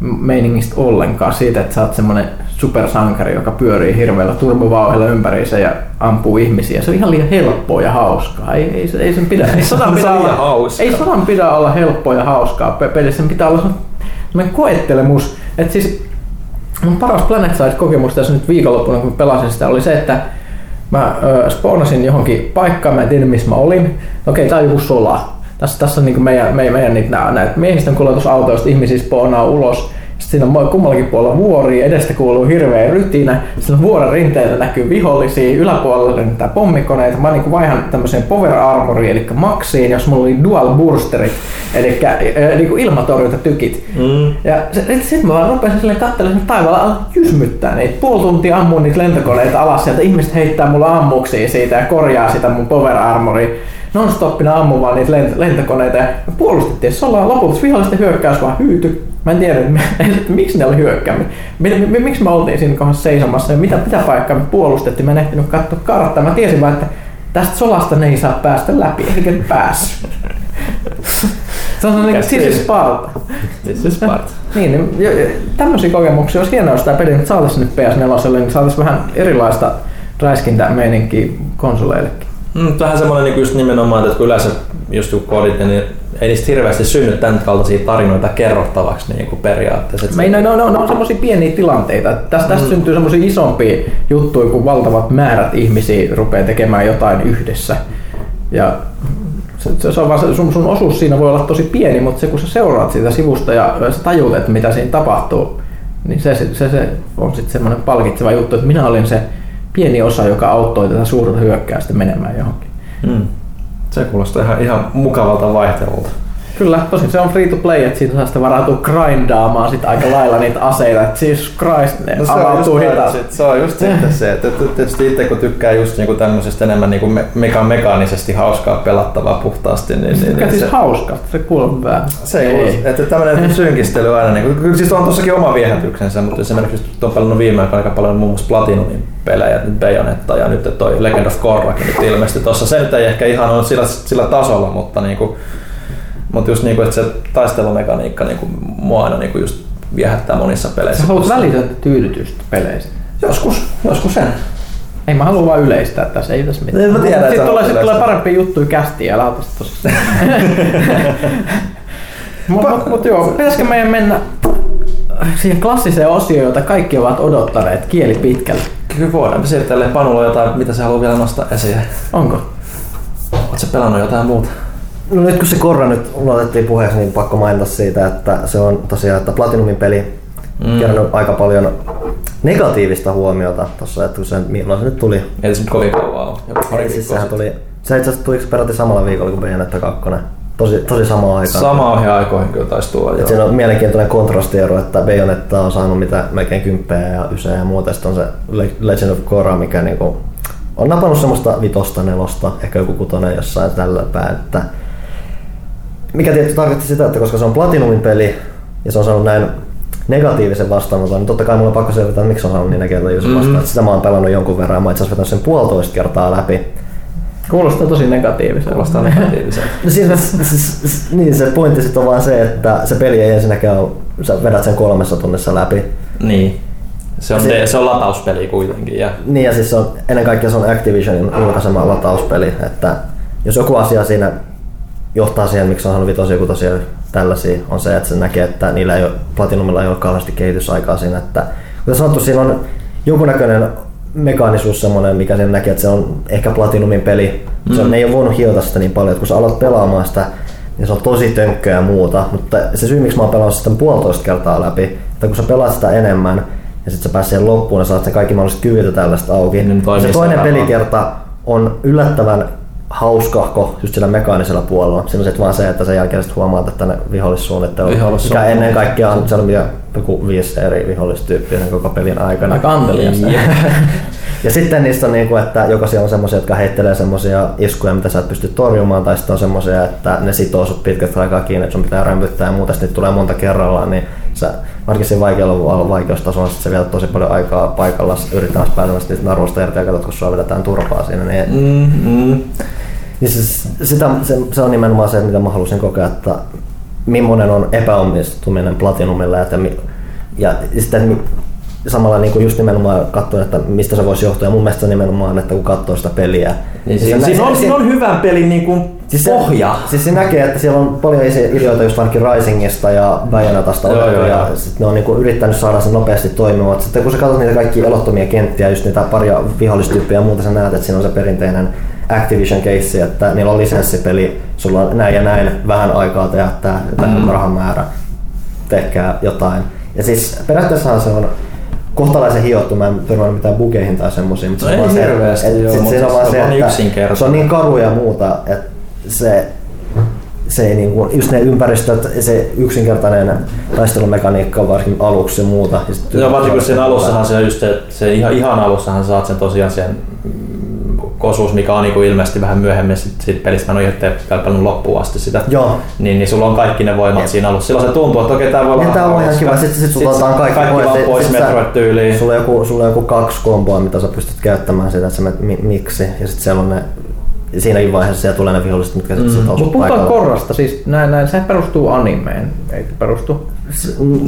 meiningistä ollenkaan siitä, että sä oot semmonen supersankari, joka pyörii hirveällä turbovauhdilla ympäriinsä ja ampuu ihmisiä. Se on ihan liian helppoa ja hauskaa. Ei, ei, ei sen pidä, ei sodan pidä olla, hauskaa. ei sodan pidä olla helppoa ja hauskaa pe- pelissä. Sen pitää olla semmoinen koettelemus. Että siis mun paras Planet Side-kokemus tässä nyt viikonloppuna, kun pelasin sitä, oli se, että mä ö, spawnasin johonkin paikkaan, mä en tiedä missä mä olin. Okei, tää on joku sola. Tässä, tässä on niinku meidän, meidän, meidän niitä, näitä miehistön kuljetusautoista ihmisiä spawnaa ulos. Sitten siinä on kummallakin puolella vuori, edestä kuuluu hirveä rytinä. Sitten on vuoren rinteillä näkyy vihollisia, yläpuolella lentää pommikoneita. Mä niinku vaihan tämmöiseen power armoriin, eli maksiin, jos mulla oli dual bursterit, eli äh, niinku ilmatorjuntatykit. Mm. Ja sitten sit mä vaan rupesin silleen katselemaan sinne taivaalla alan jysmyttää niitä. Puoli tuntia ammuin niitä lentokoneita alas sieltä. Ihmiset heittää mulle ammuksia siitä ja korjaa sitä mun power armoria. Non-stoppina ammun vaan niitä lent- lentokoneita ja me puolustettiin. Se ollaan lopulta vihollisten hyökkäys vaan hyyty. Mä en tiedä, että miksi ne oli hyökkäämme. Mi- mi- Miksi me oltiin siinä kohdassa seisomassa ja mitä, mitä paikkaa me puolustettiin. Mä en ehtinyt katsoa karttaa. Mä tiesin vaan, että tästä solasta ne ei saa päästä läpi. Eikä päässyt. Se on sellainen This is Sparta. This is part. Niin, niin tämmöisiä kokemuksia olisi hienoa, jos tämä peli nyt saataisiin nyt PS4, niin saataisiin vähän erilaista räiskintämeininkiä konsoleillekin. Mm, vähän semmoinen niin just nimenomaan, että kun yleensä just kun kodit, niin ei niistä hirveästi synny tämän kaltaisia tarinoita kerrottavaksi niin kuin periaatteessa. Me, ne, ne, ne, ne on semmoisia pieniä tilanteita. Tästä, tästä syntyy semmoisia isompia juttuja, kun valtavat määrät ihmisiä rupeaa tekemään jotain yhdessä. Ja se, se, on vaan sun, sun osuus siinä voi olla tosi pieni, mutta se kun sä seuraat siitä sivusta ja sä tajuut, että mitä siinä tapahtuu, niin se, se, se, se on sitten semmoinen palkitseva juttu, että minä olin se pieni osa, joka auttoi tätä suurta hyökkäystä menemään johonkin. Mm. Se kuulostaa ihan, ihan mukavalta vaihtelulta. Kyllä, tosin se on free to play, että siitä saa sitten varautua grindaamaan sit aika lailla niitä aseita, että siis Christ, ne No se, avautuu hitaasti. se on just sitten se, että tietysti itse kun tykkää just niinku tämmöisestä enemmän niinku me, meka mekaanisesti hauskaa pelattavaa puhtaasti, niin, niin, niin siis se, hauska, se kuuluu vähän. se ei, ei. että tämmöinen synkistely aina, niin kyllä siis on tossakin oma viehätyksensä, mutta esimerkiksi just on pelannut viime aikoina aika paljon muun muassa Platinumin pelejä, nyt Bayonetta ja nyt toi Legend of Korrakin nyt ilmestyi tuossa. Se nyt ei ehkä ihan ole sillä, sillä tasolla, mutta niinku, mutta just niinku, että se taistelumekaniikka niinku, mua aina niinku just viehättää monissa peleissä. Sä haluat välitöntä tyydytystä peleistä. Joskus, joskus sen. Ei mä haluan vaan yleistää tässä, ei tässä mitään. Ei, mä tiedän, että Sitten tulee, sit tulee parempia juttuja kästiin, älä ota sitä tosissaan. Mut, mut, mut joo, pitäisikö meidän mennä siihen klassiseen osioon, jota kaikki ovat odottaneet kieli pitkälle. Kyllä voidaan siirtää tälle Panulla jotain, mitä se haluaa vielä nostaa esiin. Onko? Oletko pelannut jotain muuta? No nyt kun se Korra nyt ulotettiin puheeksi, niin pakko mainita siitä, että se on tosiaan, että Platinumin peli Mm. kerännyt aika paljon negatiivista huomiota tuossa, että kun se, milloin se nyt tuli. Ei se nyt kovin kauan ole. Joku pari Siis sehän tuli, se itse asiassa tuli peräti samalla viikolla kuin Bayonetta 2. Tosi, tosi samaan aikaan. Samaan aikoihin kyllä taisi tulla. Et siinä on mielenkiintoinen kontrastiero, että Bayonetta on saanut mitä melkein kymppejä ja ysejä ja muuta. Sitten on se Le- Legend of Korra, mikä niinku on napannut semmoista vitosta, nelosta, ehkä joku kutonen jossain tällä päin. Että mikä tietysti tarkoitti sitä, että koska se on Platinumin peli ja se on saanut näin negatiivisen vastaanoton, niin totta kai mulla on pakko selvitä, että miksi on saanut niin negatiivisen Mhm. vastaan. Sitä mä oon pelannut jonkun verran, mä itse asiassa sen puolitoista kertaa läpi. Kuulostaa tosi negatiiviselta. Kuulostaa negatiiviselta. No siinä, s- s- s- niin se pointti sitten on vaan se, että se peli ei ensinnäkään ole sä vedät sen kolmessa tunnissa läpi. Niin. Se on, Se- se, on latauspeli kuitenkin. Ja, Niin ja siis se on, ennen kaikkea se on Activisionin julkaisema latauspeli, että jos joku asia siinä johtaa siihen, miksi on 5 joku tosiaan tällaisia, on se, että se näkee, että niillä ei ole, Platinumilla ei ole kauheasti kehitysaikaa siinä, että kuten sanottu, siinä on jonkunnäköinen mekaanisuus semmoinen, mikä sen näkee, että se on ehkä Platinumin peli. Se on, Mm. ne ei ole voinut hiota sitä niin paljon, että kun sä alat pelaamaan sitä, niin se on tosi tönkköä ja muuta, mutta se syy, miksi mä oon pelannut sitä puolitoista kertaa läpi, että kun sä pelaat sitä enemmän, ja sitten sä pääset siihen loppuun ja saat sen kaikki mahdolliset kyvyt ja tällaista auki. Niin toimii se toinen pelikerta on yllättävän hauskahko just sillä mekaanisella puolella. Siinä on sitten vaan se, että sen jälkeen sit huomaat, että ne vihollissuunnittelu, mikä ennen kaikkea on, vielä joku viisi eri vihollistyyppiä sen koko pelin aikana. Aika anteliasta. Ja sitten niistä on niinku, että joko siellä on semmoisia, jotka heittelee semmoisia iskuja, mitä sä et pysty torjumaan, tai sitten on semmoisia, että ne sitoo sut pitkästä aikaa kiinni, että sun pitää rämpyttää ja muuta, sitten tulee monta kerrallaan, niin sä, varsinkin siinä vaikealla vaikeustasolla, sit sä vietät tosi paljon aikaa paikalla yrittämässä pääsemässä niistä naruista irti ja katsot, kun sua vedetään turpaa siinä, niin mm, mm. niin se, sitä, se, se, on nimenomaan se, mitä mä halusin kokea, että millainen on epäonnistuminen Platinumilla ja, että, ja sitten samalla niin kuin just nimenomaan katsoin, että mistä se voisi johtua. Ja mun mielestä se nimenomaan, että kun katsoo sitä peliä. Niin, siinä, se- siinä, on, siinä on hyvän pelin niin kuin Siis se, pohja. Siis se näkee, että siellä on paljon ideoita just ainakin Risingista ja Bayonetasta Joo, otettu joo, ja joo. sit ne on niinku yrittänyt saada sen nopeasti toimimaan. Sitten kun sä katsot niitä kaikki elottomia kenttiä, just niitä paria vihollistyyppiä ja muuta, sä näet, että siinä on se perinteinen Activision case, että niillä on lisenssipeli, sulla on näin ja näin vähän aikaa tehdä tää Mm. rahan määrä, tehkää jotain. Ja siis periaatteessahan se on kohtalaisen hiottu, mä en törmännyt mitään bugeihin tai semmosia, mutta No se on ei vaan se, hirveästi, et joo, sit mutta siinä on se vaan on se, että se on niin karu ja muuta, että se, se ei niinku, just ne ympäristöt, se yksinkertainen taistelumekaniikka varsinkin aluksi ja muuta. Ja Joo, varsinkin kun siinä alussahan se on just se, se ihan, ihan alussahan saat sen tosiaan sen osuus, mikä on niinku ilmeisesti vähän myöhemmin sit, sit pelistä. Mä en ole itse loppuun asti sitä. Joo. Niin, niin sulla on kaikki ne voimat Jep. siinä alussa. Silloin se tuntuu, että okei, tää voi olla Ja tää on ihan kiva. Sitten sit sulta Sit otetaan kaikki, kaikki pois sit sä- Metroid-tyyliin. Sulla on, joku, sulla on joku kaksi komboa, mitä sä pystyt käyttämään siitä, että sä menet mi- miksi. Ja sitten siellä on ne, siinäkin vaiheessa siellä tulee ne viholliset, mitkä sitten sit osuu Mutta puhutaan. Korrasta, siis näin, näin, se perustuu animeen, eikö perustu?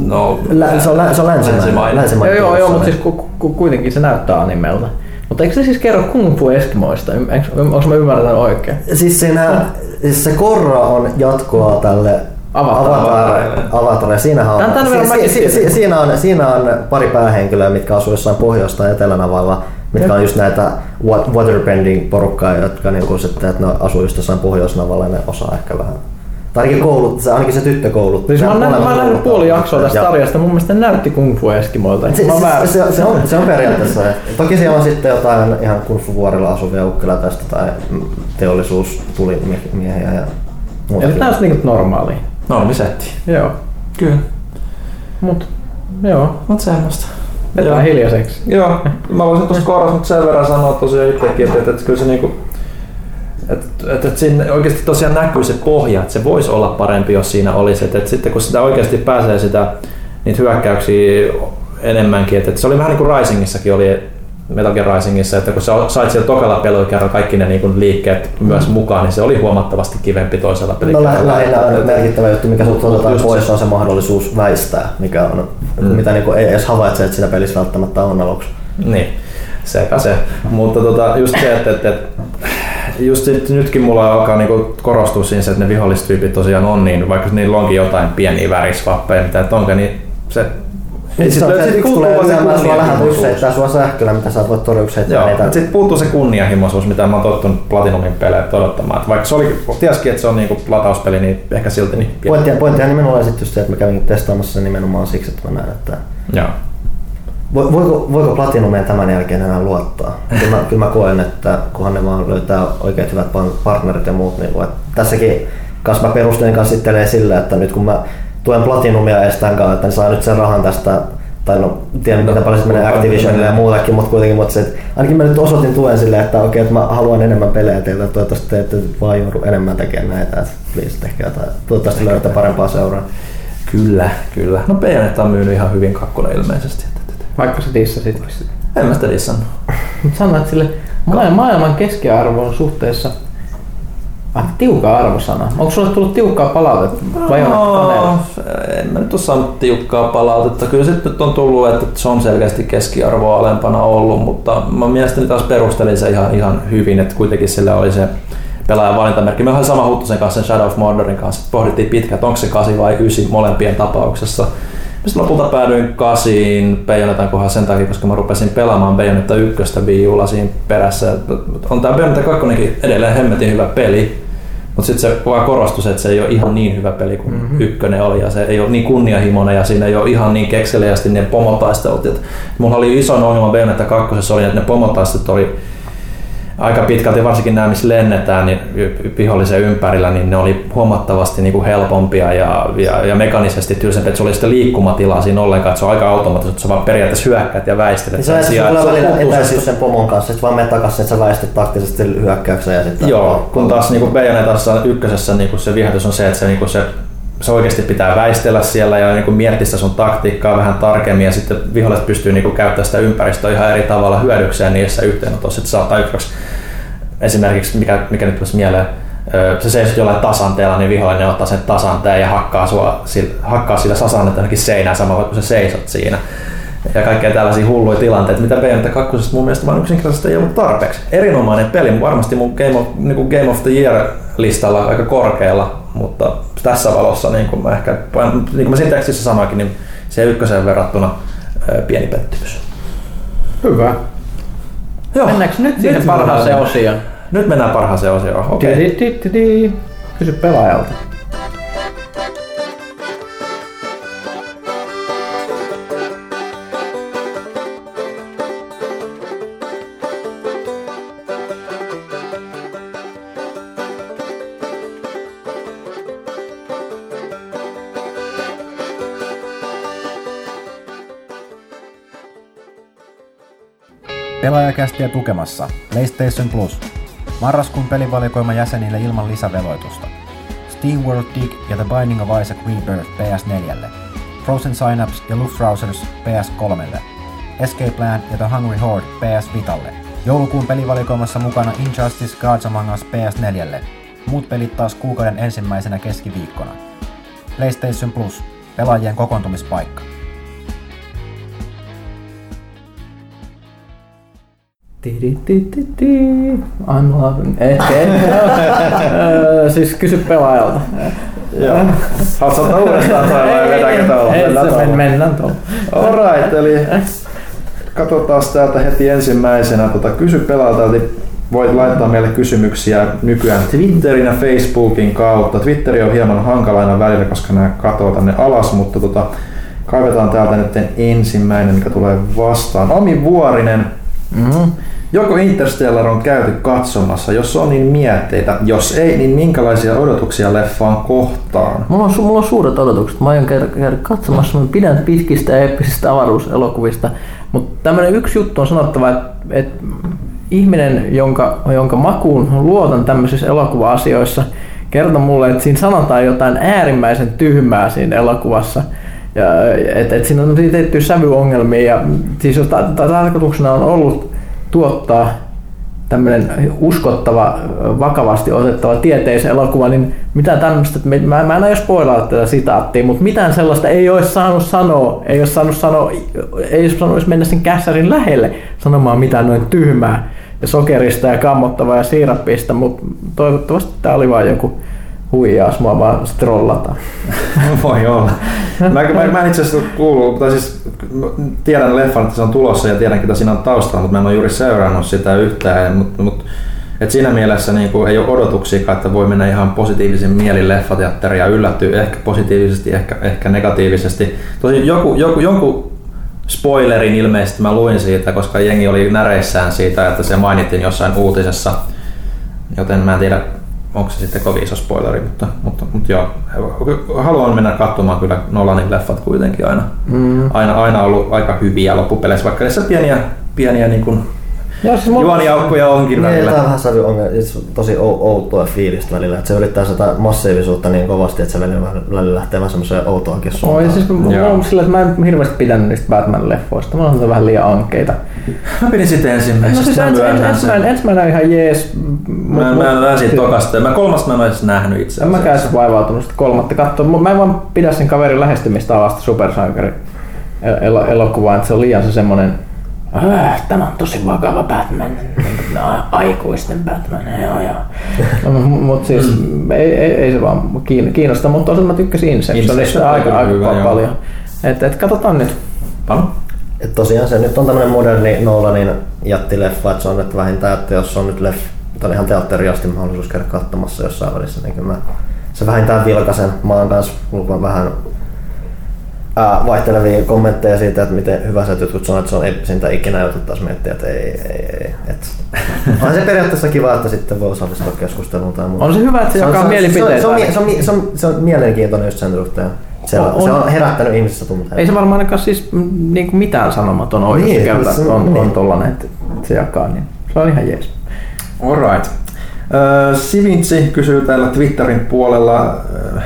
No, Lä, se on, lä, se on länsimainen. Länsimainen. länsimainen joo, joo, joo, mutta siis ku, ku, kuitenkin se näyttää animelta. Mutta eikö se siis kerro Kung Fu Eskimoista? Onko mä ymmärtänyt oikein? Siis, siinä, siis se Korra on jatkoa tälle Avatar. Siinähän on, si, si, si, siinä, on, siinä on pari päähenkilöä, mitkä asuu jossain Pohjois- tai Etelänavalla, mitkä on just näitä wa- waterbending porukkaa, jotka niinku sitten, että ne asuu just jossain Pohjoisnavalla ja ne osaa ehkä vähän. Tai ainakin, koulut, se, ainakin se tyttö koulut. Siis mä oon, nähnyt, mä nähnyt puoli jaksoa tästä Joo. sarjasta, mun mielestä näytti Kung Fu Eskimoilta. Se, se, se, se, on, se on periaatteessa. Toki siellä on sitten jotain ihan kurffuvuorilla asuvia ukkela tästä tai teollisuustulimiehiä ja Eli muutakin. tää on niinku normaalia. normisetti. Joo. Kyllä. Mut, joo. Mut semmoista. Vetää Joo. hiljaiseksi. Joo, mä voisin tuosta korvasta nyt sen verran sanoa tosiaan itsekin, että, että, että kyllä se niinku, että, että, että siinä oikeasti tosiaan näkyy se pohja, että se voisi olla parempi, jos siinä olisi. Että, että sitten kun sitä oikeasti pääsee sitä, niitä hyökkäyksiä enemmänkin, että, että se oli vähän niin kuin Risingissakin oli, Metal Gear Risingissa, että kun sä sait siellä tokalla pelukerran kaikki ne niin liikkeet myös mukaan, niin se oli huomattavasti kivempi toisella No pelikerralla. lä- lähinnä on Että- merkittävä juttu, mikä Mut otetaan pois, se- on se mahdollisuus väistää, mikä on, Mm. mitä niinku ei edes havaitse, että sitä pelissä välttämättä on aluksi. Niin, sepä se. Mutta tota, just se, että, että, että just sit, nytkin mulla alkaa niinku korostua siinä se, että ne vihollistyypit tosiaan on niin, vaikka niillä onkin jotain pieniä värisvappeja, mitä et onko, niin se Niin sit se on lö- se, sit yksi tulee lyömään sua läheltä, yksi kunnianhimoisuus. heittää sua sähköllä, mitä sä et voi torjua, yksi heittää Joo, niitä. mutta sitten puuttuu se kunnianhimoisuus, mitä mä oon tottunut Platinumin pelejä odottamaan. Et vaikka se oli, tiesikin, että se on niinku latauspeli, niin ehkä silti niin pieni. Pointti, pointtihan nimenomaan sitten just se, että mä kävin testaamassa sen nimenomaan siksi, että mä näen, että Joo. Vo- Voiko, voiko Platinumeen tämän jälkeen enää luottaa? Kyllä mä, kyllä mä koen, että kunhan ne vaan löytää oikeat hyvät partnerit ja muut, niin voi. Tässäkin kanssa mä perustelin kanssa sitten sillä, että nyt kun mä tuen Platinumia tämän kanssa, että ne saa nyt sen rahan tästä tai no, tiedän mitä paljon menee Activisionille ja muutakin, mutta kuitenkin, mutta se, ainakin mä nyt osoitin tuen sille, että okei, että mä haluan enemmän pelejä teiltä, toivottavasti te ette vaan joudu enemmän tekemään näitä, että please tehkää jotain, toivottavasti löydätte parempaa seuraa. Kyllä, kyllä. No Bayonetta on myynyt ihan hyvin kakkuna ilmeisesti. Vaikka sä dissasitkin sitä. En mä sitä dissannut. Sanoit sille, maailman, maailman keskiarvon suhteessa Ah, tiukka arvosana. Onko sulle tullut tiukkaa palautetta? Vai no, en mä nyt ole saanut tiukkaa palautetta. Kyllä sitten nyt on tullut, että se on selkeästi keskiarvoa alempana ollut, mutta mä mielestäni taas perustelin se ihan, ihan hyvin, että kuitenkin sillä oli se pelaajan valintamerkki. Me oli sama huttu sen kanssa sen Shadow of Mordorin kanssa. Pohdittiin pitkään, että onko se 8 vai 9 molempien tapauksessa. Sitten lopulta päädyin kasiin Bayonettan kohdalla sen takia, koska mä rupesin pelaamaan Bayonetta ykköstä viiulla siinä perässä. On tää Bayonetta 2 edelleen hemmetin hyvä peli, mutta sitten se vaan korostui, että se ei ole ihan niin hyvä peli kuin mm-hmm. ykkönen oli ja se ei ole niin kunnianhimoinen ja siinä ei ole ihan niin kekseliästi ne pomotaistelut. Et mulla oli iso ongelma Bayonetta 2 oli, että ne pomotaistelut oli aika pitkälti, varsinkin nämä, missä lennetään niin vihollisen ympärillä, niin ne oli huomattavasti niin kuin helpompia ja, ja, ja mekanisesti tylsempiä, että se oli sitä liikkumatilaa siinä ollenkaan, että se on aika automaattista, että sä vaan periaatteessa hyökkäät ja väistelet. Niin se on sijaan, että välillä etäisyys sen pomon kanssa, että vaan menet takaisin, että sä väistät taktisesti hyökkäyksen ja sitten... Joo, kun taas niin kuin Bayonetassa ykkösessä niin kuin se viehätys on se, että se, niin kuin se se oikeasti pitää väistellä siellä ja niin miettiä sitä sun taktiikkaa vähän tarkemmin ja sitten viholliset pystyy niin kuin käyttämään sitä ympäristöä ihan eri tavalla hyödykseen niissä yhteenotossa. Että saattaa yksi, esimerkiksi, mikä, mikä nyt tulisi mieleen, se seisot jollain tasanteella, niin vihollinen ottaa sen tasanteen ja hakkaa, sua, hakkaa sillä sasannetta ainakin seinään samalla kun sä seisot siinä. Ja kaikkea tällaisia hulluja tilanteita, mitä Bayonetta 2 mun mielestä vaan yksinkertaisesti ei ollut tarpeeksi. Erinomainen peli, varmasti mun Game of, niin Game of the Year listalla aika korkealla, mutta tässä valossa, niin kuin mä ehkä, niin kuin mä siinä tekstissä sanoinkin, niin se ykköseen verrattuna pieni pettymys. Hyvä. Joo. Mennäänkö nyt siihen parhaaseen osioon? Nyt mennään parhaaseen osioon, okei. Okay. Kysy pelaajalta. Pelaajakästiä tukemassa PlayStation Plus. Marraskuun pelivalikoima jäsenille ilman lisäveloitusta. Steam World Dig ja The Binding of Isaac Rebirth PS4. Frozen Synapse ja Luftrausers PS3. Escape Plan ja The Hungry Horde PS Vitalle. Joulukuun pelivalikoimassa mukana Injustice Gods Among Us PS4. Muut pelit taas kuukauden ensimmäisenä keskiviikkona. PlayStation Plus. Pelaajien kokoontumispaikka. I'm loving. Ehkä, siis kysy pelaajalta. Joo. Haluatko ottaa uudestaan toi vai vedäänkö tuolla? Mennään tuolla. Mennään tuolla. Alright, eli katsotaan täältä heti ensimmäisenä. Tota, kysy pelaajalta, eli voit laittaa meille kysymyksiä nykyään Twitterin ja Facebookin kautta. Twitteri on hieman hankalainen välillä, koska nämä katoo tänne alas, mutta tota, kaivetaan täältä nyt ensimmäinen, mikä tulee vastaan. Ami Vuorinen Mm-hmm. Joko Interstellar on käyty katsomassa, jos on niin mietteitä, jos ei, niin minkälaisia odotuksia leffaan kohtaan? Mulla on, su- mulla on suuret odotukset. Mä aion käydä, käydä katsomassa, mä pidän pitkistä ja eeppisistä avaruuselokuvista, mutta tämmöinen yksi juttu on sanottava, että, että ihminen, jonka, jonka makuun luotan tämmöisissä elokuva-asioissa, kertoi mulle, että siinä sanotaan jotain äärimmäisen tyhmää siinä elokuvassa. Ja, et, et siinä on tiettyjä sävyongelmia ja siis tarkoituksena on ollut tuottaa tämmöinen uskottava, vakavasti otettava tieteisen elokuva, niin mitään tämmöistä, että mä, mä en aio spoilata tätä sitaattia, mutta mitään sellaista ei olisi saanut sanoa, ei olisi saanut sanoa, ei olisi saanut mennä sen kässärin lähelle sanomaan mitään noin tyhmää ja sokerista ja kammottavaa ja siirappista, mutta toivottavasti tämä oli vain joku huijaus, mua vaan trollataan. Voi olla. Mä, mä, mä en itse asiassa kuulu, tai siis tiedän leffan, että se on tulossa ja tiedän, mitä siinä on taustalla, mutta mä en ole juuri seurannut sitä yhtään. Mutta, mutta et siinä mielessä niin kuin ei ole odotuksia, että voi mennä ihan positiivisen mielin leffateatteriin ja yllättyy ehkä positiivisesti, ehkä, ehkä negatiivisesti. Tosi joku, joku, jonkun spoilerin ilmeisesti mä luin siitä, koska jengi oli näreissään siitä, että se mainittiin jossain uutisessa. Joten mä en tiedä, onko se sitten kovin iso spoileri, mutta, mutta, mutta joo, haluan mennä katsomaan kyllä Nolanin leffat kuitenkin aina. Mm. Aina, aina ollut aika hyviä loppupeleissä, vaikka niissä pieniä, pieniä niin kuin Joo, siis Juoniaukkoja onkin Niin, välillä. tää on vähän sävy on tosi ou- outoa fiilistä välillä, että se yrittää sitä massiivisuutta niin kovasti, että se välillä, välillä lähtee vähän semmoiseen outoonkin Oi, suuntaan. siis mulla Joo. on sillä, että mä en hirveästi pitänyt niistä Batman-leffoista. Mä oon vähän liian ankeita. Mä pidin sitten No ensimmäisestä. siis mä ens, ens, sen. ensimmäinen, ensimmäinen on ihan jees. Mä, mä en näe siitä tokasta. Mä kolmasta mä en ole edes nähnyt itse En mäkään edes vaivautunut sitä kolmatta katsoa. Mä en vaan pidä sen kaverin lähestymistavasta supersankari el- elokuvaan, että se on liian se semmonen "Äh, Tämä on tosi vakava Batman. No, aikuisten Batman, joo joo. No, Mutta siis ei, ei, ei, se vaan kiin- kiinnosta, mutta toisaalta mä tykkäsin Inceptionista Inception aika, aika hyvä, joo. paljon. Et, et katsotaan nyt. Et tosiaan se nyt on tämmönen moderni Nolanin jättileffa, että se on nyt vähintään, että jos on nyt leff, tai ihan teatteri asti mahdollisuus käydä katsomassa jossain välissä, niin kyllä mä se vähintään vilkasen. Mä oon kanssa vähän ää, vaihtelevia kommentteja siitä, että miten hyvä se että jotkut sanoo, että se on ei siitä ikinä joututtaisi miettiä, että ei, ei, ei. Et, on se periaatteessa kiva, että sitten voi osallistua keskusteluun tai muuta. On se hyvä, että se jakaa mielipiteitä. Se on, se, on, se, on, se, on, se on mielenkiintoinen just sen suhteen. Se on, On- se on herättänyt ihmisissä tunteita. Ei se varmaan ainakaan siis mm, niinku mitään sanomaton oikeasti Niin, se että on- on, on niin. tollanen, että se jakaa, niin se on ihan jees. Alright. Sivintsi kysyy täällä Twitterin puolella,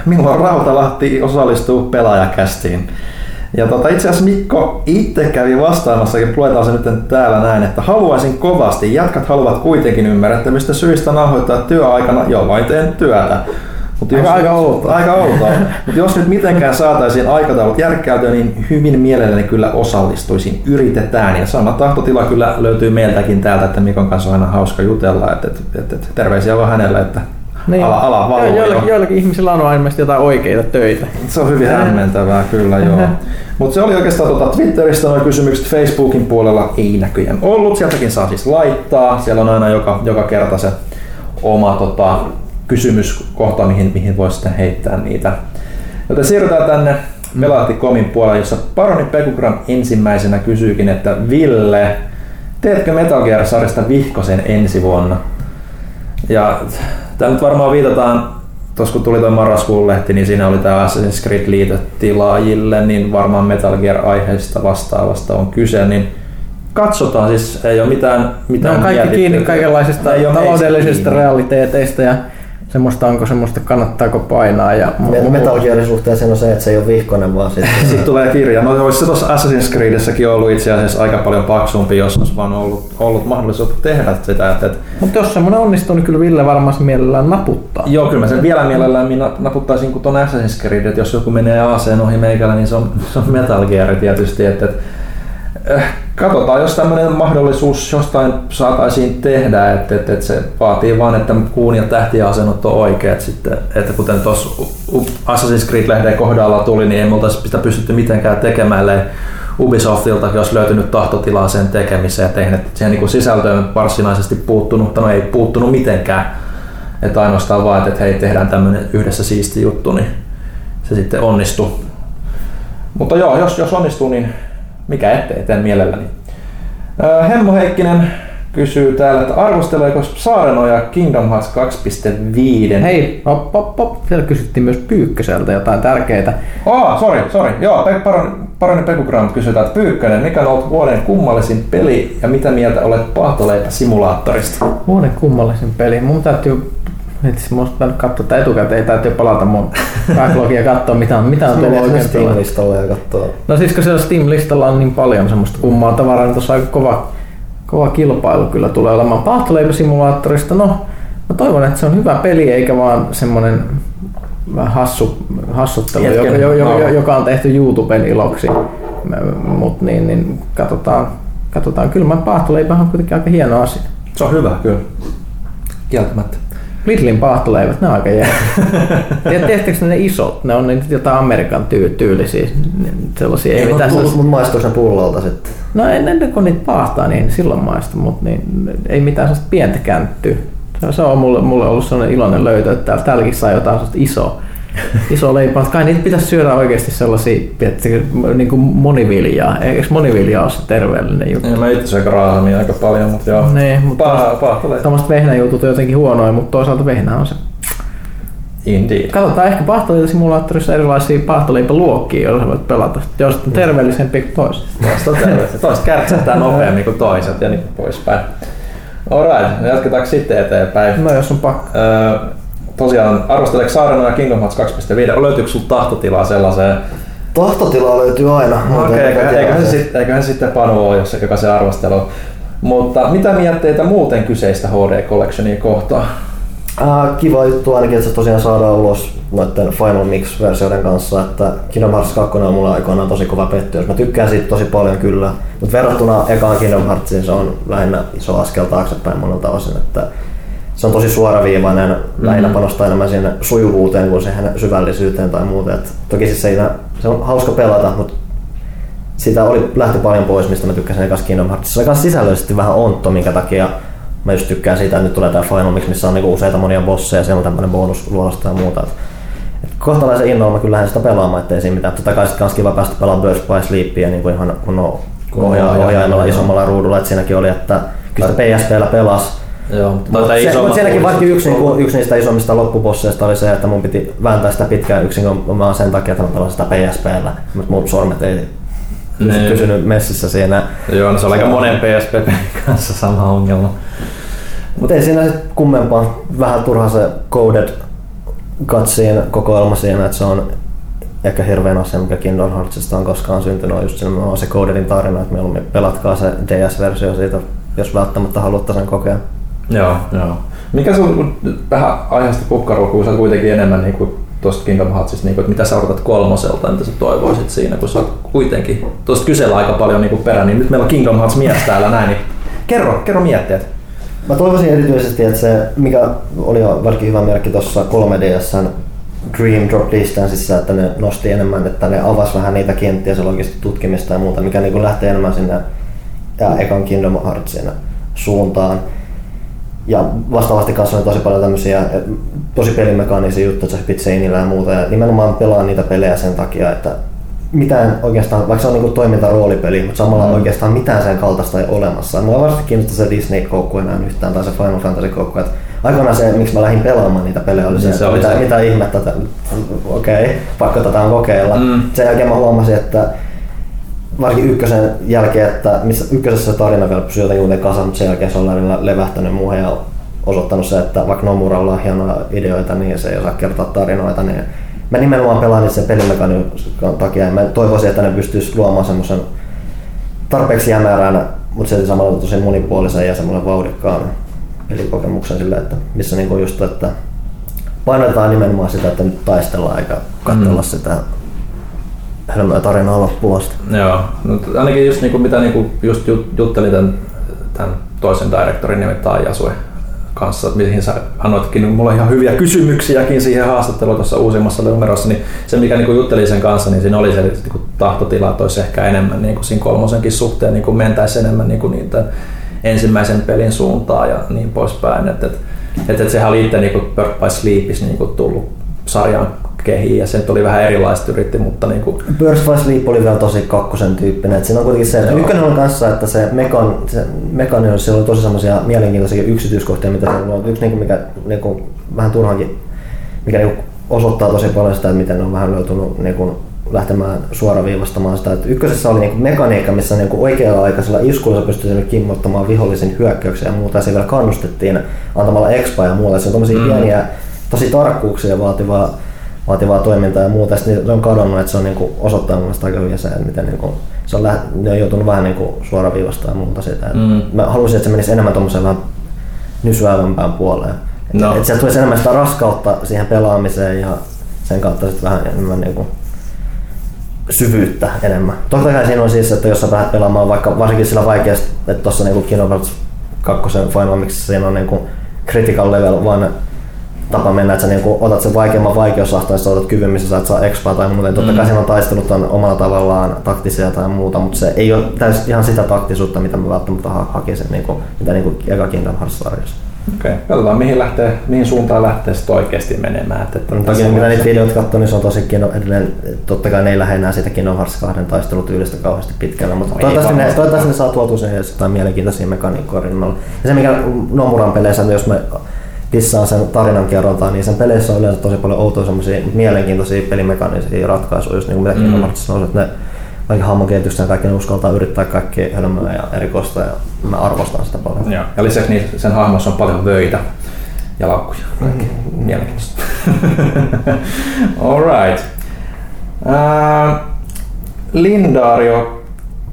milloin Rautalahti osallistuu pelaajakästiin. Ja tota, itse asiassa Mikko itse kävi vastaamassa, ja luetaan se nyt täällä näin, että haluaisin kovasti, jatkat haluavat kuitenkin ymmärrettävistä syistä nauhoittaa työaikana, jolloin teen työtä. Mut Aika- aika outoa. Aika outoa. Mutta jos nyt mitenkään saataisiin aikataulut järkkäytyä, niin hyvin mielelläni kyllä osallistuisin. Yritetään. Ja sama tahtotila kyllä löytyy meiltäkin täältä, että Mikon kanssa on aina hauska jutella. Et, et, et, et, terveisiä vaan hänelle, että ala, ala valuu Jo- jo. joillakin, joillakin ihmisillä on ilmeisesti jotain oikeita töitä. Se on hyvin hämmentävää, kyllä joo. Mutta se oli oikeastaan tuota Twitteristä noin kysymykset, Facebookin puolella ei näköjään ollut. Sieltäkin saa siis laittaa. Siellä on aina joka, joka kerta se oma tota, kysymyskohta, mihin, mihin voi sitten heittää niitä. Joten siirrytään tänne Melahti.comin puolelle, jossa Paroni Pekugram ensimmäisenä kysyykin, että Ville, teetkö Metal Gear-sarjasta vihkosen ensi vuonna? Ja tämä nyt varmaan viitataan, tuossa kun tuli tuo marraskuun lehti, niin siinä oli tämä Assassin's Creed liite tilaajille, niin varmaan Metal Gear-aiheesta vastaavasta on kyse, niin katsotaan, siis ei ole mitään, mitään on kaikki mietitty. kiinni kaikenlaisista Ei taloudellisista realiteeteista ja semmoista onko semmoista kannattaako painaa. Ja Me- Metal Gearin suhteen siinä on se, että se ei ole vihkonen, vaan sitten Sitten tulee kirja. No olisi se tuossa Assassin's Creedessäkin ollut itse asiassa aika paljon paksumpi, jos olisi vaan ollut, ollut mahdollisuutta tehdä sitä. Että, että Mutta jos semmoinen onnistuu, niin kyllä Ville varmaan se mielellään naputtaa. Joo, kyllä mä sen vielä mielellään minä naputtaisin kuin ton Assassin's Creed, että jos joku menee ACn ohi meikällä, niin se on, se on Metal Gear tietysti. Että, että, katsotaan, jos tämmöinen mahdollisuus jostain saataisiin tehdä, että, että, että se vaatii vaan, että kuun ja tähtien asennot on oikeat sitten. Että kuten tuossa Assassin's Creed-lehden kohdalla tuli, niin ei oltaisi sitä pystytty mitenkään tekemään, ellei Ubisoftiltakin olisi löytynyt tahtotilaa sen tekemiseen, eihän ne siihen niin sisältöön varsinaisesti puuttunut, no ei puuttunut mitenkään. Että ainoastaan vaan, että hei, tehdään tämmöinen yhdessä siisti juttu, niin se sitten onnistuu. Mutta joo, jos, jos onnistuu, niin mikä ettei, teen mielelläni. Hemmo Heikkinen kysyy täällä, että arvosteleeko Saarenoja Kingdom Hearts 2.5? Hei, op, op, op. Siellä kysyttiin myös Pyykköseltä jotain tärkeitä. Oh, sorry, sorry. Joo, Pe- Paroni, Pekugram kysytään, että Pyykkönen, mikä on ollut vuoden kummallisin peli ja mitä mieltä olet paahtoleipä simulaattorista? Vuoden kummallisin peli. Mun täytyy itse musta pitää katsoa tätä etukäteen, täytyy palata mun backlogia katsoa mitä on, mitä on tullut oikein. Steam-listalle ja katsoo. No siis kun siellä Steam-listalla on niin paljon semmoista kummaa tavaraa, niin tuossa aika kova, kova kilpailu kyllä tulee olemaan. Paahtoleipäsimulaattorista, no mä toivon, että se on hyvä peli eikä vaan semmonen vähän hassu, hassuttelu, joka, jo, jo, jo, nauha. joka on tehty YouTuben iloksi. Mutta niin, niin katsotaan, katsotaan. Kyllä mä paahtoleipähän on kuitenkin aika hieno asia. Se on hyvä, kyllä. Kieltämättä. Lidlin paahtoleivät, ne on aika jää. Tiedättekö ne isot? Ne on niitä jotain Amerikan tyy- tyylisiä. Sellaisia, ei Ei, mitään mutta sellaisia. mut maistuuko se pullolta sitten? No ennen kuin niitä paahtaa, niin silloin maistu, mutta niin, ei mitään sellaista pientä känttyä. Se- on mulle, mulle ollut sellainen iloinen löytö, että täällä, täälläkin saa jotain sellaista isoa, iso leipää. Kai niitä pitäisi syödä oikeasti sellaisia, tiedättekö, niin kuin moniviljaa. Eikö monivilja ole se terveellinen juttu? Ja mä itse syön raahamia aika paljon, mutta joo. Niin, mutta Paha, paha. Tuommoiset vehnäjutut on jotenkin huonoja, mutta toisaalta vehnä on se. Indeed. Katsotaan ehkä pahtoliipasimulaattorissa erilaisia pahtoliipaluokkia, joilla voit pelata. Jos on terveellisempi kuin toiset. Toista on. Toista kärtsähtää nopeammin kuin toiset ja niin poispäin. Alright, jatketaanko sitten eteenpäin? No jos on pakko. Öö, tosiaan, arvosteleeko Saarena ja Kingdom Hearts 2.5? Löytyykö sulla tahtotilaa sellaiseen? Tahtotilaa löytyy aina. Okei, Muuten okay, ei tiedä. eiköhän, se, sit- eiköhän se sitten Panu ole, jos- joka se arvostelu. Mutta mitä mietteitä muuten kyseistä HD Collectionia kohtaan? Äh, kiva juttu ainakin, että se tosiaan saadaan ulos noiden Final Mix-versioiden kanssa, että Kingdom Hearts 2 on mulla aikoinaan tosi kova pettymys. Mä tykkään siitä tosi paljon kyllä, mutta verrattuna ekaan Kingdom Heartsiin se on lähinnä iso askel taaksepäin monelta osin, että se on tosi suoraviivainen, lähinnä panostaa enemmän siihen sujuvuuteen kuin siihen syvällisyyteen tai muuta. Et toki siis siinä, se on hauska pelata, mutta siitä oli, lähti paljon pois, mistä mä tykkäsin ekas Kingdom Hearts. Se on sisällöllisesti vähän ontto, minkä takia mä just tykkään siitä, että nyt tulee tää Final Mix, missä on niinku useita monia bosseja, siellä on tämmönen bonusluolasta ja muuta. Et, et kohtalaisen innolla mä kyllä lähden sitä pelaamaan, ettei siinä mitään. Totta kai sit kans kiva päästä pelaamaan Burst by Sleepia niin kuin ihan kunnon Kunnon ohja- ohjaimella, isommalla ruudulla, että siinäkin oli, että kyllä sitä PSPllä pelas. Joo, mutta Mutta se, mut sielläkin vaikka yksi, niinku, yksi niistä isommista loppubosseista oli se, että mun piti vääntää sitä pitkään yksin vaan sen takia, että mä pelasin sitä PSPllä. Mutta mun sormet ei Niin. pysy- pysynyt messissä siinä. Joo, no se on aika monen PSP kanssa sama ongelma. Mutta ei siinä sit kummempaa. Vähän turha se coded cutscene kokoelma siinä, että se on ehkä hirveän asia, mikä Kingdom Heartsista on koskaan syntynyt, on just nimenomaan se codedin tarina, että mieluummin pelatkaa se DS-versio siitä, jos välttämättä haluatte sen kokea. Joo, joo. Mikä sun vähän aiheesta kukkaroa, kun sä oot kuitenkin enemmän niin kuin tuosta Kingdom Heartsista, niin kuin, että mitä sä odotat kolmoselta, mitä sä toivoisit siinä, kun sä oot kuitenkin, tuosta kysellä aika paljon niin kuin perään, niin nyt meillä on Kingdom Hearts mies täällä näin, niin kerro, kerro mietteet. Mä toivoisin erityisesti, että se, mikä oli jo varsinkin hyvä merkki tuossa 3DSn Dream Drop Distanceissa, että ne nosti enemmän, että ne avasi vähän niitä kenttiä, se logista tutkimista ja muuta, mikä niin lähtee enemmän sinne ja ekan Kingdom Heartsin suuntaan. Ja vastaavasti kanssa on tosi paljon tämmöisiä eh, tosi pelimekaanisia juttuja, että sä hypit seinillä ja muuta. Ja nimenomaan pelaa niitä pelejä sen takia, että mitään oikeastaan, vaikka se on niinku toimintaroolipeli, mutta samalla mm. oikeastaan mitään sen kaltaista ei olemassa. Mua varmasti kiinnostaa se Disney-koukku enää yhtään tai se Final Fantasy-koukku. Aikoinaan se, miksi mä lähdin pelaamaan niitä pelejä, oli se, Niin se oli mitä, se. mitä ihmettä, että okei, okay, pakko tätä on kokeilla. Mm. Sen jälkeen mä huomasin, että varsinkin ykkösen jälkeen, että missä ykkösessä se tarina vielä pysyy jotenkin kasassa, mutta sen jälkeen se on levähtänyt muuhun ja osoittanut se, että vaikka Nomuralla on hienoja ideoita, niin se ei osaa kertoa tarinoita, niin mä nimenomaan pelaan niitä sen pelimekaniikan takia ja mä toivoisin, että ne pystyisi luomaan semmoisen tarpeeksi jämärän, mutta silti samalla tosi monipuolisen ja semmoinen vauhdikkaan pelikokemuksen sille, että missä niinku just, että painotetaan nimenomaan sitä, että nyt taistellaan eikä katsella Mm. sitä hölmöä tarinaa loppuun asti. Joo, no, ainakin just niinku, mitä niinku just jut- juttelin tämän, tämän toisen directorin nimittäin Jasue kanssa, mihin sä annoitkin niin on ihan hyviä kysymyksiäkin siihen haastatteluun tuossa uusimmassa numerossa, niin se mikä niinku juttelin sen kanssa, niin siinä oli se niinku tahtotila, että olisi ehkä enemmän niinku siinä kolmosenkin suhteen niinku mentäisi enemmän niinku niitä ensimmäisen pelin suuntaan ja niin poispäin. Että et, et, et sehän oli itse niinku Birth by Sleepis niinku tullut sarjan kehiin ja se nyt oli vähän erilaista yritti, mutta niinku, Burst by Sleep oli vielä tosi kakkosen tyyppinen. Et siinä on kuitenkin se, että Joo. ykkönen on kanssa, että se, mekan, se siellä on tosi semmoisia mielenkiintoisia yksityiskohtia, mitä siellä on. Yksi niinku, mikä niinku, vähän turhankin, mikä niinku, osoittaa tosi paljon sitä, että miten on vähän joutunut niinku, lähtemään suoraviivastamaan sitä. Että ykkösessä oli niinku mekaniikka, missä niinku oikealla aikaisella iskulla pystyy niinku kimmottamaan vihollisen hyökkäyksiä ja muuta. Ja se vielä kannustettiin antamalla expa ja muuta. Se on tommosia Mm. mm. pieniä, tosi tarkkuuksia vaativaa vaativaa toimintaa ja muuta. Sitten se on kadonnut, että se on niinku osoittaa mun aika hyvin se, että miten niinku, se on, läht, ne on joutunut vähän niinku suoraviivastamaan ja muuta sitä. Mm. Mä haluaisin, että se menisi enemmän tuommoiseen vähän nysyävämpään puoleen. Että No. et sieltä tulisi enemmän sitä raskautta siihen pelaamiseen ja sen kautta sitten vähän enemmän niinku syvyyttä enemmän. Totta kai siinä on siis, että jos sä lähdet pelaamaan vaikka varsinkin sillä vaikeasti, että tuossa niinku Kingdom Hearts 2 Final Mixissa siinä on niinku critical level vaan tapa mennä, että sä niinku otat sen vaikeamman vaikeusasteen, sä otat kyvyn, missä sä et saa expaa tai muuten. Totta kai Mm. siinä on taistelut on omalla tavallaan taktisia tai muuta, mutta se ei ole täysin ihan sitä taktisuutta, mitä mä välttämättä ha- hakisin, niinku, mitä niinku eka Kingdom Hearts-sarjassa. okei, okay. katsotaan mihin, lähtee, mihin suuntaan lähtee sitten oikeasti menemään. Että, että Toki mitä niitä videoita katsoo, niin se on tosi kino, edelleen, totta kai ne ei lähde enää siitä Kingdom Hearts 2 taistelutyylistä kauheasti pitkällä, mutta No toivottavasti ne, toivottavasti ne saa tuotua sen jotain mielenkiintoisia mekaniikkoja rinnalla. Ja se mikä Nomuran peleissä, että jos me kissaa sen tarinan kerrontaa, niin sen peleissä on yleensä tosi paljon outoja semmoisia mielenkiintoisia pelimekaanisia ratkaisuja, just niin kuin mitä Mm. On, että ne kaikki hahmokehitystä ja kaikki ne uskaltaa yrittää kaikki hölmöä ja erikoista ja mä arvostan sitä paljon. Joo. Ja lisäksi niin sen hahmossa on paljon vöitä ja laukkuja. Kaikki Mm. mielenkiintoista. Alright. Ää, Lindario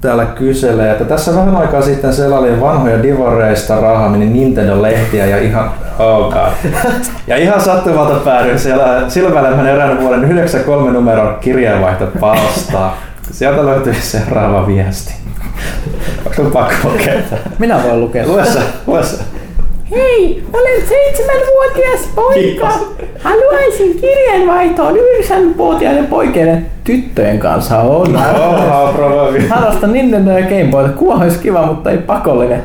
täällä kyselee, että tässä vähän aikaa sitten selailin vanhoja Divoreista rahamini Nintendo-lehtiä ja ihan, oh god. Ja ihan sattumalta päädyin siellä silmäilemään erään vuoden 93 numeron kirjeenvaihto palstaa. Sieltä löytyy seuraava viesti. Onko sun pakko lukea? Minä voin lukea. Lue sä, lue sä. Hei, olen seitsemänvuotias poika. Haluaisin kirjeenvaihtoon yhdeksänvuotiaiden Poikien tyttöjen kanssa on. Oh, provovi. Harrastan Nintendo ja Game Boyta. Kuva olisi kiva, mutta ei pakollinen.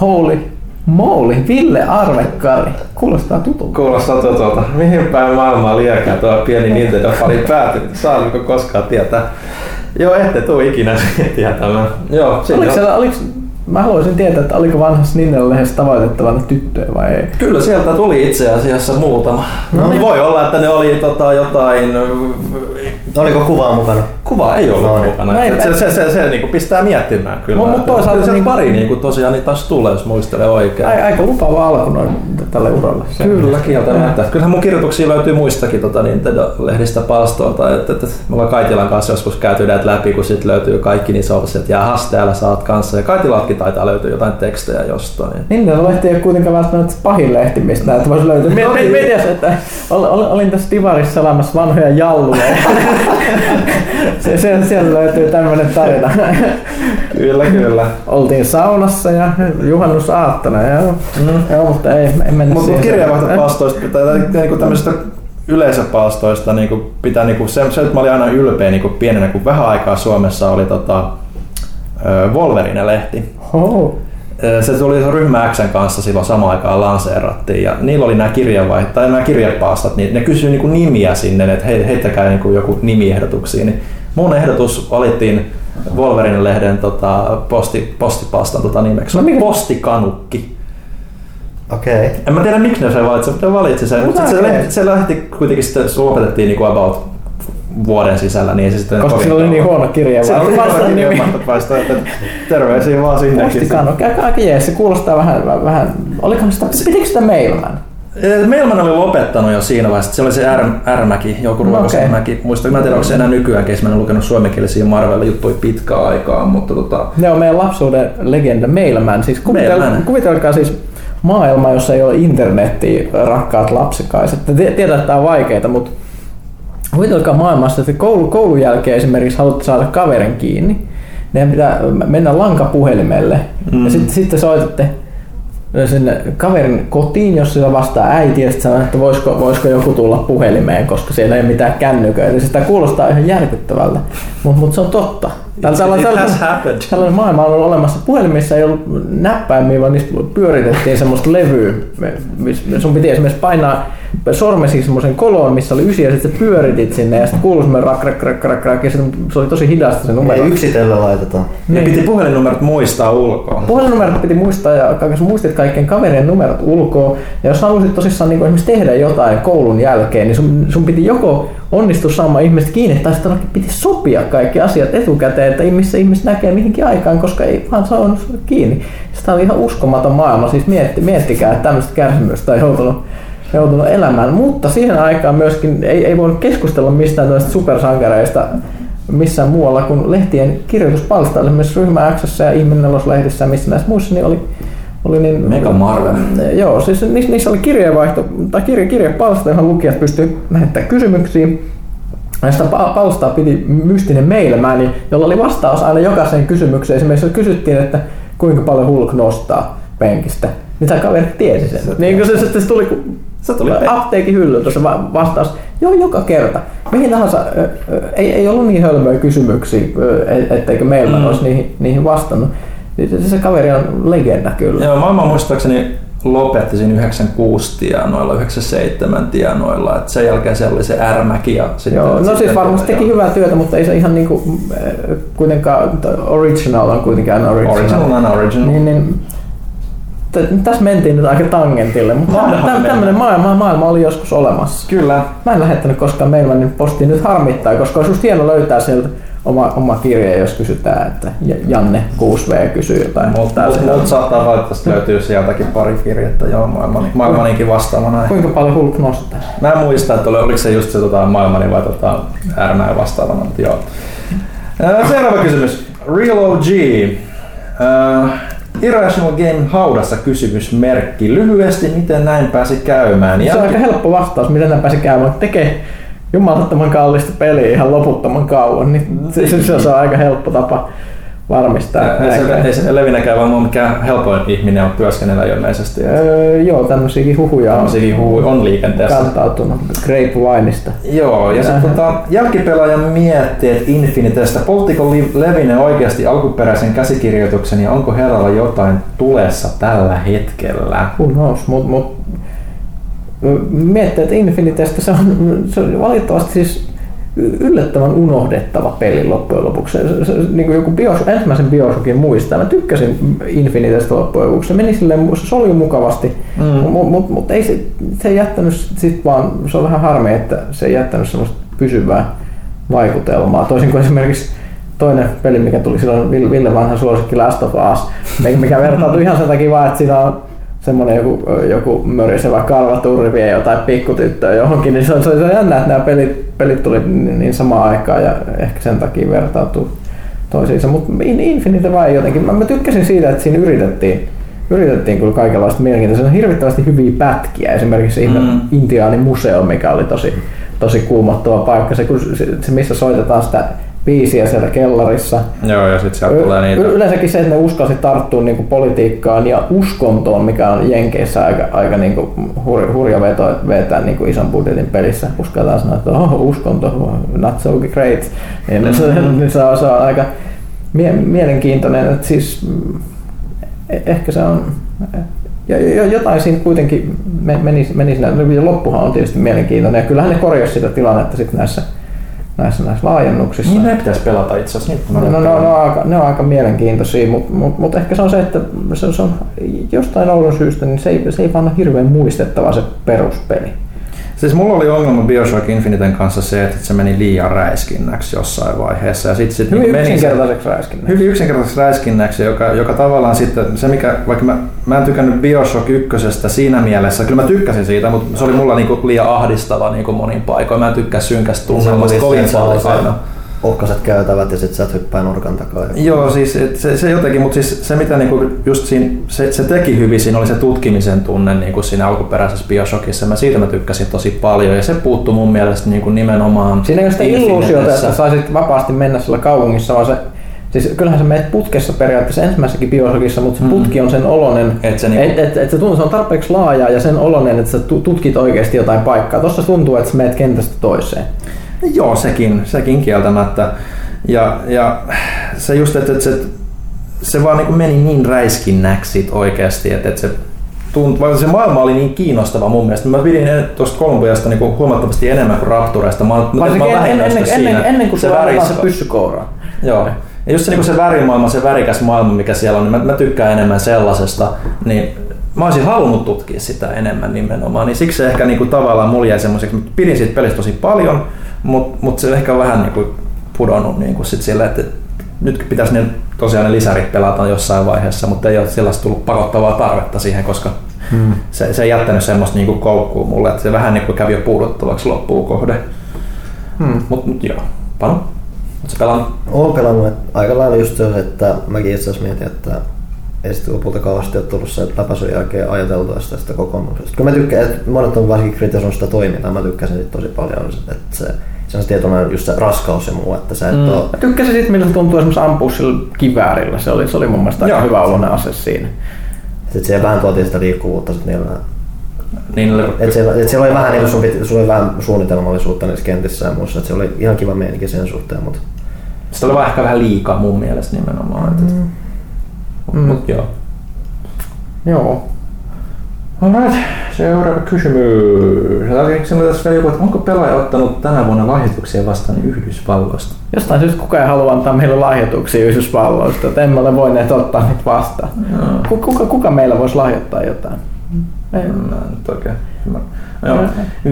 Holy moly, Ville Arvekkari. Kuulostaa tutulta. Kuulostaa tutulta. Mihin päin maailmaa liekää tuo pieni Nintendo-fani päätynyt? Saanko koskaan tietää? Joo, ette tuu ikinä tietämään. Joo, Oliko siellä, oliko, mä haluaisin tietää, että oliko vanhassa Nintendo-lehdessä tavoitettavana tyttöjä vai ei. Kyllä sieltä tuli itse asiassa muutama. No, niin. Voi olla, että ne oli tota, jotain... Oliko kuvaa mukana? Kuva ei ollut No niin. mukana. No ei- se, se, se, se, niinku pistää miettimään kyllä. Mut- mut toisaalta niinku- pari niinku tosiaan niin taas tulee, jos muistelee oikein. Ai, aika lupaava alku noin tälle uralle. Se- Kyllä, kieltämättä. Kyllähän mun kirjoituksia löytyy muistakin tota, Nintendo-lehdistä palstoilta. Että, että, me ollaan Kaitilan kanssa joskus käyty näitä läpi, kun sit löytyy kaikki niin sovasi, että jahas, täällä sä oot kanssa. Ja Kaitilatkin taitaa löytyä jotain tekstejä jostain. Nintendo-lehti ei ole kuitenkaan välttämättä pahin lehti, mistä näitä voisi löytyä. No mie- niin. Mietin, että ol, ol, olin tässä Divarissa selaamassa vanhoja jalluja. se, se, siellä löytyy tämmöinen tarina. Kyllä, kyllä. Oltiin saunassa ja juhannusaattona. Ja, mm. joo, mutta ei, ei mennä Mutta siihen. kirjeenvaihtopalstoista tai, niinku tämmöisistä yleisöpalstoista niinku pitää niinku, se, se, että mä olin aina ylpeä niinku pienenä, kun vähän aikaa Suomessa oli tota, Wolverine-lehti. Oh. Se tuli ryhmä Xn kanssa silloin samaan aikaan lanseerattiin ja niillä oli nämä kirjeenvaiht- tai nämä kirjepastat, niin ne kysyi niinku nimiä sinne, että he, heittäkää niinku joku nimiehdotuksia. Niin mun ehdotus valittiin Wolverine-lehden tota, posti, postipastan tota nimeksi. No mikä- Postikanukki. Okei. En mä tiedä miksi ne se valitsi, mutta ne valitsi sen. Mutta se, se lähti kuitenkin sitten, se lopetettiin niinku about vuoden sisällä, niin ei se sitten Koska sillä oli niin huono kirja. Se oli Vastaan huono nimi. kirjeenvaihtopaisto, että terveisiä vaan sinnekin. Postikano, aika, aika jees. Se kuulostaa vähän, vähän olikohan sitä, pitikö sitä mailman? Meilman oli lopettanut jo siinä vaiheessa. Se oli se R, R-mäki, joku No ruokasämäki. Muista, mä en tiedä, onko se enää nykyään, mä en lukenut suomenkielisiä Marvel-juttuja pitkään aikaan, mutta tota, Ne on meidän lapsuuden legenda Mailman. Siis kuvitel, Mailman. kuvitelkaa siis maailma, jossa ei ole internettiä, rakkaat lapsikaiset. Te tiedät, että tämä on vaikeaa, mutta kuvitelkaa maailmassa, että koulu, koulun jälkeen esimerkiksi haluatte saada kaverin kiinni. Meidän pitää mennä lankapuhelimelle mm. ja sitten sit te soitatte sinne kaverin kotiin, jos sillä vastaa äiti, ja sitten sanoo, että voisiko, voisiko joku tulla puhelimeen, koska siellä ei ole mitään kännyköitä. Sitä kuulostaa ihan järkyttävältä, mutta mut se on totta. Tällä, tällä, It tällä, has happened. Tällainen maailma on ollut olemassa. Puhelimissa ei ollut näppäimiä, vaan niistä pyöritettiin semmoista levyä. Sun piti esimerkiksi painaa sormesi semmoisen koloon, missä oli ysi, ja sitten pyöritit sinne, ja sitten kuului semmoinen rak, rak, rak, rak, rak, ja se oli tosi hidasta se numero. Ei yksitellen laitetaan. ne Niin. piti puhelinnumerot muistaa ulkoa. Puhelinnumerot piti muistaa ja jos muistit kaikkien kaverien numerot ulkoa. Ja jos halusit tosissaan niin esimerkiksi tehdä jotain koulun jälkeen, niin sun, sun piti joko onnistua saamaan ihmiset kiinni, tai sitten piti sopia kaikki asiat etukäteen, että missä ihmiset näkee mihinkin aikaan, koska ei vaan saanut kiinni. Sitä oli ihan uskomaton maailma, siis mietti, miettikää, että tämmöistä kärsimystä on joutunut, joutunut elämään. Mutta siihen aikaan myöskin ei, ei voinut keskustella mistään tällaista supersankareista missään muualla kuin lehtien kirjoituspalstoilla, esimerkiksi Ryhmä X ja Ihminneloslehdessä ja missä näissä muissa niin oli, oli niin, Mega Marvel. Joo, siis niissä, niissä oli kirjeenvaihto, tai kirje, kirjepalsta, johon lukijat pystyivät lähettämään kysymyksiä. Ja sitä pa- palstaa piti mystinen mailman, jolla oli vastaus aina jokaiseen kysymykseen. Esimerkiksi jos kysyttiin, että kuinka paljon Hulk nostaa penkistä, niin tämä kaveri tiesi sen. Niin kuin se, se, se tuli, kun Se tuli apteekin hyllyltä se va- vastaus. Joo, joka kerta. Mihin tahansa, ei, ei ollut niin hölmöjä kysymyksiä, et- etteikö meillä mm. olisi niihin, niihin vastannut. Se, se kaveri on legenda kyllä. Joo, maailman muistaakseni lopetti siinä 96 tienoilla, 97 tienoilla. Et sen jälkeen siellä oli se R-mäki ja sitten... Joo, no sitten siis varmasti teki hyvää työtä, mutta ei se ihan niinku, äh, kuitenkaan, original on kuitenkin aina original. Original on original. Niin, niin, tässä mentiin nyt aika tangentille, mutta tämmöinen maailma, maailma oli joskus olemassa. Kyllä. Mä en lähettänyt koskaan Mailmanin postiin, nyt harmittaa, koska olisi just hieno löytää sieltä oma, oma kirje, jos kysytään, että Janne 6V kysyy jotain. Mutta mut saattaa valitettavasti löytyy sieltäkin pari kirjettä, joo, maailman, maailmaninkin vastaavana. Kuinka paljon Hulk nostaa? Mä en muista, että oli, oliko se just se tota, maailmani vai tota, RNA vastaavana, mutta joo. Seuraava kysymys. Real OG. Ää, Irrational Game haudassa kysymysmerkki. Lyhyesti, miten näin pääsi käymään? Se on aika helppo vastaus, miten nämä pääsi käymään. Tekee jumalattoman kallista peliä ihan loputtoman kauan, niin se, se, se on aika helppo tapa varmistaa. Ei näin se, käy. ei se Levinäkään vaan mikään helpoin ihminen on työskennellä ilmeisesti. Öö, joo, tämmöisiäkin huhuja on Tämmöisiä huhuja on liikenteessä. kantautunut Grapevineista. Joo, ja sitten tota, jälkipelaaja miettii, että Infinitestä, polttiko Levinen oikeasti alkuperäisen käsikirjoituksen ja onko herralla jotain tulessa tällä hetkellä? Who knows, mut, mut miettii, että Infinitestä se on, se on valitettavasti siis yllättävän unohdettava peli loppujen lopuksi. Se, se, niin kuin joku Bios, ensimmäisen Bioshockin muistaa. Mä tykkäsin Infinitestä loppujen lopuksi. Se meni silleen, se soli mukavasti, Mm. mutta mut, mut ei se, se ei jättänyt sit vaan, se on vähän harmi, että se ei jättänyt semmoista pysyvää vaikutelmaa. Toisin kuin esimerkiksi toinen peli, mikä tuli silloin Ville Ville vanha suosikki Last of Us, mikä vertautui ihan sen takia vaan, että siinä on semmoinen joku, joku mörisevä karvaturri vie jotain pikkutyttöä johonkin, niin se on, se on jännä, että nämä pelit, pelit tuli niin niin samaan aikaan ja ehkä sen takia vertautuu toisiinsa. Mutta Infinite vai jotenkin, mä, mä tykkäsin siitä, että siinä yritettiin, yritettiin kyllä kaikenlaista mielenkiintoista. On hirvittävästi hyviä pätkiä, esimerkiksi Mm. mm. Intiaanin museo, mikä oli tosi, tosi kuumottava paikka. Se, kun se, se, missä soitetaan sitä biisiä siellä kellarissa. Joo, ja sitten sieltä tulee niitä. Y- yleensäkin se, että ne uskalsi tarttua niinku politiikkaan ja uskontoon, mikä on Jenkeissä aika, aika niinku hur, hurja veto, että vetää niinku ison budjetin pelissä. Uskaltaa sanoa, että oh, uskonto, not so great. Niin mm-hmm. se, niin se, on, se on aika mie- mielenkiintoinen. Että siis, mm, e- ehkä se on ja jotain siinä kuitenkin me- meni, meni siinä, ja loppuhan on tietysti mielenkiintoinen, ja kyllähän ne korjasi sitä tilannetta sitten näissä, näissä, näissä laajennuksissa. Niin ne pitäisi pelata itse asiassa. No, no, no, pelannut. ne, on aika, ne on aika mielenkiintoisia, mutta mut, mut ehkä se on se, että se, se on jostain oudon syystä, niin se ei, se ei vaan ole hirveän muistettava se peruspeli. Siis mulla oli ongelma Bioshock Infiniten kanssa se, että se meni liian räiskinnäksi jossain vaiheessa. Ja sit, sit Hyvin niinku meni se- yksinkertaiseksi räiskinnäksi. Hyvin yksinkertaisesti räiskinnäksi, joka, joka tavallaan sitten, se mikä, vaikka mä, mä en tykännyt Bioshock ykkösestä siinä mielessä, kyllä mä tykkäsin siitä, mutta se oli mulla niinku liian ahdistava niinku monin paikoin. Mä en tykkää synkästä tunnelmasta kovin paljon aina. Ohkaset käytävät ja sit sä et hyppää nurkan takaa. Joo, siis et se, se jotenkin, mutta siis se mitä niinku just siinä, se, se teki hyvin, siinä oli se tutkimisen tunne niinku siinä alkuperäisessä Bioshockissa. Mä siitä mä tykkäsin tosi paljon ja se puuttuu mun mielestä niinku nimenomaan Siinä ei ole sitä illuusiota, että saisit vapaasti mennä siellä kaupungissa, vaan se Siis kyllähän sä menet putkessa periaatteessa ensimmäisessäkin biosokissa, mutta se Mm. putki on sen olonen, Et se niinku- et, et, et se, tuntuu, se on tarpeeksi laaja ja sen olonen, että sä tu- tutkit oikeasti jotain paikkaa. Tuossa tuntuu, että sä menet kentästä toiseen. Joo, sekin, sekin kieltämättä. Ja, ja se just, että, että se, se vaan niin meni niin räiskinnäksi oikeasti, että, että se, tunt, vaikka se maailma oli niin kiinnostava mun mielestä. Mä pidin en- tuosta Kolumbiasta niin huomattavasti enemmän kuin Raptureista. Mä, mä, Varsinkin mä en, lähdin ennen, tästä ennen, siinä. ennen, kuin se annetaan väris- se pyssykoura. Joo. Ja just se, niin se värimaailma, se värikäs maailma, mikä siellä on, niin mä, mä tykkään enemmän sellaisesta. Niin mä olisin halunnut tutkia sitä enemmän nimenomaan. Niin siksi se ehkä niin kuin, tavallaan mulla jäi semmoiseksi, pidin siitä pelistä tosi paljon, mutta mut se ehkä vähän niin kuin, pudonnut niin kuin sit sille, että nyt pitäisi ne, tosiaan ne lisärit pelata jossain vaiheessa, mutta ei ole sellaista tullut pakottavaa tarvetta siihen, koska hmm. se, se ei jättänyt semmoista niin kuin koukkuu mulle, että se vähän niin kuin kävi jo puuduttavaksi loppuun kohde. Hmm. Mutta mut, joo, Panu, ootko sä pelannut? Olen pelannut että aika lailla just se, että mäkin itse asiassa mietin, että ei sitten lopulta kauheasti ole tullut se läpäisyn jälkeen ajateltua sitä, sitä kokonaisuudesta. Kyllä mä tykkään, että monet on varsinkin kritisoinut sitä toimintaa, mä tykkäsin siitä tosi paljon, että se, se on tietynlainen just se raskaus ja muu, että sä et mm. ole Mä tykkäsin siitä, miltä se tuntuu esimerkiksi ampua sillä kiväärillä. Se oli, se oli mun mielestä aika hyvä oloinen ase siinä. Sitten siellä vähän tuotiin sitä liikkuvuutta sit niillä. Niin, Et siellä, et siellä oli vähän niin sun piti, sulla oli vähän suunnitelmallisuutta niissä kentissä ja muussa, että se oli ihan kiva meininki sen suhteen, mutta Sitä oli vaan ehkä vähän liikaa mun mielestä nimenomaan. Mm. Mut, Mm. mut joo. Joo. Alright. Seuraava kysymys. Sinulla tässä vielä joku, että onko pelaaja ottanut tänä vuonna lahjoituksia vastaan Yhdysvalloista? Jostain syystä kukaan ei halua antaa meille lahjoituksia Yhdysvalloista, että emme ole voineet ottaa niitä vastaan. Ku- Kuka, kuka meillä voisi lahjoittaa jotain? Ei. Mä en nyt oikein ymmärrä. Joo.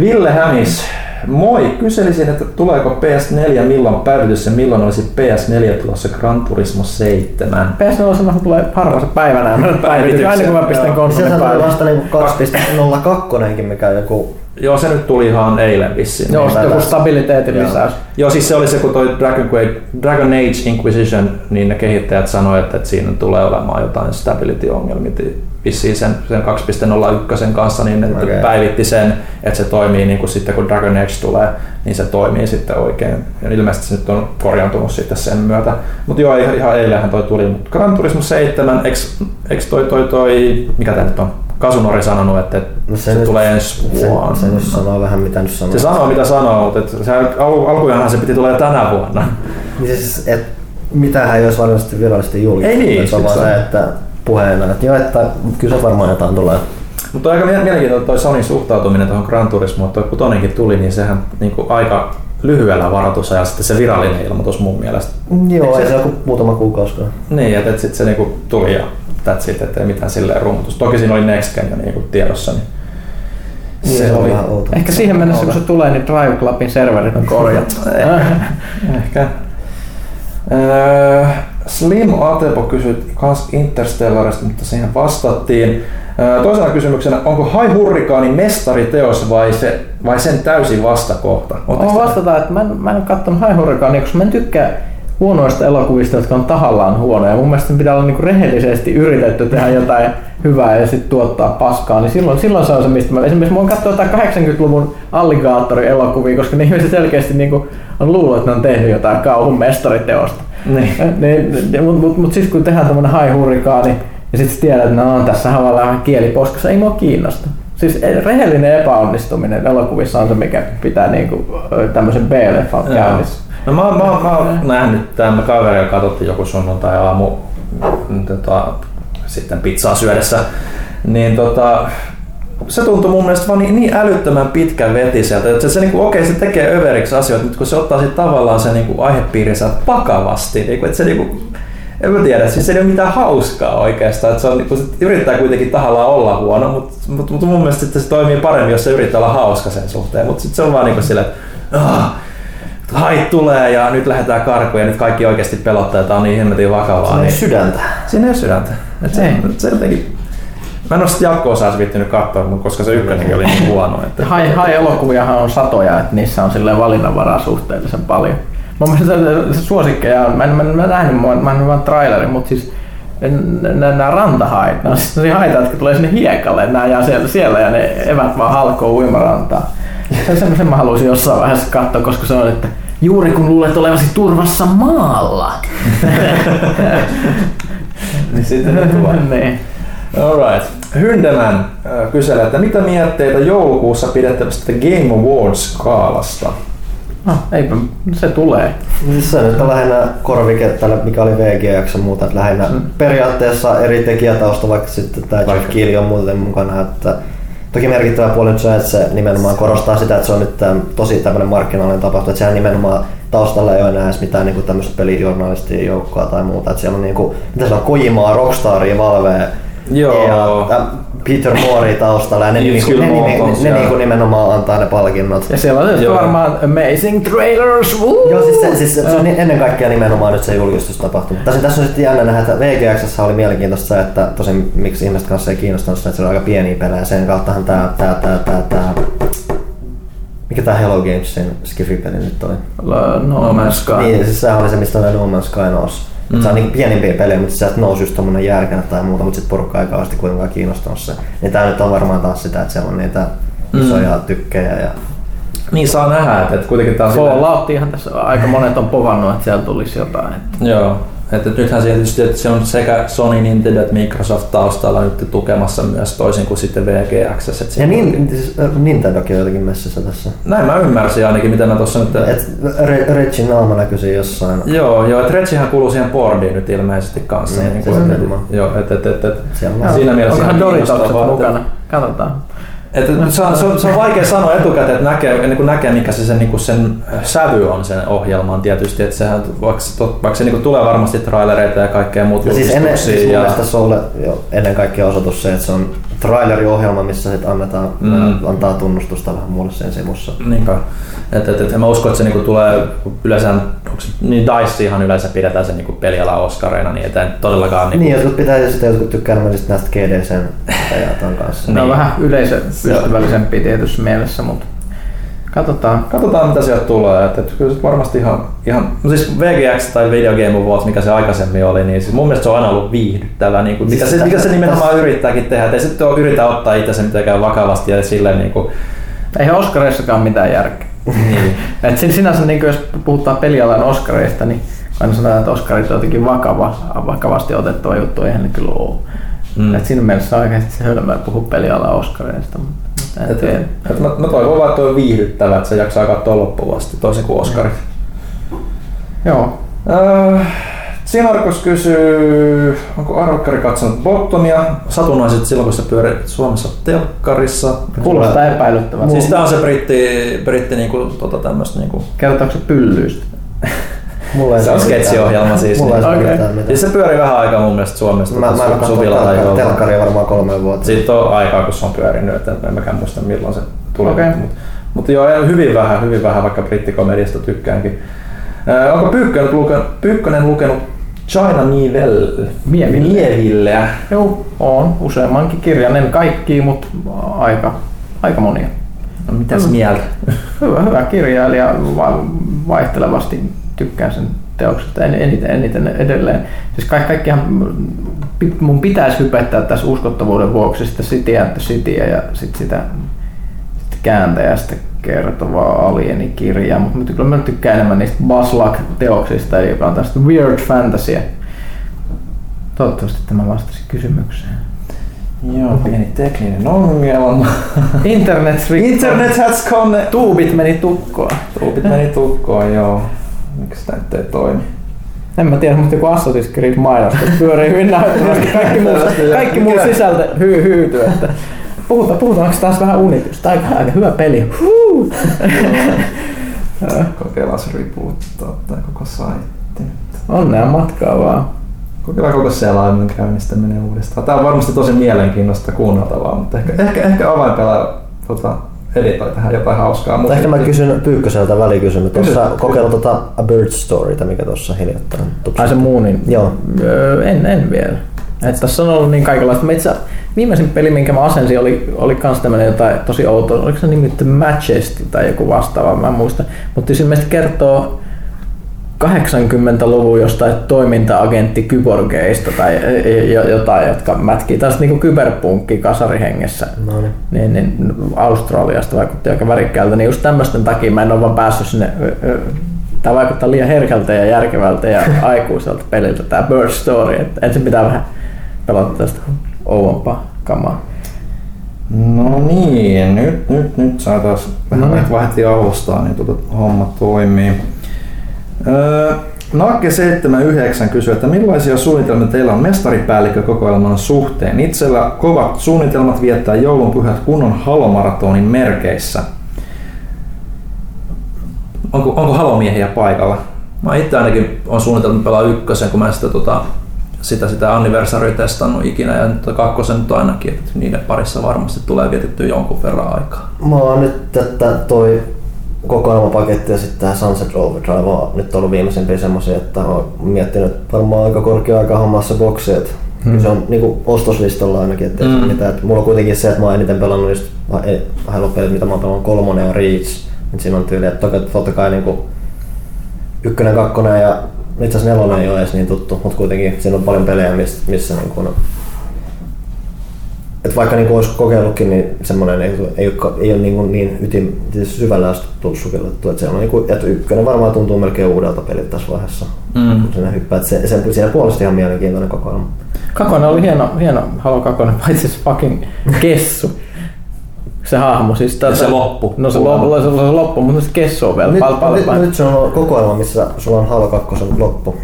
Ville Hämis. Moi, kyselisin, että tuleeko PS4 milloin päivitys ja milloin olisi PS4 tulossa Gran Turismo 7? PS4 tulee harvassa päivänä päivitys, aina kun mä pistän konsolin tuli päälle. vasta niinku 2.02, mikä on joku Joo, se nyt tuli ihan eilen vissiin. Joo, sitten joku stabiliteetin Joo. lisäys. Joo, siis se oli se, kun toi Dragon, Quake, Dragon Age Inquisition, niin ne kehittäjät sanoivat, että, että siinä tulee olemaan jotain stability-ongelmia vissiin sen, sen 2.01 kanssa, niin ne okay. päivitti sen, että se toimii niin kuin sitten kun Dragon Age tulee, niin se toimii sitten oikein. Ja ilmeisesti se nyt on korjaantunut sitten sen myötä. Mutta joo, ihan, ihan eilenhän toi tuli. Mutta Gran Turismo 7, eikö, eikö toi, toi, toi, mikä tää nyt on? Kasunori sanonut, että No se se, se nyt- tulee ensi se, vuonna. se nyt sanoo vähän mitä nyt sanoo. Se sanoo mitä sanoo, mutta et se al- alkujaanhan se piti tulla tänä vuonna. Niin siis, et, mitähän ei olisi varmasti virallisesti julkistettu. Ei niin, se on vaan se se, että puheena, että joo, että kyllä se varmaan jotain tulee. Mutta aika mie- mielenkiintoinen toi Sonin suhtautuminen tuohon Gran Turismoon, että toi kutonenkin tuli, niin sehän niinku aika lyhyellä varoitusajalla sitten se virallinen ilmoitus mun mielestä. Joo, Eikö ei se- joku muutama kuukausi. Niin, että et sitten se niinku tuli ja that's it, ettei mitään silleen rummutus. Toki siinä oli Next Gen jo niinku tiedossa, niin Niin, se se on oli outo. Ehkä siihen mennessä, kun se tulee, niin Drive Clubin serverit on korjattu. Ehkä. Öö, Slim Atepo kysyi kans Interstellarista, mutta siihen vastattiin. Toisena kysymyksenä, onko Hai Hurrikaani mestariteos vai, se, vai sen täysin vastakohta? Mä vastataan, että mä en, mä en ole kattonut High Hurricane, koska mä en tykkää huonoista elokuvista, jotka on tahallaan huonoja. Mun mielestä pitää olla niinku rehellisesti yritetty tehdä jotain hyvää ja sitten tuottaa paskaa, niin silloin, silloin se on se, mistä mä... Esimerkiksi mä oon katsonut jotain 80-luvun alligaattori-elokuvia, koska ne ihmiset selkeästi niinku on luullut, että ne on tehnyt jotain kauhun mestariteosta. Niin. niin, mutta mut, mut sitten kun tehdään tämmönen High Hurricane, ja sitten tiedät, että no, tässä on vähän kieliposkassa, ei mua kiinnosta. Siis rehellinen epäonnistuminen elokuvissa on se, mikä pitää niinku tämmöisen B-leffan käynnissä. No mä, mä, mä oon nähnyt tämän, me kaverilla katsottiin joku sunnuntai aamu mm, tota, sitten pizzaa syödessä, niin tota, se tuntui mun mielestä vaan niin, niin älyttömän pitkän vetiseltä, että se, se niinku, okei, se tekee överiksi asioita, mutta kun se ottaa sitten tavallaan sen niinku aihepiirinsä vakavasti, niinku, että se niinku, en mä tiedä, siis se ei ole mitään hauskaa oikeastaan, että se, on, niinku, se yrittää kuitenkin tahallaan olla huono, mutta, mutta, mutta mun mielestä sitten se toimii paremmin, jos se yrittää olla hauska sen suhteen, mutta sitten se on vaan niinku silleen, että "Ah, hait tulee ja nyt lähdetään karkuun ja nyt kaikki oikeasti pelottaa, että on niin hemmetin vakavaa. On Niin, sydäntä. siinä ei ole sydäntä. Et se, se jotenkin, mä en ole sitä jatko-osaa viittinyt katsoa, mutta koska se ykkönenkin oli niin huono. Että, Hai, hai elokuviahan on satoja, että niissä on valinnanvaraa suhteellisen paljon. Mun mielestä suosikkeja on, mä en, mä en, mä en nähnyt, mä mä en vaan trailerin, mutta siis nämä rantahait, nämä on siis haita, jotka tulee sinne hiekalle, nämä jää siellä, siellä ja ne evät vaan halkoo uimarantaa. Se semmoisen mä haluaisin jossain vaiheessa katsoa, koska se on, että juuri kun luulet olevasi turvassa maalla. niin sitten se tulee. niin. Alright. Hyndeman äh, kyselee, että mitä mietteitä joulukuussa pidettävästä Game Awards-skaalasta? No, eipä, se tulee. Siis se nyt on lähinnä korvike tälle, mikä oli VGX ja muuta, että lähinnä periaatteessa eri tekijätausta, vaikka sitten tämä Jeff. Keighley on muuten mukana, että toki merkittävä puoli nyt se, että se nimenomaan korostaa sitä, että se on nyt tämän, tosi tämmöinen markkinaalinen tapahtuma, että sehän nimenomaan taustalla ei ole enää edes mitään niin tämmöistä pelijournalistien joukkoa tai muuta, että siellä on niinku, mitä se on, Kojimaa, Rockstaria, Valve, Joo. ja Peter Moore taustalla ja ne, Niin, niinku, ne, ne, ne, ne niinku nimenomaan antaa ne palkinnot. Ja siellä on Joo. varmaan amazing trailers, woo! Joo, siis, se, siis se, se on ennen kaikkea nimenomaan nyt se julkistustapahtuma. Tässä, tässä on sitten jännä nähdä, että VGX oli mielenkiintoista se, että tosin miksi ihmiset kanssa ei kiinnostanut sitä, että se on aika pieniä pelejä. Sen kauttahan tää, tää, tää, tää, tää mikä tää Hello Gamesin Skifi-peli nyt oli? No Man's Sky. Niin, siis sehän oli se, mistä oli No Man's Sky nousi. Mm. Se on niin pienimpiä pelejä, mutta sieltä nousi just tommonen järkänä tai muuta, mutta sitten porukka ei kauheasti kuitenkaan kiinnostanut se. Niin tää nyt on varmaan taas sitä, että siellä on niitä isoja tykkejä ja Niin saa nähdä, että, että kuitenkin tää on silleen- Falloutihan tässä aika monet on povannut, että siellä tulisi jotain. Että Joo. Että nythän siellä tietysti, että se on sekä Sony, Nintendo että Microsoft taustalla nyt tukemassa myös toisin kuin sitten VGX. Että Ja niin, siis, äh, Nintendokin on jotenkin messissä tässä. Näin mä ymmärsin ainakin, mitä mä tuossa nyt... Et Re- Regin naama näkyy siinä jossain. Joo, joo, että Regihan kuuluu siihen boardiin nyt ilmeisesti kanssa. Mm, niin se kuin, on et, nimenomaan. joo, et, et, et, et, on siinä mielessä Onkohan ihan Doritokset että- mukana? Katsotaan. Et, se, on, se, on, se, on, vaikea sanoa etukäteen, että näkee, niin kuin näkee mikä se sen, niin kuin sen sävy on sen ohjelman tietysti. Että sehän, vaikka, se, vaikka se niin kuin tulee varmasti trailereita ja kaikkea muuta ja siis ennen, siis ja... mielestä on jo ennen kaikkea osoitus se, että se on traileriohjelma, missä sit annetaan, mm. antaa tunnustusta vähän muulle sen sivussa. Niinpä. Et, et, et, mä uskon, että se niinku tulee yleensä, onko niin DICE ihan yleensä pidetään se niinku peliala Oscareina, niin ettei todellakaan... Niinku... Niin, jotkut pitää ja sitten jotkut tykkää enemmän näistä GDCn kanssa. Ne on niin. vähän yleisöystävällisempiä tietyssä mielessä, mutta Katsotaan. Katsotaan mitä sieltä tulee. Että, että kyllä se varmasti ihan, ihan, no siis VGX tai Video Game Awards, mikä se aikaisemmin oli, niin siis mun mielestä se on aina ollut viihdyttävä. Niin kuin, siis mikä, se, mikä se nimenomaan täs... yrittääkin tehdä. Että ei sitten ole yritä ottaa itse mitenkään vakavasti ja silleen niin kuin... Eihän Oscareissakaan mitään järkeä. niin. Et sinänsä niin jos puhutaan pelialan Oscareista, niin aina sanotaan, että Oscarit on jotenkin vakava, vakavasti otettava juttu, eihän ne kyllä ole. Mm. Et siinä mielessä on oikeasti se hölmöä puhua pelialan Oscareista. Mutta et, et mä, mä toivon vaan, että on viihdyttävä, että se jaksaa katsoa loppuun asti, toisin kuin Oskarit. Mm. Joo. Äh, Sinarkos kysyy, onko Arvokkari katsonut Bottomia satunnaiset silloin, kun sä pyörit Suomessa telkkarissa? Kuulostaa epäilyttävältä. Siis tää on se britti, britti niinku, tota tämmöstä niinku... Kertooko se pyllyistä? Mulla se on sketsiohjelma siis. Mulla ei okay. mitään. Siis se pyöri vähän aikaa mun mielestä Suomessa. Mä, mä en ole telkkaria varmaan kolme vuotta. Siitä on aikaa, kun se on pyörinyt, että en mäkään muista milloin se tuli. Okay. Mutta, mutta joo, hyvin vähän, hyvin vähän, vaikka brittikomediasta tykkäänkin. Äh, onko Pyykkönen lukenut, Pyykkönen lukenut China Nivel Mieville. Mieville? Joo, on useammankin kirjan, en kaikki, mutta aika, aika monia. No, mitäs mm. mieltä? Hyvä, hyvä kirjailija, vaihtelevasti tykkään sen teoksesta eniten, eniten edelleen. Siis kaikki, kaikkihan mun pitäisi hypettää tässä uskottavuuden vuoksi sitä the Cityä ja sit sitä sit kääntäjästä kertovaa alienikirjaa, mutta kyllä mä tykkään enemmän niistä Buzz teoksista joka on tästä weird fantasy. Toivottavasti tämä vastasi kysymykseen. Joo, pieni tekninen ongelma. Internet, Internet has gone. Tuubit meni tukkoon. Tuubit meni tukkoon, joo. Miksi tämä nyt ei toimi? En mä tiedä, mutta joku Assassin's Creed mainos, pyörii hyvin näyttävästi. Kaikki muu, kaikki muu sisältö hy, hyytyy. Että puhutaan, puhutaanko taas vähän unitusta? Aika, aika hyvä peli. Kokeillaan se ripuuttaa tai koko saitti Onnea matkaa vaan. Kokeillaan koko selaimen käynnistäminen uudestaan. Tämä on varmasti tosi mielenkiintoista kuunneltavaa, mutta ehkä, ehkä, ehkä avainpelaa tota, editoi tähän jotain hauskaa. Mutta ehkä mä kysyn Pyykköseltä välikysymys. Tuossa kokeilla tuota A Bird Storyta, mikä tuossa hiljattain Ai se muunin? Joo. Öö, en, en vielä. Et tässä on ollut niin kaikenlaista. Mä itse viimeisin peli, minkä mä asensin, oli, oli kans tämmönen jotain tosi outoa. Oliko se nimittäin Matchesti tai joku vastaava, mä en muista. Mutta se ilmeisesti kertoo 80-luvun jostain toiminta-agentti kyborgeista tai jotain, jotka mätkii taas niinku kyberpunkki kasarihengessä. No niin. Niin, niin. Australiasta vaikutti aika värikkäältä, niin just tämmöisten takia mä en ole vaan päässyt sinne Tämä vaikuttaa liian herkältä ja järkevältä ja aikuiselta peliltä tämä Bird Story. Että ensin pitää vähän pelata tästä ouompaa kamaa. No niin, nyt, nyt, nyt saa taas vähän no niin. vaihtia avustaa, niin tuota homma toimii. Öö, Nakke 79 kysyy, että millaisia suunnitelmia teillä on mestaripäällikkö kokoelman suhteen? Itsellä kovat suunnitelmat viettää joulunpyhät kunnon halomaratonin merkeissä. Onko, onko halomiehiä paikalla? Mä itse ainakin on suunnitellut pelaa ykkösen, kun mä sitä, tota, sitä, sitä anniversary testannut ikinä ja nyt kakkosen nyt ainakin, että niiden parissa varmasti tulee vietettyä jonkun verran aikaa. Mä oon nyt, että toi kokoelmapaketti ja sitten tämä Sunset Overdrive on nyt ollut viimeisimpiä semmoisia, että olen miettinyt varmaan aika korkea aika hommassa boksi, että hmm. se on niinku ostoslistalla ainakin, että hmm. mitä, että mulla on kuitenkin se, että mä oon eniten pelannut just Halo-pelit, mitä mä oon pelannut kolmonen ja Reach, niin siinä on tyyli, että totta kai niinku ykkönen, kakkonen ja itse asiassa nelonen ei ole edes niin tuttu, mutta kuitenkin siinä on paljon pelejä, missä, missä niin kuin että vaikka niin olisi kokeillutkin, niin semmoinen ei, ei, ole, ei ole niin, niin ytim, siis syvällä asti tullut sukellettu. Että, se on niin kuin, että ykkönen varmaan tuntuu melkein uudelta peliltä tässä vaiheessa. Mm. Kun sinne hyppää. Että se, se, siinä puolesta ihan mielenkiintoinen kokoelma. Kakonen oli hieno, hieno Halo Kakonen, paitsi se fucking kessu. Se hahmo, siis tätä, se loppu. No se, loppu, se, se loppu, mutta se kessu on vielä nyt, pal- pal- nyt, nyt, se on kokoelma, missä sulla on Halo 2 loppu.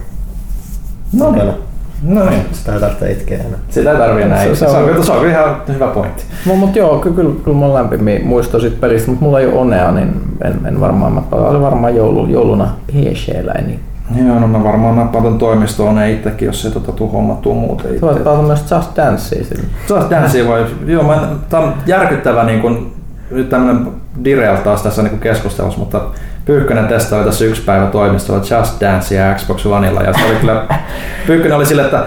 No niin. No niin, Sitä ei tarvitse itkeä enää. sitä ei tarvii enää. Se- Se, se se, on- on, kyllä- se on kyllä ihan hyvä pointti. Mutta mut joo, ky- kyllä, kyllä mulla on lämpimiä muistoja siitä pelistä, mutta mulla ei ole onea, niin en, en varmaan, mä pelaan varmaan joulu, jouluna PCllä, niin Joo, no mä varmaan nappaan ton toimistoon ne itsekin, jos ei tota tuu hommattua muuten itse. tuot pelata myös Just Dancea sillä. Just Dancea voi, joo, mä, tää on järkyttävä niin kun, nyt tämmönen Direel taas tässä niin keskustelussa, mutta Pyykkönen testaili tässä yksi päivä toimistolla Just Dancea Xbox Oneilla ja se oli kyllä, Pyykkönen oli sille, että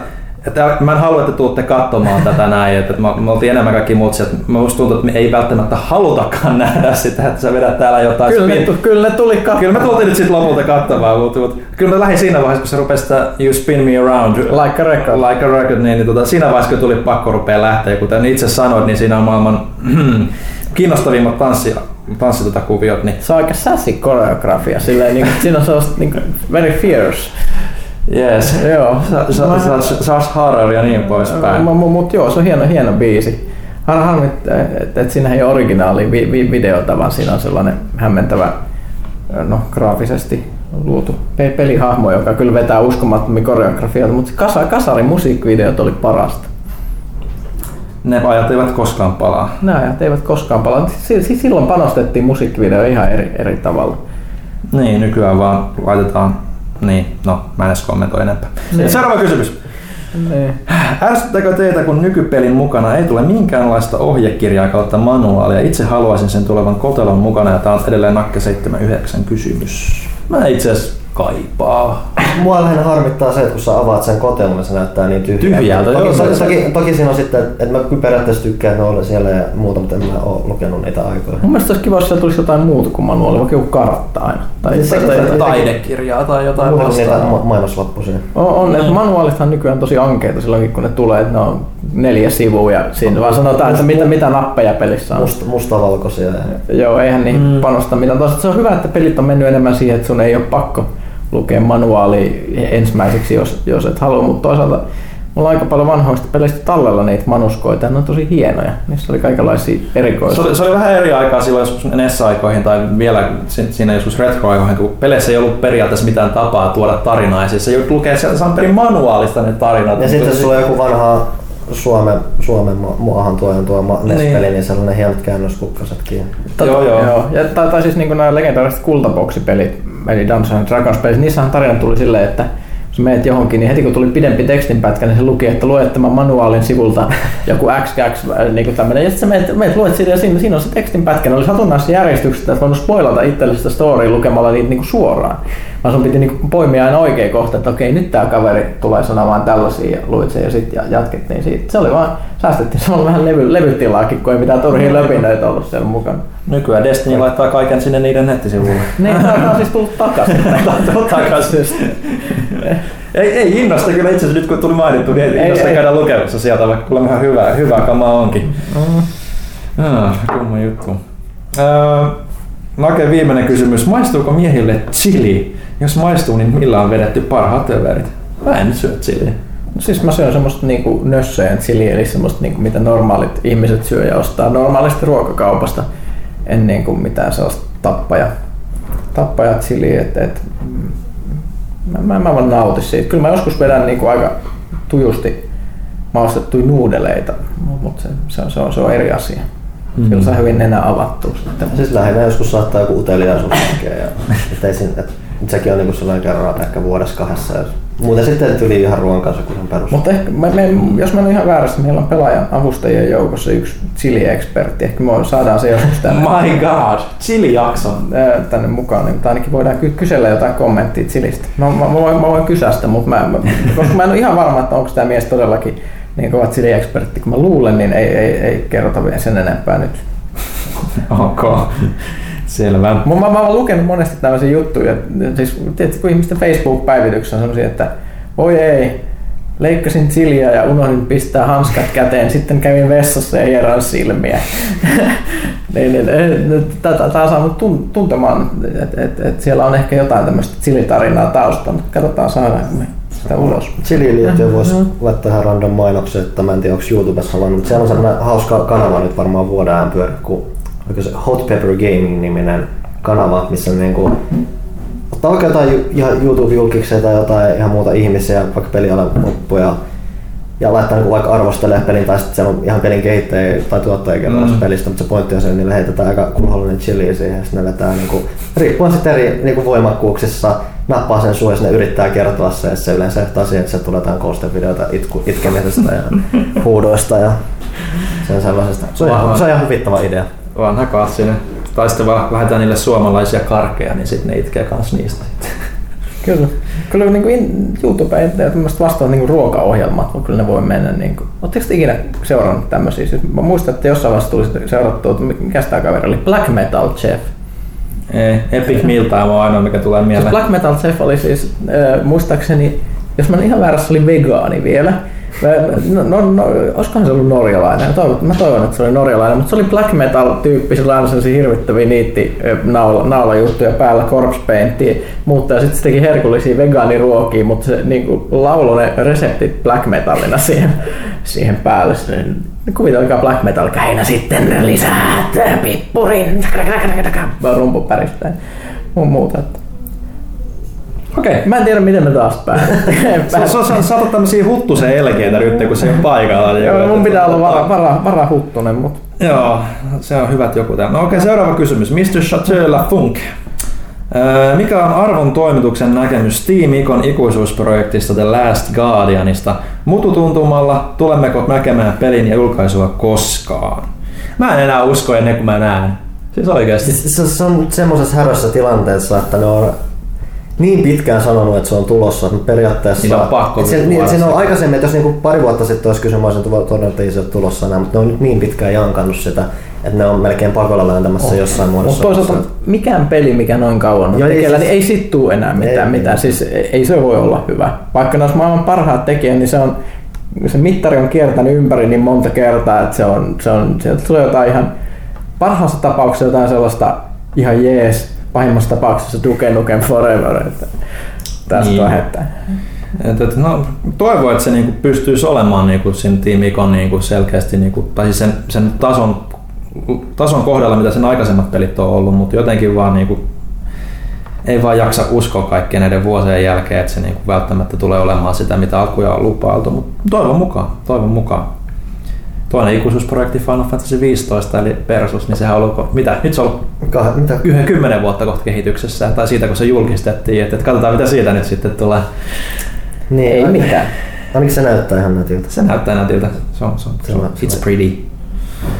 että mä en halua, että tuutte katsomaan tätä näin, että me, me oltiin enemmän kaikki muut, että musta tuntuu, että me ei välttämättä halutakaan nähdä sitä, että sä vedät täällä jotain Kyllä, spin- kyllä ne tuli katsomaan. Kyllä me tultiin nyt sitten lopulta katsomaan, mutta, mutta kyllä mä lähdin siinä vaiheessa, kun se rupesi sitä You Spin Me Around Like a record. Like a record, niin, niin tota, siinä vaiheessa kun tuli pakko rupea lähteä, kuten itse sanoit, niin siinä on maailman kiinnostavimmat tanssi, tanssi tota kuviot, niin Se on aika sassy koreografia, silleen niin siinä on sellaista niin very fierce. yes. Joo. Saas Harrell ja niin poispäin. Mutta mut joo, se on hieno, hieno biisi. Har, harmi, että et siinä ei ole originaali vi, vi, videota, vaan siinä on sellainen hämmentävä, no graafisesti luotu pe- pelihahmo, joka kyllä vetää uskomattomia koreografioita, mutta kasa, kasarin musiikkivideot oli parasta. Ne ajat eivät koskaan palaa. Nämä ajat eivät koskaan palaa. Si- si- Silloin panostettiin musiikkivideo ihan eri, eri tavalla. Niin, nykyään vaan laitetaan niin, no mä en edes kommentoi enempää. Niin. Seuraava kysymys. Niin. Ärsyttääkö teitä, kun nykypelin mukana ei tule minkäänlaista ohjekirjaa kautta manuaalia? Itse haluaisin sen tulevan kotelon mukana ja tää on edelleen Nakke 79 kysymys. Mä itse asiassa kaipaa. Mua lähinnä harmittaa se, että kun sä avaat sen kotelon, niin se näyttää niin tyhjältä. Tyhjältä, joo, toki, se- toki, toki, toki, siinä on sitten, että mä kyllä periaatteessa tykkään, oli siellä ja muuta, mutta en mä ole lukenut niitä aikoja. Mun mielestä olisi kiva, jos siellä tulisi jotain muuta kuin manuaali, vaikka joku kartta aina. Tai, Siis tai, se- tai, se- tai, Taidekirjaa tai jotain Muuta kuin niitä ma- mainoslappusia. on, on että manuaalithan on nykyään tosi ankeita silloin, kun ne tulee, että ne on neljä sivua ja siinä vaan sanotaan, että mitä, mitä nappeja pelissä on. Must, mustavalkoisia. Ja... Joo, eihän niihin mm. panosta mitään. Toisaalta se on hyvä, että pelit on mennyt enemmän siihen, että sun ei ole pakko lukea manuaali ensimmäiseksi, jos, jos et halua, mutta toisaalta mulla on aika paljon vanhoista peleistä tallella niitä manuskoita ja ne on tosi hienoja. Niissä oli kaikenlaisia Se erikoisia. oli, se oli vähän eri aikaa silloin joskus NES-aikoihin tai vielä si- siinä joskus retro-aikoihin, kun peleissä ei ollut periaatteessa mitään tapaa tuoda tarinaa. Ja siis se lukea sieltä Samperin manuaalista ne tarinat. ja sitten jos sulla on joku vanha Suomen, Suomen ma- maahan tuojan tuo ma- NES-peli, niin. niin sellainen hienot käännöskukkasetkin. Joo, joo. joo. Ja, tai, tai siis niin nämä legendaariset kultaboksipelit, eli Dungeons and Dragons pelit, niissähän tarina tuli silleen, että jos meet johonkin, niin heti kun tuli pidempi tekstinpätkä, niin se luki, että lue tämän manuaalin sivulta joku XX, niin kuin tämmöinen. Ja sitten sä meet, meet luet siitä ja siinä, siinä on se tekstinpätkä. Ne oli satunnaisessa järjestyksessä, että voinut spoilata itselle sitä storya lukemalla niitä niin kuin suoraan. Vaan sun piti niin kuin poimia aina oikea kohta, että okei, nyt tämä kaveri tulee sanomaan tällaisia ja luit sen ja sitten jatkettiin siitä. Se oli vaan, säästettiin samalla vähän levy, levytilaakin, kun ei mitään turhia löpinöitä ollut siellä mukana. Nykyään Destiny laittaa kaiken sinne niiden nettisivuille. Niin, tämä on siis tullut takaisin. takaisin. ei, ei innosta kyllä itse asiassa nyt kun tuli mainittu, niin ei, Ei, innosta ei. käydä lukemassa sieltä, vaikka kyllä ihan hyvää, hyvää kamaa onkin. Mm. Ah, kumma juttu. Öö, Nake viimeinen kysymys. Maistuuko miehille chili? Jos maistuu, niin millä on vedetty parhaat överit? Mä en syö chiliä. Siis mä syön semmoista niinku nössöjen chiliä, eli semmoista niinku, mitä normaalit ihmiset syö ja ostaa normaalista ruokakaupasta. En niinku mitään sellaista tappaja, tappaja chiliä, et, et, mm, mä, mä, mä vaan nautin siitä. Kyllä mä joskus vedän niinku aika tujusti maustettuja nuudeleita, mutta se, se, on, se, on, se on eri asia. Mm. Kyllä saa hyvin nenä avattua sitten. Siis lähinnä joskus saattaa joku uteliaisuus. Ja, et ei siinä, et, sekin on niinku sellainen kerran ehkä vuodessa kahdessa. Ja, muuten sitten tuli ihan ruoan kanssa kun perus. Mutta ehkä, me, me, jos mä en ihan väärässä, meillä on pelaajan avustajien joukossa yksi chili-ekspertti. Ehkä me saadaan se joskus tänne, My god, chili-jakso. tänne mukaan, niin tai ainakin voidaan ky- kysellä jotain kommenttia chilistä. Mä, mä, mä, voin, mä voin kysyä sitä, mutta mä, mä, koska mä en ole ihan varma, että onko tämä mies todellakin niin kova chili-ekspertti, kun mä luulen, niin ei, ei, ei kerrota vielä sen enempää nyt. Ok, selvä. Mä, mä, mä oon lukenut monesti tämmöisiä juttuja, siis tiedätkö, kun ihmisten Facebook-päivityksessä on sellaisia, että voi ei, leikkasin chiliä ja unohdin pistää hanskat käteen, sitten kävin vessassa ja hieroin silmiä. niin, niin, Tämä on saanut tun- tuntemaan, että et, et siellä on ehkä jotain tämmöistä chilitarinaa taustalla, mutta katsotaan saadaanko me sitä ulos. Chiliin liittyen voisi laittaa ihan random mainoksen, että mä en tiedä onko YouTubessa havainnut, mutta siellä on sellainen hauska kanava nyt varmaan vuoden ajan pyöri, kun Hot Pepper Gaming niminen kanava, missä on niinku ottaa vaikka jotain ihan YouTube-julkiksia tai jotain ihan muuta ihmisiä, vaikka pelialan loppuja, ja laittaa niin vaikka arvostelee pelin, tai sitten siellä on ihan pelin kehittäjä tai tuottaja kertomassa Mm. pelistä, mutta se pointti on se, että niille heitetään aika kunnollinen chili siihen, ja sitten ne vetää niin kuin, riippuen sitten eri niin kuin voimakkuuksissa, nappaa sen suun ja ne yrittää kertoa se, että se yleensä johtaa siihen, että se tulee jotain koostevideoita itku, itkemisestä ja huudoista ja sen sellaisesta. Se on, Vahva. ihan, se on ihan huvittava idea. Vanha klassinen. Tai sitten vaan lähdetään niille suomalaisia karkkeja, niin sitten ne itkee kans niistä. Kyllä. Kyllä niin kuin YouTube ja tämmöiset vastaavat niin ruokaohjelmat, mutta kyllä ne voi mennä. Niin kuin. Oletteko te ikinä seurannut tämmöisiä? Siis mä muistan, että jossain vaiheessa tuli seurattua, että mikä tämä kaveri oli? Black Metal Chef. Ei, Epic Meal Time on ainoa, mikä tulee Siis mieleen. Black Metal Chef oli siis, äh, muistaakseni, jos mä en ihan väärässä, oli vegaani vielä. No, no, no, olisikohan se ollut norjalainen? Toivon, mä toivon, että se oli norjalainen, mutta se oli black metal tyyppi, sillä aina sellaisia hirvittäviä niitti naula, naulajuttuja päällä, corpse paintia, mutta sitten se teki herkullisia vegaaniruokia, mutta se niin kuin, lauloi ne reseptit black metallina siihen, siihen päälle. Kuvitelkaa black metal käinä sitten lisää pippurin, rumpu päristää mun muuta. Että. Okei. Mä en tiedä, miten me taas päädyttiin. Sä, sä, sä, otat tämmösiä huttusen elkeitä nyt, kun se ei ole paikalla. niin Joo, joku- mun pitää olla vara, vara, vara huttunen, mutta Joo, se on hyvät joku täällä. No okei, seuraava kysymys. Mr. Chateau La Funk. Öö, Mikä on arvon toimituksen näkemys Steam Icon ikuisuusprojektista The Last Guardianista? Mututuntumalla tulemmeko näkemään pelin ja julkaisua koskaan? Mä en enää usko ennen kuin mä näen. Siis oikeesti. Siis Se, se on semmoisessa härössä tilanteessa, että ne on niin pitkään sanonut, että se on tulossa, että periaatteessa... Niin on pakko se, nyt niin, siinä on se. aikaisemmin, että jos niinku pari vuotta sitten olisi kysymys, olisin todennut, että ei se ole tulossa enää, mutta ne on nyt niin pitkään jankannut sitä, että ne on melkein pakolla vääntämässä jossain Mutta muodossa. toisaalta mikään peli, mikä noin kauan on tekeillä, siis- niin ei sit tuu enää mitään. Ei, mitään. ei. Siis ei se voi olla hyvä. Vaikka ne olisi maailman parhaat tekijät, niin se on se mittari on kiertänyt ympäri niin monta kertaa, että se on, se on, sieltä tulee jotain ihan parhaassa tapauksessa jotain sellaista ihan jees, pahimmassa tapauksessa Duke Nukem Forever, että tästä Niin. lähettää. Et, et, no, toivon, että se niinku pystyisi olemaan niinku sen Team Icon niinku selkeästi, niinku, tai siis sen, sen tason, tason kohdalla, mitä sen aikaisemmat pelit on ollut, mutta jotenkin vaan niinku, ei vaan jaksa uskoa kaikkien näiden vuosien jälkeen, että se niinku välttämättä tulee olemaan sitä, mitä alkuja on lupailtu, mutta toivon mukaan, toivon mukaan. Toinen ikuisuusprojekti Final Fantasy 15 eli Persus, niin sehän on ollut, mitä, nyt se on ollut Kah, mitä? yhden kymmenen vuotta kohta kehityksessä, tai siitä kun se julkistettiin, että, että katsotaan mitä siitä nyt sitten tulee. Niin, Ei mitään. Ainakin se näyttää ihan nätiltä. Se näyttää nätiltä. Se on, se on, se on, Se on- it's pretty.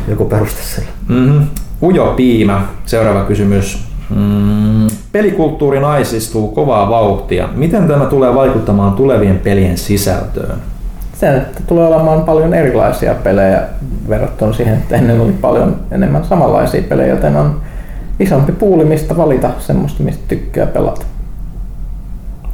Joku peruste sillä. Mm-hmm. Ujo Piimä, seuraava kysymys. Mm, pelikulttuuri naisistuu kovaa vauhtia. Miten tämä tulee vaikuttamaan tulevien pelien sisältöön? Se että tulee olemaan paljon erilaisia pelejä verrattuna siihen, että ennen oli paljon enemmän samanlaisia pelejä, joten on isompi puuli, mistä valita semmoista, mistä tykkää pelata.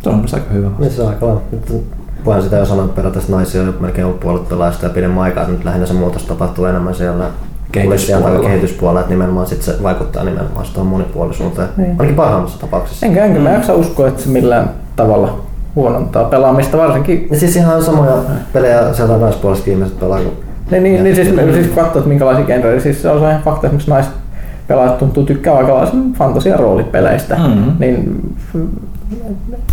Se on aika hyvä. Niin se on aika. Nyt Voihan sitä jo sanoa, että periaatteessa naisia on melkein ollut puolet pelaajista ja pidemmän aikaa, että nyt lähinnä se muutos tapahtuu enemmän siellä Kehityspuolella. kehityspuolella, että nimenomaan sit se vaikuttaa nimenomaan sitä monipuolisuuteen. Niin. Ainakin parhaimmassa tapauksessa. Enkä, enkä mä jaksa uskoa, että se millään tavalla huonontaa pelaamista, varsinkin Ja siis ihan samoja pelejä sieltä naispuolesta ihmiset pelaa kuin niin, niin, niin siis, siis kun katsoo, että minkälaisia genreja, siis se on se ihan fakta, esimerkiksi naispelaajat tuntuu tykkää aikalaisen fantasia roolipeleistä, Mhm. niin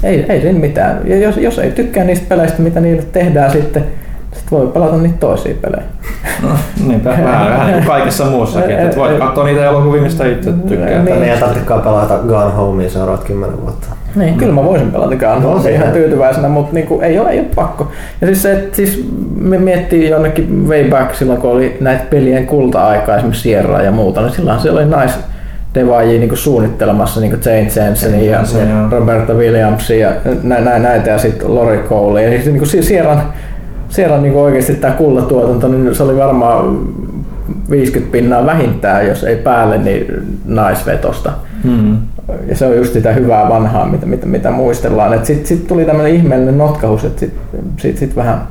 ei, ei siinä mitään. Ja jos, jos ei tykkää niistä peleistä, mitä niille tehdään sitten, sit voi pelata niitä toisia pelejä. No, niinpä, vähän, vähän niin kuin kaikessa muussakin. Että et voit katsoa niitä elokuvia, mistä itse tykkää. Niin. Niin. ei tarvitsekaan pelata Gone Homea seuraavat kymmenen vuotta. Niin, kyllä mä voisin pelata Gun No, se ihan tyytyväisenä, mutta niinku, ei, ole, ei ole pakko. Ja siis se, että siis me miettii jonnekin way back silloin, kun oli näitä pelien kulta-aikaa, esimerkiksi Sierra ja muuta, niin silloin siellä oli nais devaajia niinku suunnittelemassa niinku Jane Jensenin ja Jensen, joo. Roberta Williamsia ja nä, nä, näitä ja sitten Lori Cole. Ja siis niinku Si- Sierran, Sierran niinku oikeasti tämä kullatuotanto, niin se oli varmaan 50 pinnaa vähintään, jos ei päälle, niin naisvetosta. Mm. Ja se on just sitä hyvää vanhaa, mitä, mitä, mitä muistellaan. Sitten sit tuli tämmöinen ihmeellinen notkahus, että sitten sit, sit vähän,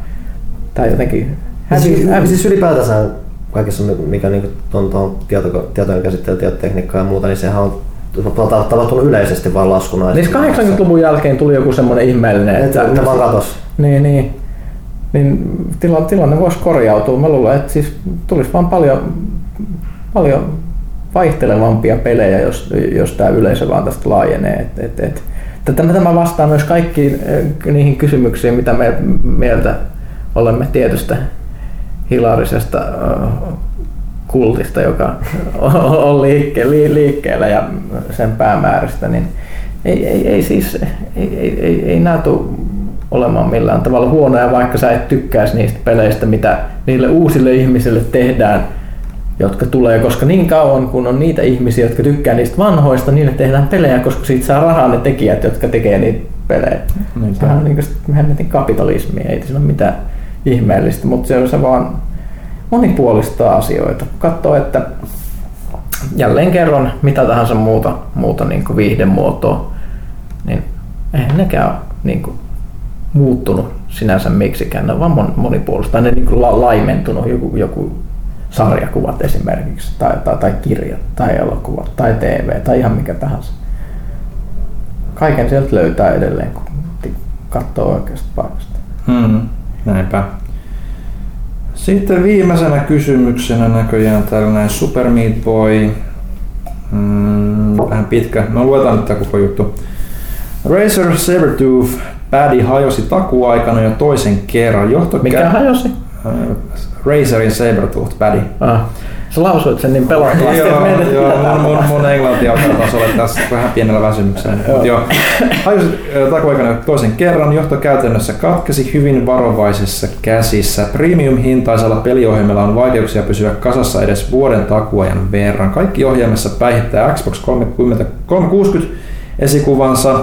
tai jotenkin hävi, Siis, hävi. siis ylipäätänsä kaikessa, mikä niinku on tuohon tieto, tietojen käsittely, tietotekniikkaa ja muuta, niin sehän on ta- tapahtunut yleisesti vaan laskuna. Niin 80-luvun jälkeen tuli joku semmoinen ihmeellinen, Että että, ne vaan katos. niin, niin, niin tilanne, tilanne voisi korjautua. Mä luulen, että siis tulisi vaan paljon, paljon vaihtelevampia pelejä, jos, jos tämä yleisö vaan tästä laajenee. Et, et, et, tämä vastaa myös kaikkiin eh, niihin kysymyksiin, mitä me mieltä olemme tietystä hilaarisesta eh, kultista, joka on liikke, liikkeellä ja sen päämääristä, niin ei, ei, ei siis ei, ei, ei, ei nämä tule olemaan millään tavalla huonoja, vaikka sä et tykkäisi niistä peleistä, mitä niille uusille ihmisille tehdään, jotka tulee, koska niin kauan kun on niitä ihmisiä, jotka tykkää niistä vanhoista, niille tehdään pelejä, koska siitä saa rahaa ne tekijät, jotka tekee niitä pelejä. Niin, se on niin kuin kapitalismi, ei siinä ole mitään ihmeellistä, mutta se on se vaan monipuolistaa asioita. Katsoo, että jälleen kerran mitä tahansa muuta, muuta niin kuin viihdemuotoa, niin eihän nekään ole niin kuin muuttunut sinänsä miksikään. Ne on vaan monipuolista. Ne niin kuin la- laimentunut joku, joku sarjakuvat esimerkiksi, tai, tai, tai kirjat, tai elokuvat, tai TV, tai ihan mikä tahansa. Kaiken sieltä löytää edelleen, kun katsoo oikeasta paikasta. Hmm, näinpä. Sitten viimeisenä kysymyksenä näköjään tällainen Super Meat Boy. Mm, vähän pitkä. No luetaan nyt tämä koko juttu. Razer Sabertooth Paddy hajosi takuaikana jo toisen kerran. Johto Mikä hajosi? Razerin Sabertooth Paddy. Ah. Sä lausuit sen niin pelottavasti, joo, joo, mun, mun, mun englanti alkaa taas olla tässä vähän pienellä väsymyksellä. Mut joo. Hajosi takuaikana toisen kerran. Johto käytännössä katkesi hyvin varovaisessa käsissä. Premium-hintaisella peliohjelmilla on vaikeuksia pysyä kasassa edes vuoden takuajan verran. Kaikki ohjelmassa päihittää Xbox 30, 360 esikuvansa,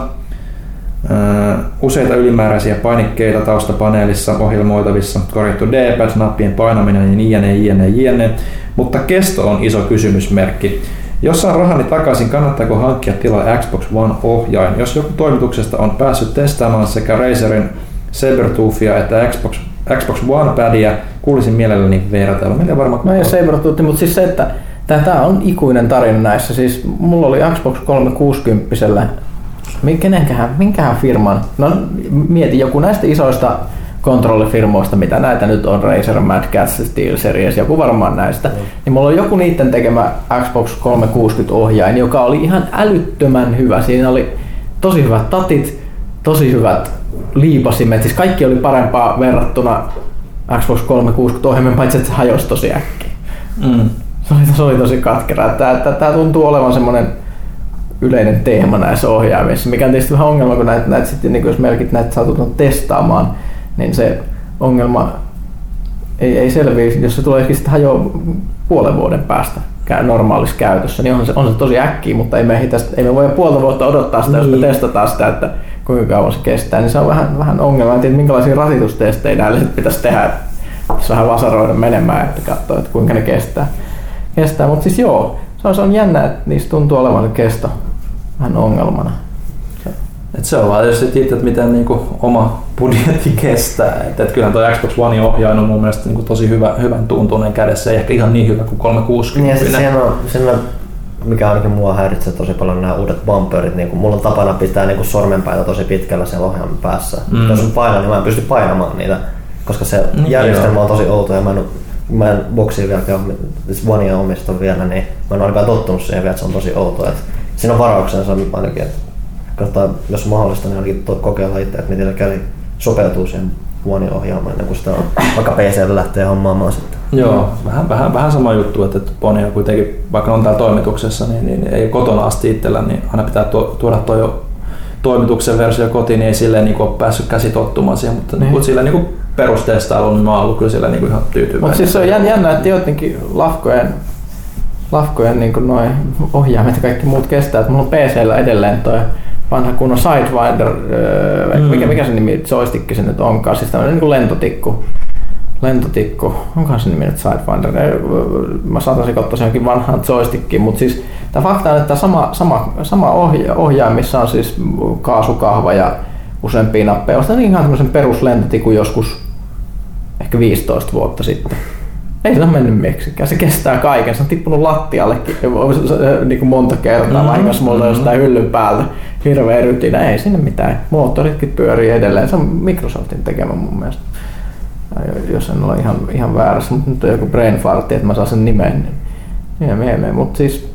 useita ylimääräisiä painikkeita taustapaneelissa ohjelmoitavissa, korjattu D-pad, nappien painaminen ja niin jne, jne, jne. Mutta kesto on iso kysymysmerkki. Jos saan rahani takaisin, kannattaako hankkia tilaa Xbox One-ohjain? Jos joku toimituksesta on päässyt testaamaan sekä Razerin Sabertoothia että Xbox, Xbox One-padia, kuulisin mielelläni vertailla. Meillä varmaan... No ja Sabertooth, mutta siis se, että tämä on ikuinen tarina näissä. Siis mulla oli Xbox 360 Kenenkähän, minkähän firman, no mieti joku näistä isoista kontrollifirmoista, mitä näitä nyt on, Razer, Mad Catz, Steel Series, joku varmaan näistä, mm. niin mulla on joku niiden tekemä Xbox 360 ohjain, joka oli ihan älyttömän hyvä. Siinä oli tosi hyvät tatit, tosi hyvät liipasimet, siis kaikki oli parempaa verrattuna Xbox 360 ohjelmien, paitsi että se hajosi tosi äkkiä. Mm. Se, oli, se oli tosi katkera. Tämä tuntuu olevan semmoinen yleinen teema näissä ohjaimissa, mikä on tietysti vähän ongelma, kun näitä, näitä sitten, niin jos melkit näitä satutaan testaamaan, niin se ongelma ei, ei selviä, jos se tulee sitten hajoa puolen vuoden päästä normaalissa käytössä, niin on se, on se tosi äkkiä, mutta ei me, tästä, ei me voi puolta vuotta odottaa sitä, niin. jos me niin. testataan sitä, että kuinka kauan se kestää, niin se on vähän, vähän ongelma. En tiedä, minkälaisia rasitustestejä näille pitäisi tehdä, että vähän vasaroida menemään, että katsoo, että kuinka ne kestää. kestää. Mutta siis joo, se on, se on jännä, että niistä tuntuu olevan kesto vähän ongelmana. Et se on vaan tietysti itse, että miten niinku oma budjetti kestää. Et, et kyllähän tuo Xbox One ohjain on mun mielestä niinku tosi hyvä, hyvän tuntunen kädessä, ei ehkä ihan niin hyvä kuin 360. Niin ja on, siinä on, mikä ainakin mua häiritsee tosi paljon nämä uudet bumperit. Niin kun mulla on tapana pitää niin sormenpäitä tosi pitkällä siellä ohjaamme päässä. Mm. Jos on paina, niin mä en pysty painamaan niitä, koska se niin, järjestelmä joo. on tosi outo ja mä en, mä en boksia vielä, siis Onea omista vielä, niin mä en ainakaan tottunut siihen vielä, että se on tosi outo. Että siinä on varauksensa ainakin, että kannattaa, jos on mahdollista, niin ainakin kokeilla itse, että miten käy sopeutuu siihen huoneen ohjaamaan ennen kuin sitä on, vaikka PC lähtee hommaamaan sitten. Joo, vähän, vähän, vähän sama juttu, että Pony on kuitenkin, vaikka on täällä toimituksessa, niin, niin ei kotona asti itsellä, niin aina pitää tuoda tuo toimituksen versio kotiin, niin ei silleen niin ole päässyt käsi tottumaan siihen, mutta niin. Niin, sillä niin perustestailu, niin mä oon ollut kyllä sillä niin ihan tyytyväinen. Mutta siis se on jännä, että jotenkin lafkojen lafkojen niin noin ohjaimet ja kaikki muut kestää. Että mulla on PCllä edelleen toi vanha kunnon Sidewinder, mm. mikä, mikä se nimi joystick se nyt onkaan, siis tämmöinen niin lentotikku. Lentotikku, onkohan se nimi nyt Sidewinder? Mä saatan katsoa se jonkin vanhaan joystickiin, mutta siis tämä fakta on, että sama, sama, sama ohja, ohjaaja, missä on siis kaasukahva ja useampia nappeja, ostan ihan tämmöisen peruslentotikun joskus ehkä 15 vuotta sitten. Ei se ole mennyt miksikään. Se kestää kaiken. Se on tippunut lattiallekin niin kuin monta kertaa mm-hmm. vahingossa mulla mm-hmm. jostain hyllyn päällä. Hirveä rytinä. Ei sinne mitään. Moottoritkin pyörii edelleen. Se on Microsoftin tekemä mun mielestä. Jos en ole ihan, ihan väärässä, mutta nyt on joku brain fartti, että mä saan sen nimen. Niin, niin mieleen. Mutta siis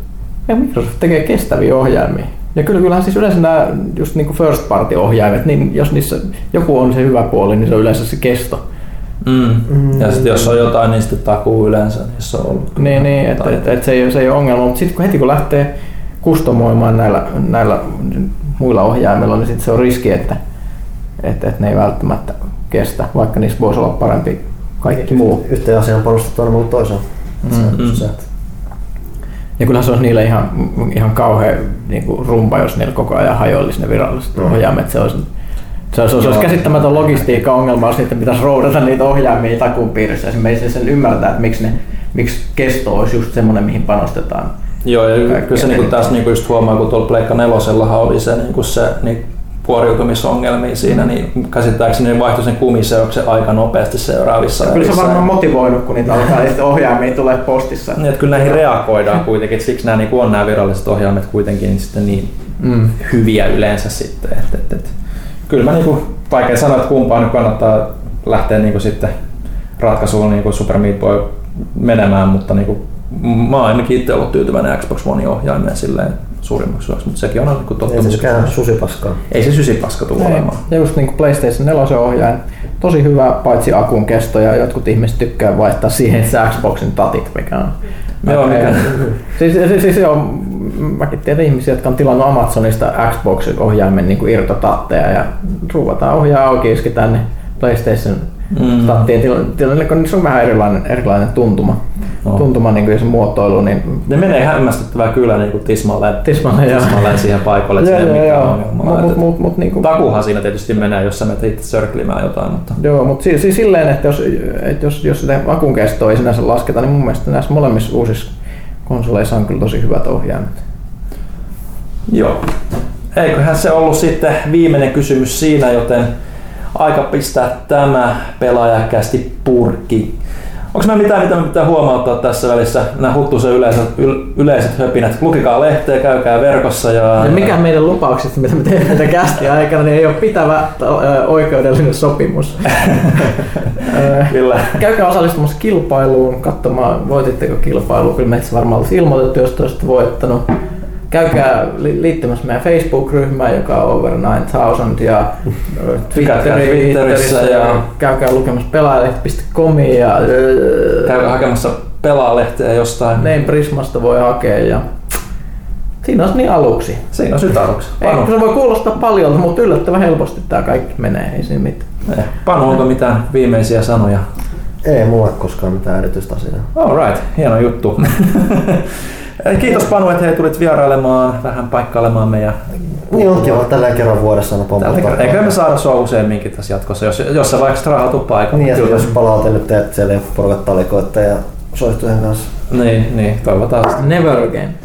ja Microsoft tekee kestäviä ohjaimia. Ja kyllä, kyllähän siis yleensä nämä just niin kuin first party ohjaimet, niin jos niissä joku on se hyvä puoli, niin se on yleensä se kesto. Mm. Mm. Ja sitten jos on jotain, niin sitten takuu yleensä, jos on ollut. Niin, niin että et, et se, ei, se ei ole ongelma, mutta sitten kun heti kun lähtee kustomoimaan näillä, näillä muilla ohjaimilla, niin sitten se on riski, että et, et ne ei välttämättä kestä, vaikka niissä voisi olla parempi kaikki muu. Yhteen asiaan panostettu aina muuta toiseen. Mm. Se, että Ja kyllähän se olisi niille ihan, ihan kauhean niin kuin rumpa, jos niillä koko ajan hajoilisi ne viralliset Mm. ohjaimet. Se olisi, se olisi, se olisi käsittämätön logistiikka-ongelma, jos niiden pitäisi roudata niitä ohjaimia takuun piirissä. Esimerkiksi sen ymmärtää, että miksi, ne, miksi kesto olisi just semmoinen, mihin panostetaan. Joo, ja kyllä se niinku eniten. taas niinku just huomaa, kun tuolla Pleikka nelosellahan oli se, niinku se niin kuoriutumisongelmia siinä, niin käsittääkseni ne vaihtoi sen kumiseoksen aika nopeasti seuraavissa Kyllä se erissä. varmaan motivoinut, kun niitä alkaa niitä ohjaimia tulee postissa. Niin, että kyllä näihin reagoidaan kuitenkin, että siksi nämä niinku on nämä viralliset ohjaimet kuitenkin niin sitten niin Mm. hyviä yleensä sitten. Et, et, et. Kyllä mä niinku, vaikea sanoa, että kumpaan nyt kannattaa lähteä niinku sitten ratkaisuun niinku Super Meat Boy menemään, mutta niinku, mä oon ainakin itse ollut tyytyväinen Xbox One ohjaimeen silleen suurimmaksi osaksi, mutta sekin on niinku ei se mikään susipaskaa. Ei se sysipaska tule Ei. olemaan. Ja just niin kuin PlayStation 4 ohjain, tosi hyvä paitsi akun kesto ja jotkut ihmiset tykkää vaihtaa siihen se Xboxin tatit, mikä on Joo, mikä- siis, siis, siis joo, mäkin tiedän ihmisiä, jotka on tilannut Amazonista Xboxin ohjaimen niin kuin irtotatteja ja ruuvataan ohjaa auki isketään ne PlayStation Mm. tilanne, kun niissä on vähän erilainen, erilainen tuntuma. No. Tuntuma niin kuin, se muotoilu, niin Ne menee hämmästyttävää kyllä niin kuin tismalleen, Tismalleen, joo. tismalleen siihen paikalle, siinä mitään ongelmaa. Mut, mut, mut, mut, niinku, Takuhan siinä tietysti menee, jos sä menet itse sörklimään jotain, mutta Joo, mutta siis, siis silleen, että jos, että jos, jos sitä akun kestoa ei sinänsä lasketa, niin mun mielestä näissä molemmissa uusissa konsoleissa on kyllä tosi hyvät ohjaimet. joo. Eiköhän se ollut sitten viimeinen kysymys siinä, joten aika pistää tämä pelaajakästi purkki. Onko mä mitään, mitä me pitää huomauttaa tässä välissä? Nämä huttusen yleiset, yl, yleiset höpinät. Lukikaa lehteä, käykää verkossa ja... Ja mikä meidän lupauksista, mitä me teemme tätä kästiä aikana, niin ei ole pitävä oikeudellinen sopimus. Kyllä. Käykää osallistumassa kilpailuun, katsomaan voititteko kilpailua. Kyllä meissä varmaan olisi ilmoitettu, jos te olisitte voittanut. Käykää li- liittymässä meidän Facebook-ryhmään, joka on Over 9000 ja Twitteri- Twitterissä ja- käykää lukemassa pelaajalehti.comiin ja Käykää hakemassa pelaa-lehteä jostain. Nein Prismasta voi hakea ja siinä on niin aluksi. Siinä on sytaruksi. Ei, Panu, se voi kuulostaa paljon, mutta yllättävän helposti tämä kaikki menee, ei siinä mitään. Eh, Panu, onko mitään viimeisiä sanoja? Ei mulla koskaan mitään erityistä asiaa. Alright, hieno juttu. Kiitos Panu, että hei tulit vierailemaan, vähän paikkailemaan meidän Niin on kiva tällä kerran vuodessa aina pompata. Eikä me saada sua useamminkin tässä jatkossa, jos, jos sä vaikka strahaatu paikan. Niin, ja sit jos palaute nyt teet, että siellä ei ole porukat talikoita ja soihtujen kanssa. Niin, niin, toivotaan sitä. Never again.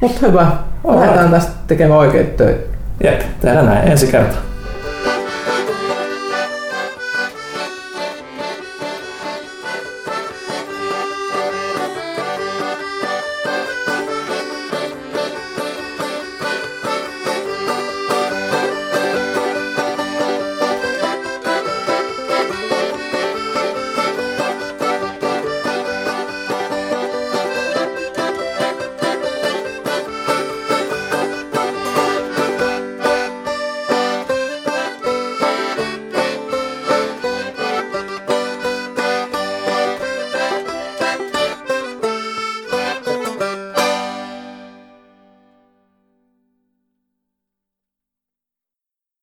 Mutta hyvä. Lähdetään tästä tekemään oikeita töitä. Jep, tehdään näin ensi kertaa.